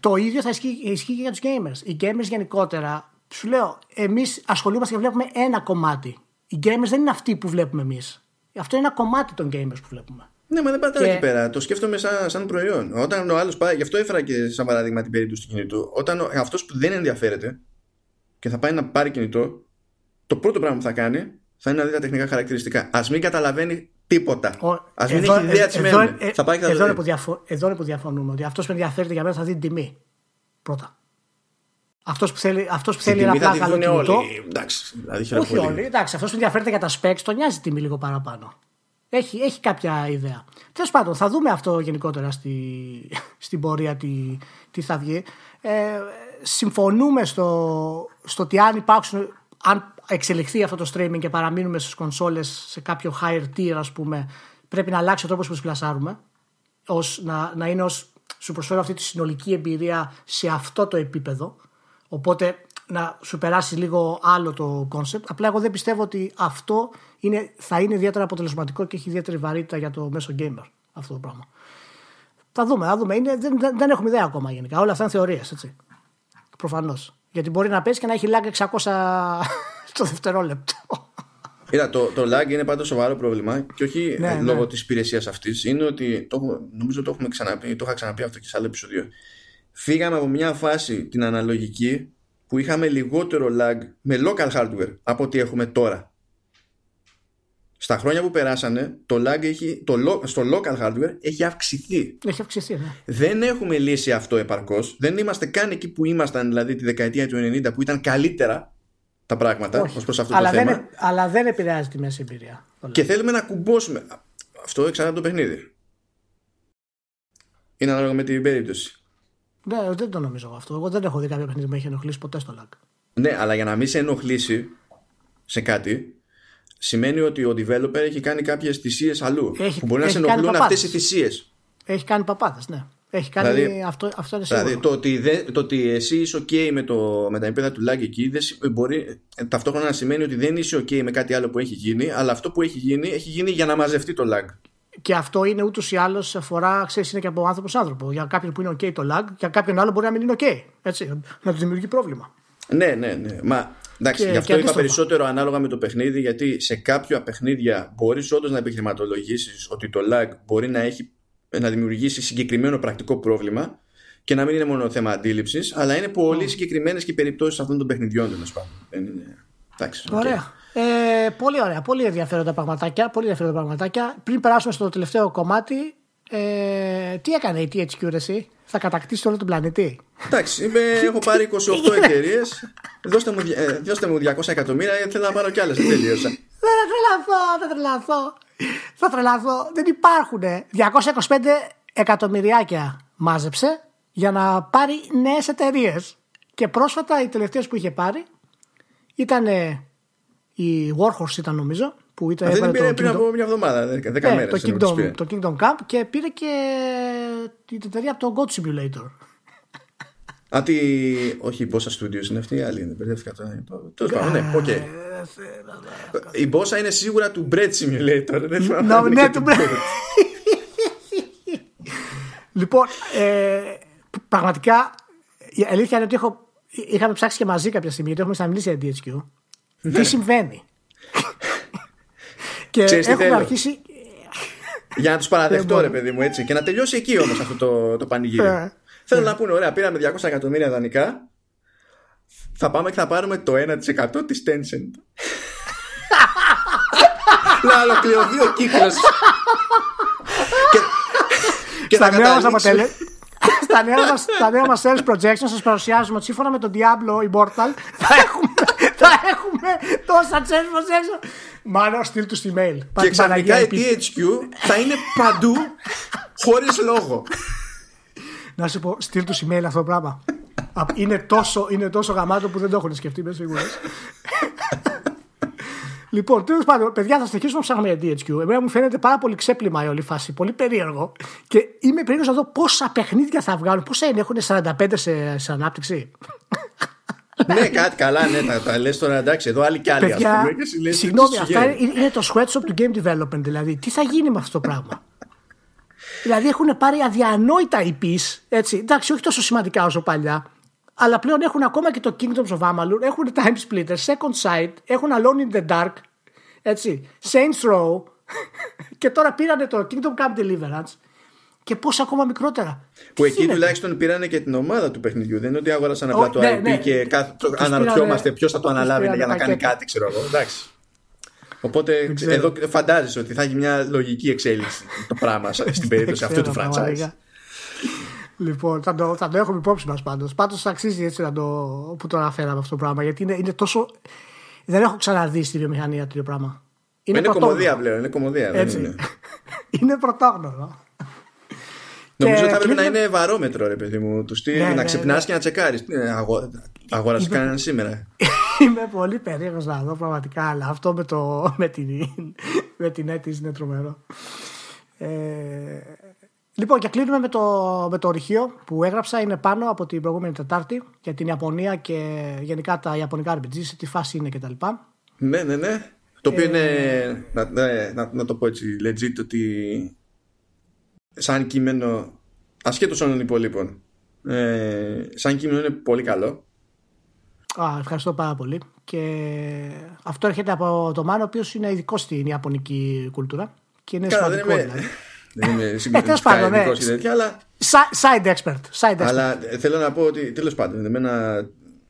το ίδιο θα ισχύει, ισχύει και για τους gamers. Οι gamers γενικότερα, σου λέω, εμείς ασχολούμαστε και βλέπουμε ένα κομμάτι. Οι gamers δεν είναι αυτοί που βλέπουμε εμείς. Αυτό είναι ένα κομμάτι των gamers που βλέπουμε. Ναι, μα δεν πατάει και... εκεί πέρα. Το σκέφτομαι σαν, σαν προϊόν. Όταν ο άλλος πάει, γι' αυτό έφερα και σαν παράδειγμα την περίπτωση του κινητού. Όταν αυτός που δεν ενδιαφέρεται και θα πάει να πάρει κινητό, το πρώτο πράγμα που θα κάνει θα είναι να δει τα τεχνικά χαρακτηριστικά. Α μην καταλαβαίνει τίποτα. Α μην εδώ, έχεις ιδέα τι εδώ, ε, θα πάει και θα εδώ, είναι που διαφο- εδώ είναι που διαφωνούμε. Ότι αυτός που ενδιαφέρεται για μένα θα δει την τιμή. Πρώτα. Αυτός που θέλει, αυτός που θέλει ένα πλάκα καλό κινητό. Όλοι. Εντάξει, δηλαδή Όχι όλοι. Εντάξει, αυτός που ενδιαφέρεται για τα specs τον νοιάζει τιμή λίγο παραπάνω. Έχει, έχει κάποια ιδέα. Τέλος πάντων, θα δούμε αυτό γενικότερα στη, στην πορεία τι, τι θα βγει. Ε, συμφωνούμε στο, στο ότι αν υπάρξουν, αν εξελιχθεί αυτό το streaming και παραμείνουμε στις κονσόλες σε κάποιο higher tier ας πούμε, πρέπει να αλλάξει ο τρόπος που τις πλασάρουμε, ως, να, να είναι ως, σου προσφέρω αυτή τη συνολική εμπειρία σε αυτό το επίπεδο. Οπότε να σου περάσει λίγο άλλο το κόνσεπτ. Απλά εγώ δεν πιστεύω ότι αυτό είναι, θα είναι ιδιαίτερα αποτελεσματικό και έχει ιδιαίτερη βαρύτητα για το μέσο gamer αυτό το πράγμα. Θα δούμε, θα δούμε. Είναι, δεν, δεν, δεν έχουμε ιδέα ακόμα γενικά. Όλα αυτά είναι θεωρίες, έτσι. Προφανώς. Γιατί μπορεί να πέσει και να έχει lag 600 στο δευτερόλεπτο. Είδα, το, το lag είναι πάντως σοβαρό πρόβλημα και όχι Ναι, ε, ναι. λόγω της υπηρεσίας αυτής. Είναι ότι, το, έχω- νομίζω το έχουμε ξαναπεί, το είχα ξαναπεί αυτό και σε άλλο επεισόδιο. Φύγαμε από μια φάση την αναλογική που είχαμε λιγότερο lag με local hardware από ό,τι έχουμε τώρα. Στα χρόνια που περάσανε, το lag έχει, το, lo- στο local hardware έχει αυξηθεί. Έχει αυξηθεί, ναι. Δεν έχουμε λύσει αυτό επαρκώς. Δεν είμαστε καν εκεί που ήμασταν, δηλαδή τη δεκαετία του 90, που ήταν καλύτερα τα πράγματα Όχι. ως προς αυτό αλλά, το θέμα. δεν, αλλά δεν επηρεάζει τη μέση εμπειρία. το λέω. Και θέλουμε να κουμπώσουμε. Αυτό εξαρτάται από το παιχνίδι. Είναι ανάλογα με την περίπτωση. Ναι, δεν το νομίζω εγώ αυτό. Εγώ δεν έχω δει κάποιο παιχνίδι που με έχει ενοχλήσει ποτέ στο lag. Ναι, αλλά για να μην σε ενοχλήσει σε κάτι, σημαίνει ότι ο developer έχει κάνει κάποιες θυσίες αλλού. Έχει- που μπορεί να έχει σε κάνει ενοχλούν παπάδες. αυτές οι θυσίες. Έχει κάνει παπάδες, ναι. Έχει κάνει. Δηλαδή- αυτό, αυτό είναι σίγουρο. Δηλαδή το ότι, δεν, το ότι εσύ είσαι OK με, το, με τα επίπεδα του lag εκεί δεν, σι- μπορεί ε, ταυτόχρονα να σημαίνει ότι δεν είσαι OK με κάτι άλλο που έχει γίνει, αλλά αυτό που έχει γίνει έχει γίνει για να μαζευτεί το lag. Και αυτό είναι ούτως ή άλλως αφορά, ξέρεις, είναι και από άνθρωπος σε άνθρωπο. Για κάποιον που είναι OK το lag, για κάποιον άλλο μπορεί να μην είναι OK. Έτσι, να του δημιουργεί πρόβλημα. Ναι, ναι, ναι. Μα εντάξει, Και- γι' αυτό και είπα αντίστροφα. περισσότερο ανάλογα με το παιχνίδι, γιατί σε κάποια παιχνίδια μπορείς όντως να επιχειρηματολογήσεις ότι το lag μπορεί να, έχει, να δημιουργήσει συγκεκριμένο πρακτικό πρόβλημα και να μην είναι μόνο θέμα αντίληψης, αλλά είναι πολύ συγκεκριμένες και περιπτώσεις αυτών των παιχνιδιών τέλος πάντων. Δεν είναι. Εντάξει, οκ. Ωραία. Ε, πολύ ωραία. Πολύ ενδιαφέροντα πραγματάκια. Πολύ ενδιαφέροντα πραγματάκια. Πριν περάσουμε στο τελευταίο κομμάτι, ε, τι έκανε η THQ ρε, εσύ, θα κατακτήσει όλο τον πλανήτη; Εντάξει, είμαι, έχω πάρει 28 εταιρείες. Δώστε, μου δια- ε, δώστε μου 200 εκατομμύρια γιατί θέλω να πάρω κι άλλες. Δεν τελείωσα. Δεν θα τρελαθώ, θα τρελαθώ. Θα τρελαθώ. Δεν υπάρχουν. 225 εκατομμυριάκια μάζεψε για να πάρει νέες εταιρείες. Και πρόσφατα οι τελευταίες που είχε πάρει ήταν η Warhorse ήταν νομίζω που ήταν Αυτή την έβαλε πήρε το πριν Kingdom- από μια εβδομάδα, 10 Ναι, μέρες. το, Kingdom, το Kingdom Come και πήρε και την εταιρεία από το Goat Simulator. Α, τι... Όχι, η Bossa Studios είναι αυτή η άλλη. Είναι, μπερδεύτηκα τώρα. Τέλος πάντων, ναι, οκ. Η Bossa είναι σίγουρα του Bread Simulator. Δεν θυμάμαι Ναι, αν είναι ναι, και του του Bread. Bread. Λοιπόν, ε, πραγματικά η αλήθεια είναι ότι έχω, είχαμε ψάξει και μαζί κάποια στιγμή γιατί έχουμε ξαναμιλήσει για THQ. τι συμβαίνει; και Ξέρεις τι έχουμε θέλω. αρχίσει. Για να τους παραδεχτώ, Δεν ρε μπορώ. παιδί μου, έτσι. Και να τελειώσει εκεί όμως αυτό το, το πανηγύρι. Ε, Θέλω να πούνε, ωραία, πήραμε 200 εκατομμύρια δανεικά. Θα πάμε και θα πάρουμε το 1% της Tencent. να ολοκληρωθεί ο κύκλος. και, και στα να νέα μας καταλήξουμε- αποτελε... στα, νέα μας, στα νέα μας sales projections σας παρουσιάζουμε ότι σύμφωνα με τον Diablo Immortal θα έχουμε, θα έχουμε τόσα sales projections. Μάλλον στείλ του στη mail. Και ξαφνικά η THQ θα είναι παντού χωρίς λόγο. Να σου πω, στείλ τους email αυτό το πράγμα. Α, είναι, τόσο, είναι τόσο γαμάτο που δεν το έχουν σκεφτεί, είμαι σίγουρος. λοιπόν, τέλος πάντων, παιδιά, θα συνεχίσουμε να ψάχνουμε για DHQ. Εμένα μου φαίνεται πάρα πολύ ξέπλυμα η όλη φάση, πολύ περίεργο. Και είμαι περίεργος να δω πόσα παιχνίδια θα βγάλουν. Πόσα είναι, έχουν 45 σε, σε ανάπτυξη. ναι, κάτι καλά, ναι, τα, τα λες τώρα εντάξει, εδώ άλλοι κι άλλοι. ας Παιδιά, πούμε, και εσύ λες, συγγνώμη, τι σου αυτά βγαίνει. είναι, είναι το sweatshop του game development. Δηλαδή, τι θα γίνει με αυτό το πράγμα; Δηλαδή, έχουν πάρει αδιανόητα IPs, έτσι. Εντάξει, όχι τόσο σημαντικά όσο παλιά. Αλλά πλέον έχουν ακόμα και το Kingdoms of Amalur, έχουν Time Splitter, Second Sight, έχουν Alone in the Dark, έτσι. Saints Row. και τώρα πήρανε το Kingdom Come Deliverance. Και πόσα ακόμα μικρότερα. Που Τι εκεί γίνεται; τουλάχιστον πήρανε και την ομάδα του παιχνιδιού. Δεν είναι ότι αγόρασαν απλά Ω, το ναι, IP ναι. και κάθε- το- Τους αναρωτιόμαστε πήρανε- ποιος θα το τους αναλάβει πήρανε για να κάνει πακέτο. κάτι, ξέρω εγώ. Εντάξει. Οπότε ξέρω. εδώ φαντάζεσαι ότι θα έχει μια λογική εξέλιξη το πράγμα στην περίπτωση αυτού του ξέρω, franchise. πραγματικά. Λοιπόν, θα το, θα το έχουμε υπόψη μας πάντως. Πάντως αξίζει έτσι να το, που το αναφέραμε αυτό το πράγμα. Γιατί είναι, είναι τόσο. Δεν έχω ξαναδεί στη βιομηχανία τέτοιο πράγμα. Είναι, πρωτόγνωρο. κομμωδία πλέον, είναι κομμωδία. δεν Έτσι. είναι. είναι πρωτόγνωρο. Νομίζω Και ότι θα πρέπει να κλείνω- είναι βαρόμετρο, ρε παιδί μου. Του στυλ, Ναι, να ναι, ξυπνάς ναι. και να τσεκάρεις. Αγόρασε Είμαι- κανέναν σήμερα. Είμαι πολύ περίεργος να δω πραγματικά, αλλά αυτό με, το, με την, με την αίτηση είναι τρομερό. Ε, Λοιπόν, και κλείνουμε με το, με το ορυχείο που έγραψα. Είναι πάνω από την προηγούμενη Τετάρτη για την Ιαπωνία και γενικά τα Ιαπωνικά RPG, σε τι φάση είναι κτλ. Ναι, ναι, ναι. Το οποίο είναι, ε, να, ναι, να, να, το πω έτσι, legit, ότι σαν κείμενο, ασχέτως όλων των υπολείπων, ε, σαν κείμενο είναι πολύ καλό. Α, ευχαριστώ πάρα πολύ. Και αυτό έρχεται από το Μάνο, ο οποίος είναι ειδικός στην Ιαπωνική κουλτούρα. Και είναι Καλά, σημαντικό. Δεν είμαι, δηλαδή. δεν είμαι συγκεκριμένα ναι. ειδικός αλλά... Side expert. Side expert. Αλλά θέλω να πω ότι τέλος πάντων, εμένα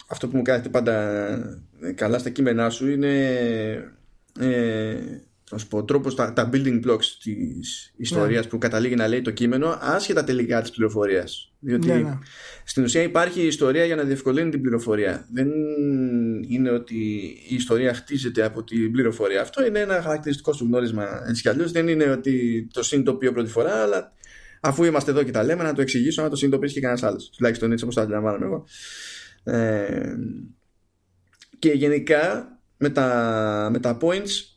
αυτό που μου κάθεται πάντα καλά στα κείμενά σου είναι ε, θα πω, τρόπος, τα, τα building blocks της ιστορίας ναι. που καταλήγει να λέει το κείμενο άσχετα τελικά της πληροφορίας διότι ναι, ναι. στην ουσία υπάρχει η ιστορία για να διευκολύνει την πληροφορία δεν είναι ότι η ιστορία χτίζεται από την πληροφορία αυτό είναι ένα χαρακτηριστικό σου γνώρισμα έτσι κι αλλιώς δεν είναι ότι το συνειδητοποιώ πρώτη φορά αλλά αφού είμαστε εδώ και τα λέμε να το εξηγήσω να το συνειδητοποιήσει και κανένας άλλος. τουλάχιστον έτσι όπως το αντιλαμβάνομαι εγώ ε, και γενικά με τα, με τα points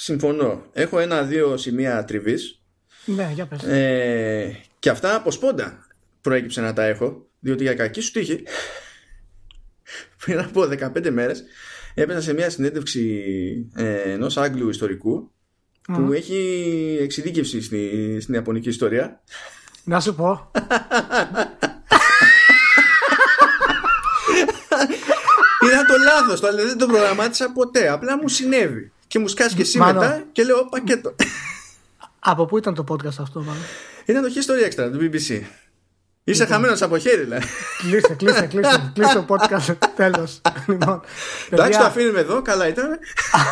συμφωνώ. Έχω ένα-δύο σημεία τριβή. Ναι, για πες. Ε, και αυτά από σπόντα προέκυψε να τα έχω, διότι για κακή σου τύχη, πριν από 15 μέρες, έπαιζα σε μια συνέντευξη ε, ενός Άγγλου ιστορικού που έχει εξειδίκευση στη, στην Ιαπωνική ιστορία. Να σου πω. Είδα το λάθος, δεν το προγραμμάτισα ποτέ. Απλά μου συνέβη. Και μου σκάσει και εσύ μετά και λέω πακέτο. Από πού ήταν το podcast αυτό, μάλλον. Ήταν το History Extra του BBC. Είσαι λοιπόν. χαμένος από χέρι, λέει. Κλείστε, κλείστε, κλείστε. Κλείστε το podcast. Τέλος. Λοιπόν, Εντάξει, το αφήνουμε εδώ. Καλά ήταν.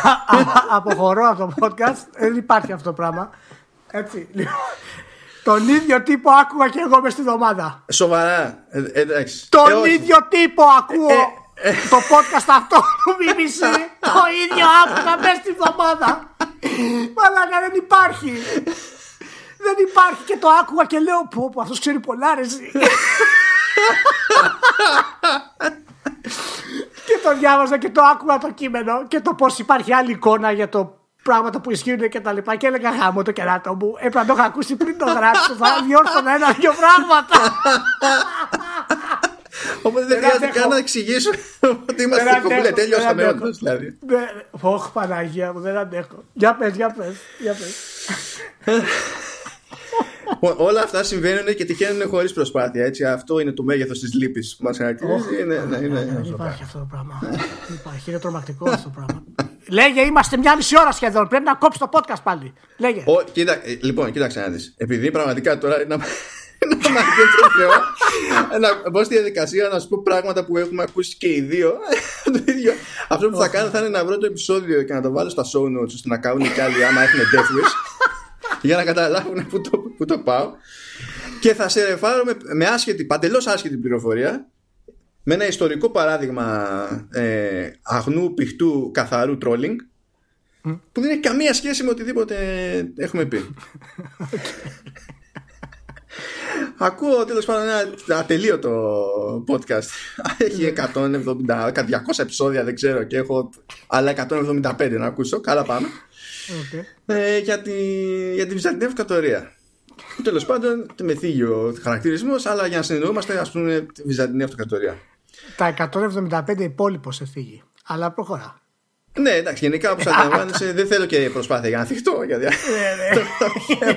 Αποχωρώ από το podcast. Δεν υπάρχει αυτό το πράγμα. Έτσι. Λοιπόν. Τον ίδιο τύπο άκουγα και εγώ μες στη εβδομάδα. Σοβαρά. Ε, εντάξει. Τον ε, ίδιο τύπο ακούω. Ε, το podcast αυτό του BBC το ίδιο άκουγα μέσα στη βδομάδα. Μαλάκα δεν υπάρχει. Δεν υπάρχει και το άκουγα και λέω πω πω αυτός ξέρει πολλά ρε και το διάβαζα και το άκουγα το κείμενο και το πως υπάρχει άλλη εικόνα για το πράγματα που ισχύουν και τα λοιπά και έλεγα χάμω το κεράτο μου έπρεπε να το είχα ακούσει πριν το γράψω θα διόρθωνα ένα-δυο πράγματα Οπότε δεν χρειάζεται καν να εξηγήσω ότι είμαστε κομπλέ. Τέλειωσαμε όντω δηλαδή. Όχι, Παναγία μου, δεν αντέχω. Για πες, για πες. Για πες. Όλα αυτά συμβαίνουν και τυχαίνουν χωρίς προσπάθεια. Έτσι. Αυτό είναι το μέγεθος της λύπης που μας χαρακτηρίζει. Δεν υπάρχει αυτό το πράγμα. υπάρχει. Είναι τρομακτικό αυτό το πράγμα. Λέγε, είμαστε μια μισή ώρα σχεδόν. Πρέπει να κόψεις το podcast πάλι. Λέγε. Ε, λοιπόν, κοίταξε να δεις. Επειδή πραγματικά τώρα να μαθαίνω Θεό. Να μπω στη διαδικασία να σου πω πράγματα που έχουμε ακούσει και οι δύο. Το ίδιο. αυτό που θα κάνω θα είναι να βρω το επεισόδιο και να το βάλω στα show notes ώστε να κάνουν κι άλλοι άμα έχουν death wish. Για να καταλάβουν που το, που το πάω. Και θα σε ρεφάρω με, με άσχετη, παντελώς άσχετη πληροφορία με ένα ιστορικό παράδειγμα ε, αγνού, πηχτού, καθαρού trolling που δεν έχει καμία σχέση με οτιδήποτε έχουμε πει. Ακούω τέλος πάντων ένα ατελείωτο podcast. Έχει 170, 200 επεισόδια δεν ξέρω και έχω άλλα 175 να ακούσω. Καλά πάμε. Okay. Ε, για, τη, για τη Βυζαντινή Αυτοκρατορία. Τέλος πάντων, με θίγει ο χαρακτηρισμός, αλλά για να συνεννοούμαστε, ας πούμε, τη Βυζαντινή Αυτοκρατορία. Τα 175 υπόλοιπο σε θίγει. Αλλά προχωρά. Ναι, εντάξει, γενικά όπως αντιλαμβάνεσαι, δεν θέλω και προσπάθεια για να θυχτώ. Γιατί...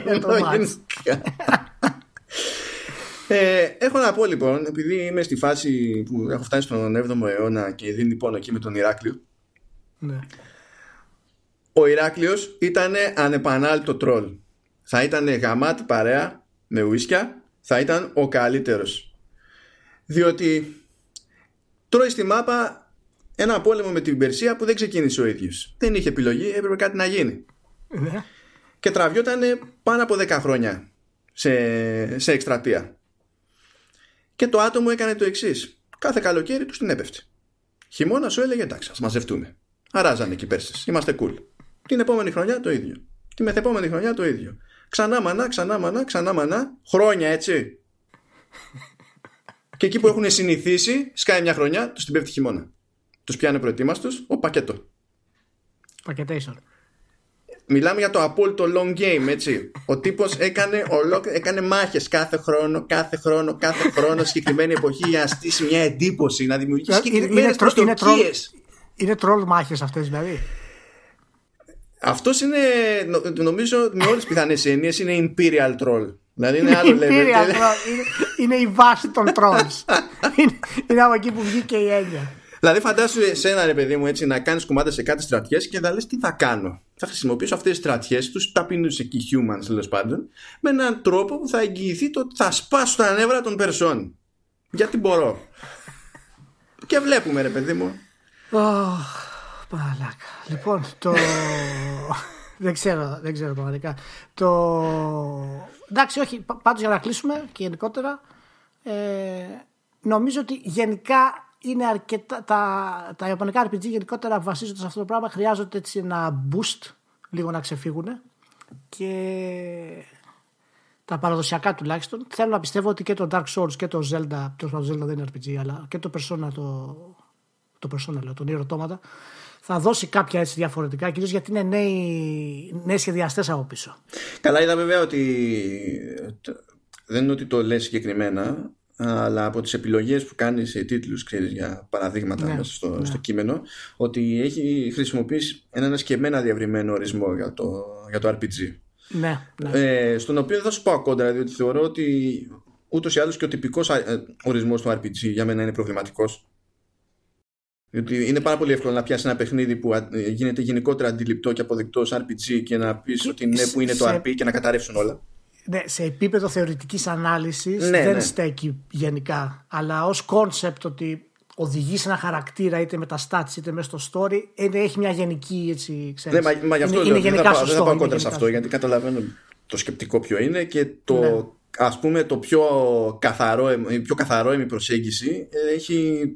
Ναι, ναι. Ε, έχω να πω λοιπόν, επειδή είμαι στη φάση που έχω φτάσει στον 7ο αιώνα και δίνει πόνο εκεί με τον Ηράκλειο. Ναι. Ο Ηράκλειος ήταν ανεπανάληπτο τρόλ. Θα ήταν γαμάτη παρέα με ουίσκια, θα ήταν ο καλύτερος. Διότι τρώει στη μάπα ένα πόλεμο με την Περσία που δεν ξεκίνησε ο ίδιος. Δεν είχε επιλογή, έπρεπε κάτι να γίνει. Ναι. Και τραβιόταν πάνω από 10 χρόνια σε, σε εκστρατεία. Και το άτομο έκανε το εξής. Κάθε καλοκαίρι τους την έπεφτε. Χειμώνα σου έλεγε εντάξει, ας μαζευτούμε. Αράζανε εκεί πέρσι. Είμαστε cool. Την επόμενη χρονιά το ίδιο. Τη μεθεπόμενη χρονιά το ίδιο. Ξανά μανά, ξανά μανά, ξανά μανά. Χρόνια έτσι. και εκεί που έχουν συνηθίσει, σκάει μια χρονιά, τους την πέφτει χειμώνα. Τους πιάνε προετοίμαστου, ο πακέτο. Πακετation. Μιλάμε για το απόλυτο long game, έτσι. Ο τύπος έκανε, έκανε μάχες κάθε χρόνο, κάθε χρόνο, κάθε χρόνο, συγκεκριμένη εποχή για να στήσει μια εντύπωση, να δημιουργήσει συγκεκριμένες προσδοκίες. Είναι τρόλ μάχες αυτές δηλαδή. Αυτός είναι, νομίζω, με όλες τις πιθανές έννοιες είναι Imperial Troll. Δηλαδή είναι άλλο level. είναι, είναι η βάση των trolls. είναι, είναι από εκεί που βγήκε η έννοια. Δηλαδή, φαντάσου εσένα, ρε παιδί μου, έτσι, να κάνεις κουμάντα σε κάτι στρατιές και να λες τι θα κάνω; Θα χρησιμοποιήσω αυτές τις στρατιές, τους ταπεινού εκεί humans τέλος πάντων, με έναν τρόπο που θα εγγυηθεί το ότι θα σπάσω τα νεύρα των περσών. Γιατί μπορώ. και βλέπουμε, ρε παιδί μου. Oh, παλάκα. Λοιπόν, το. δεν ξέρω, δεν ξέρω πραγματικά. Το... Εντάξει, όχι, πάντως για να κλείσουμε και γενικότερα, ε, νομίζω ότι γενικά είναι αρκετά, τα, τα ιαπωνικά RPG γενικότερα βασίζονται σε αυτό το πράγμα, χρειάζονται έτσι ένα boost, λίγο να ξεφύγουν και τα παραδοσιακά τουλάχιστον. Θέλω να πιστεύω ότι και το Dark Souls και το Zelda, το Zelda δεν είναι RPG, αλλά και το Persona, το, το Persona λέω, τον Nier θα δώσει κάποια έτσι διαφορετικά, κυρίως γιατί είναι νέοι, νέοι σχεδιαστές από πίσω. Καλά, είδα βέβαια ότι δεν είναι ότι το λες συγκεκριμένα, αλλά από τις επιλογές που κάνεις σε τίτλους ξέρεις, για παραδείγματα ναι, μέσα στο, ναι. στο κείμενο ότι έχει χρησιμοποιήσει έναν σκεμμένα διαβριμένο ορισμό για το, για το RPG ναι, ναι. Ε, στον οποίο δεν θα σου πω κόντρα διότι θεωρώ ότι ούτως ή άλλως και ο τυπικός ε, ορισμός του RPG για μένα είναι προβληματικός διότι είναι πάρα πολύ εύκολο να πιάσεις ένα παιχνίδι που γίνεται γενικότερα αντιληπτό και αποδεκτό RPG και να πεις ότι ναι, που είναι το RP και να καταρρεύσουν όλα ναι, σε επίπεδο θεωρητικής ανάλυσης ναι, δεν ναι. στέκει γενικά. Αλλά ως κόνσεπτ ότι οδηγεί σε ένα χαρακτήρα είτε με τα stats είτε μέσα στο story είναι, έχει μια γενική έτσι ξέρεις. Ναι, μα, μα γι' αυτό είναι, λέω, είναι δεν, θα, δεν θα πάω κόντρα σε αυτό γιατί καταλαβαίνω το σκεπτικό ποιο είναι και το ναι. ας πούμε το πιο καθαρό, η πιο καθαρό προσέγγιση έχει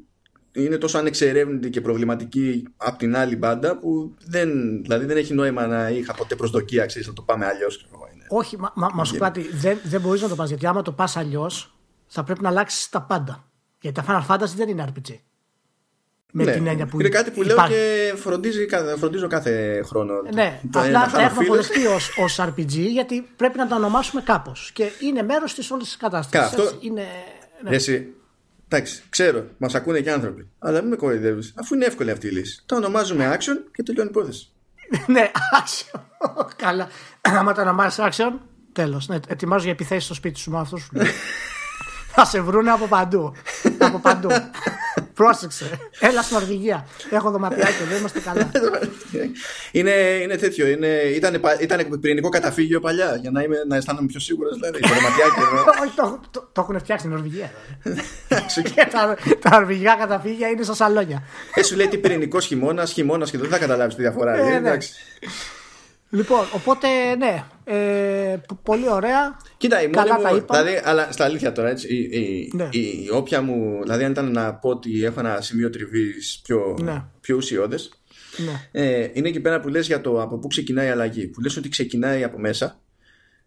είναι τόσο ανεξερεύνητη και προβληματική από την άλλη μπάντα που δεν, δηλαδή δεν έχει νόημα να είχα ποτέ προσδοκία ξέρεις, να το πάμε αλλιώς. Όχι, μα, μα, μα σου κάτι, δεν, δεν μπορείς να το πας γιατί άμα το πας αλλιώς θα πρέπει να αλλάξεις τα πάντα. Γιατί τα Final Fantasy δεν είναι RPG. Με ναι, την έννοια που είναι κάτι που λέω και φροντίζει, φροντίζω κάθε χρόνο. Ναι, απλά τα έχουμε αποδεχτεί ως RPG γιατί πρέπει να τα ονομάσουμε κάπως. Και είναι μέρος της όλης της κατάστασης. Αυτό... Είναι... Ναι. Εσύ, εντάξει, ξέρω, μας ακούνε και άνθρωποι. Αλλά μην με κοροϊδεύεις, αφού είναι εύκολη αυτή η λύση. Τα ονομάζουμε action και τελειώνει η υπόθεση. ναι, action. Καλά. Άμα το ονομάσει action, τέλος. Ναι, ετοιμάζω για επιθέσεις στο σπίτι σου με αυτός σου Θα σε βρούνε από παντού. από παντού. Πρόσεξε. Έλα στην Νορβηγία. Έχω δωματιάκια, δεν είμαστε καλά. είναι, είναι τέτοιο. Είναι, ήταν, ήταν πυρηνικό καταφύγιο παλιά για να, είμαι, να αισθάνομαι πιο σίγουρος. Δηλαδή, το Όχι, το, το, το, έχουν φτιάξει στην Νορβηγία. και τα, τα νορβηγικά καταφύγια είναι στα σαλόνια. Ε, σου λέει τι πυρηνικός χειμώνας, χειμώνας και δεν θα καταλάβεις τη διαφορά. Ε, ναι. Λοιπόν, οπότε ναι, ε, πολύ ωραία. Κοίτα, η μόνη μου, δηλαδή, αλλά στα αλήθεια τώρα, έτσι, η, η, ναι. η, όποια μου, δηλαδή αν ήταν να πω ότι έχω ένα σημείο τριβής πιο, ναι. πιο ουσιώδες, ναι. ε, είναι εκεί πέρα που λες για το από πού ξεκινάει η αλλαγή, που λες ότι ξεκινάει από μέσα,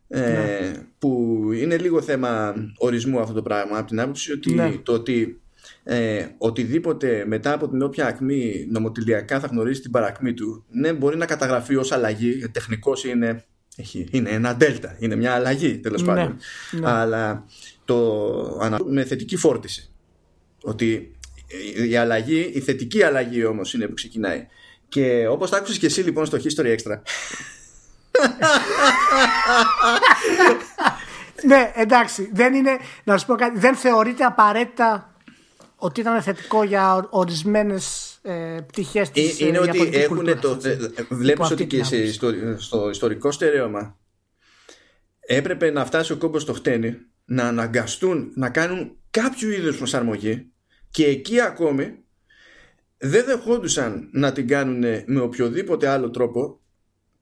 ε, ναι. που είναι λίγο θέμα ορισμού αυτό το πράγμα, από την άποψη ότι ναι. το ότι ε, οτιδήποτε μετά από την όποια ακμή νομοτελειακά θα γνωρίζει την παρακμή του ναι μπορεί να καταγραφεί ως αλλαγή τεχνικός είναι, έχει, είναι ένα δέλτα είναι μια αλλαγή τέλος ναι, πάντων ναι. αλλά το με θετική φόρτιση ότι η αλλαγή, η θετική αλλαγή όμως είναι που ξεκινάει και όπως τα άκουσες και εσύ λοιπόν στο History Extra ναι, εντάξει. Δεν είναι, να σου πω κάτι, δεν θεωρείται απαραίτητα ότι ήταν θετικό για ορισμένες ε, πτυχές της ε, Είναι ότι έχουν το. Ε, Βλέπεις ότι και στο, στο ιστορικό στερέωμα έπρεπε να φτάσει ο κόμπος στο χτένι να αναγκαστούν να κάνουν κάποιο είδους προσαρμογή και εκεί ακόμη δεν δεχόντουσαν να την κάνουν με οποιοδήποτε άλλο τρόπο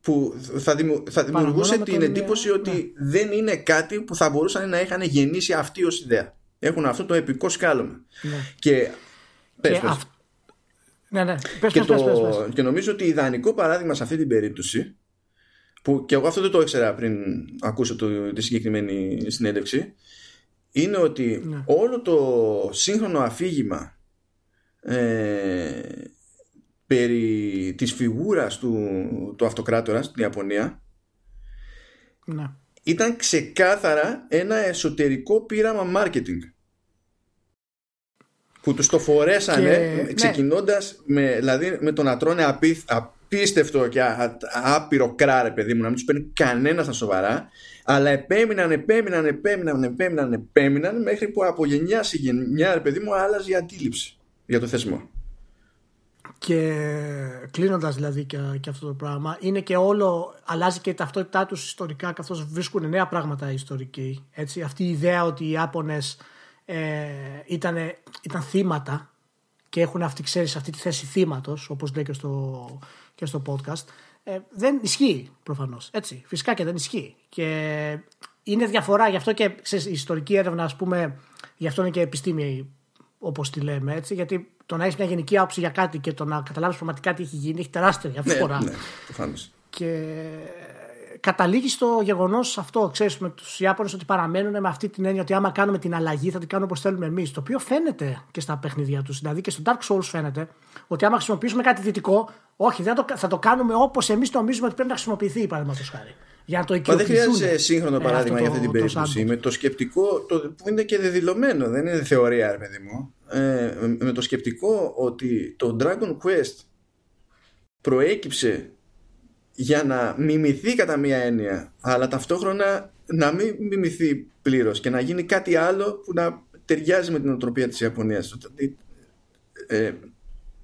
που θα, θα δημιουργούσε την εντύπωση ότι ναι. δεν είναι κάτι που θα μπορούσαν να είχαν γεννήσει αυτή ως ιδέα. Έχουν αυτό το επικό σκάλωμα. Ναι. Και, πες, πες. Ναι, ναι. Πες, και, το... και νομίζω ότι ιδανικό παράδειγμα σε αυτή την περίπτωση που και εγώ αυτό δεν το ήξερα πριν ακούσω το, τη συγκεκριμένη συνέντευξη είναι ότι ναι. όλο το σύγχρονο αφήγημα ε, περί της φιγούρας του, του αυτοκράτορας στην Ιαπωνία ναι. ήταν ξεκάθαρα ένα εσωτερικό πείραμα marketing που τους το φορέσανε και... Ναι. ξεκινώντας με, δηλαδή, με το να τρώνε απί, απίστευτο και άπειρο κράρε παιδί μου να μην τους παίρνει κανένας στα σοβαρά αλλά επέμειναν, επέμειναν, επέμειναν, επέμειναν, επέμειναν μέχρι που από γενιά σε γενιά παιδί μου άλλαζε η αντίληψη για το θεσμό. Και κλείνοντας δηλαδή και, και, αυτό το πράγμα, είναι και όλο, αλλάζει και η ταυτότητά τους ιστορικά καθώ βρίσκουν νέα πράγματα ιστορικοί. Έτσι, αυτή η ιδέα ότι οι Ιάπωνε ε, ήταν, ήταν θύματα και έχουν αυτή, ξέρεις, αυτή τη θέση θύματος, όπως λέει και στο, και στο podcast, ε, δεν ισχύει προφανώς. Έτσι, φυσικά και δεν ισχύει. Και είναι διαφορά, γι' αυτό και ξέρεις, η ιστορική έρευνα, ας πούμε, γι' αυτό είναι και επιστήμη όπως τη λέμε, έτσι, γιατί το να έχεις μια γενική άποψη για κάτι και το να καταλάβεις πραγματικά τι έχει γίνει έχει τεράστια διαφορά. Ναι, ναι, και καταλήγει στο γεγονός αυτό, ξέρεις, με τους Ιάπωνες ότι παραμένουν με αυτή την έννοια ότι άμα κάνουμε την αλλαγή θα την κάνουμε όπως θέλουμε εμείς. Το οποίο φαίνεται και στα παιχνίδια τους. Δηλαδή και στο Dark Souls φαίνεται ότι άμα χρησιμοποιήσουμε κάτι δυτικό, όχι, δεν το, θα το κάνουμε όπως εμείς νομίζουμε ότι πρέπει να χρησιμοποιηθεί, παραδείγματος χάρη. Για να το Μα δεν χρειάζεται σύγχρονο παράδειγμα για αυτή την περίπτωση. Με το σκεπτικό το, που είναι και δεδηλωμένο, δεν είναι θεωρία, ρε παιδί μου. Ε, με το σκεπτικό ότι το Dragon Quest προέκυψε για να μιμηθεί κατά μία έννοια, αλλά ταυτόχρονα να μην μιμηθεί πλήρως και να γίνει κάτι άλλο που να ταιριάζει με την οτροπία της Ιαπωνίας. Ε,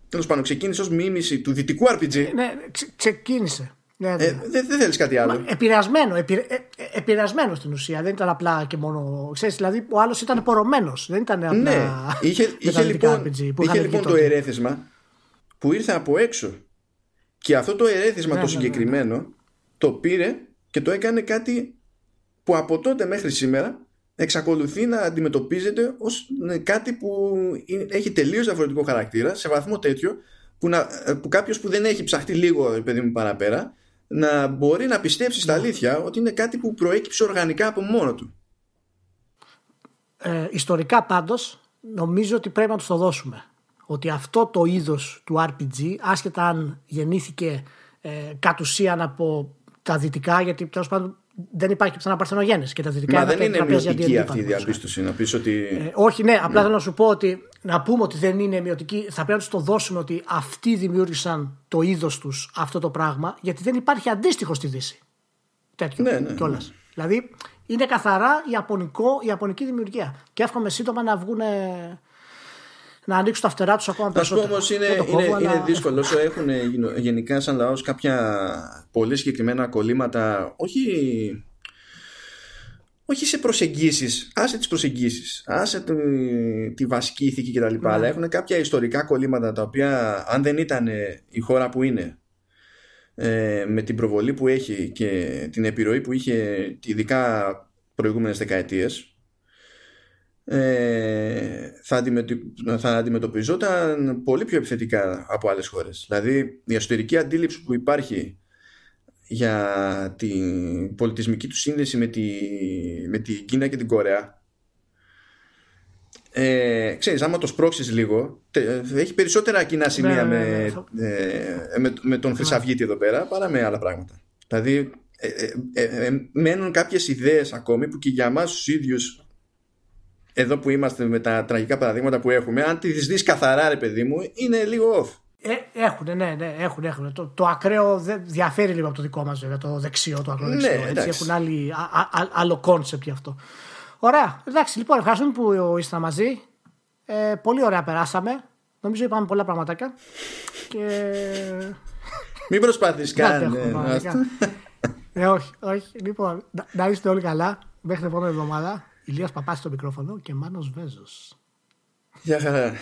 Τέλος πάντων, ξεκίνησε ως μίμηση του δυτικού RPG. Ναι, ξεκίνησε. Ναι, ναι. Ε, δεν δε θέλεις κάτι άλλο. επηρεασμένο, επι, ε, επηρεασμένο στην ουσία. Δεν ήταν απλά και μόνο. Ξέρεις, δηλαδή, ο άλλος ήταν πορωμένος. Δεν ήταν απλά. Ναι, είχε, είχε λοιπόν, RPG που είχε λοιπόν το ερέθισμα που ήρθε από έξω. Και αυτό το ερέθισμα ναι, το ναι, ναι, συγκεκριμένο το πήρε και το έκανε κάτι που από τότε μέχρι σήμερα εξακολουθεί να αντιμετωπίζεται ως κάτι που έχει τελείως διαφορετικό χαρακτήρα σε βαθμό τέτοιο που, να, που κάποιος που δεν έχει ψαχτεί λίγο παιδί μου παραπέρα να μπορεί να πιστέψει στα αλήθεια ότι είναι κάτι που προέκυψε οργανικά από μόνο του. Ε, ιστορικά πάντως νομίζω ότι πρέπει να τους το δώσουμε. Ότι αυτό το είδος του RPG άσχετα αν γεννήθηκε ε, κατ' ουσίαν από τα δυτικά γιατί τέλος πάντων δεν υπάρχει πιθανά παρθενογέννης και τα δυτικά Μα δεν είναι μειωτική αυτή η διαπίστωση να πεις ότι... Ε, όχι ναι, απλά ναι. θέλω να σου πω ότι να πούμε ότι δεν είναι μειωτική θα πρέπει να τους το δώσουμε ότι αυτοί δημιούργησαν το είδος τους αυτό το πράγμα γιατί δεν υπάρχει αντίστοιχο στη Δύση. Τέτοιο ναι, ναι, ναι. κιόλας. Δηλαδή είναι καθαρά ιαπωνικό, ιαπωνική δημιουργία και εύχομαι σύντομα να βγουν να ανοίξουν τα φτερά τους ακόμα περισσότερο. Α πούμε όμως είναι, είναι, είναι δύσκολο όσο έχουν γενικά σαν λαός κάποια πολύ συγκεκριμένα κολλήματα, όχι όχι σε προσεγγίσεις, άσε τις προσεγγίσεις, άσε τη, τη βασική ηθική κτλ. Ναι. Αλλά έχουν κάποια ιστορικά κολλήματα τα οποία, αν δεν ήταν η χώρα που είναι, ε, με την προβολή που έχει και την επιρροή που είχε, ειδικά προηγούμενες δεκαετίες, ε, θα, θα αντιμετωπιζόταν πολύ πιο επιθετικά από άλλες χώρες. Δηλαδή η εσωτερική αντίληψη που υπάρχει για την πολιτισμική του σύνδεση με, τη, με την Κίνα και την Κορέα ε, ξέρεις, άμα το σπρώξεις λίγο έχει περισσότερα κοινά σημεία ναι, ναι, με, ε, με, με, τον Χρυσαυγίτη εδώ πέρα παρά με άλλα πράγματα. Δηλαδή ε, ε, ε μένουν κάποιες ιδέες ακόμη που και για μας τους ίδιους εδώ που είμαστε με τα τραγικά παραδείγματα που έχουμε, αν τη δεις καθαρά, ρε παιδί μου, είναι λίγο off. Ε, έχουν, ναι, ναι, έχουν, έχουν. Το, το ακραίο διαφέρει λίγο από το δικό μας, βέβαια, το δεξιό, το ακροδεξιό. Ναι, έτσι, έχουν άλλη, α, α, άλλο κόνσεπτ γι' αυτό. Ωραία. Εντάξει, λοιπόν, ευχαριστούμε που ήσασταν μαζί. Ε, πολύ ωραία περάσαμε. Νομίζω είπαμε πολλά πραγματάκια. Και... Μην προσπάθεις καν. ε, όχι, όχι. Λοιπόν, να είστε όλοι καλά. Μέχρι την επόμενη εβδομάδα. Ηλίας Παπάς στο μικρόφωνο και Μάνος Βέζος. Γεια χαρά.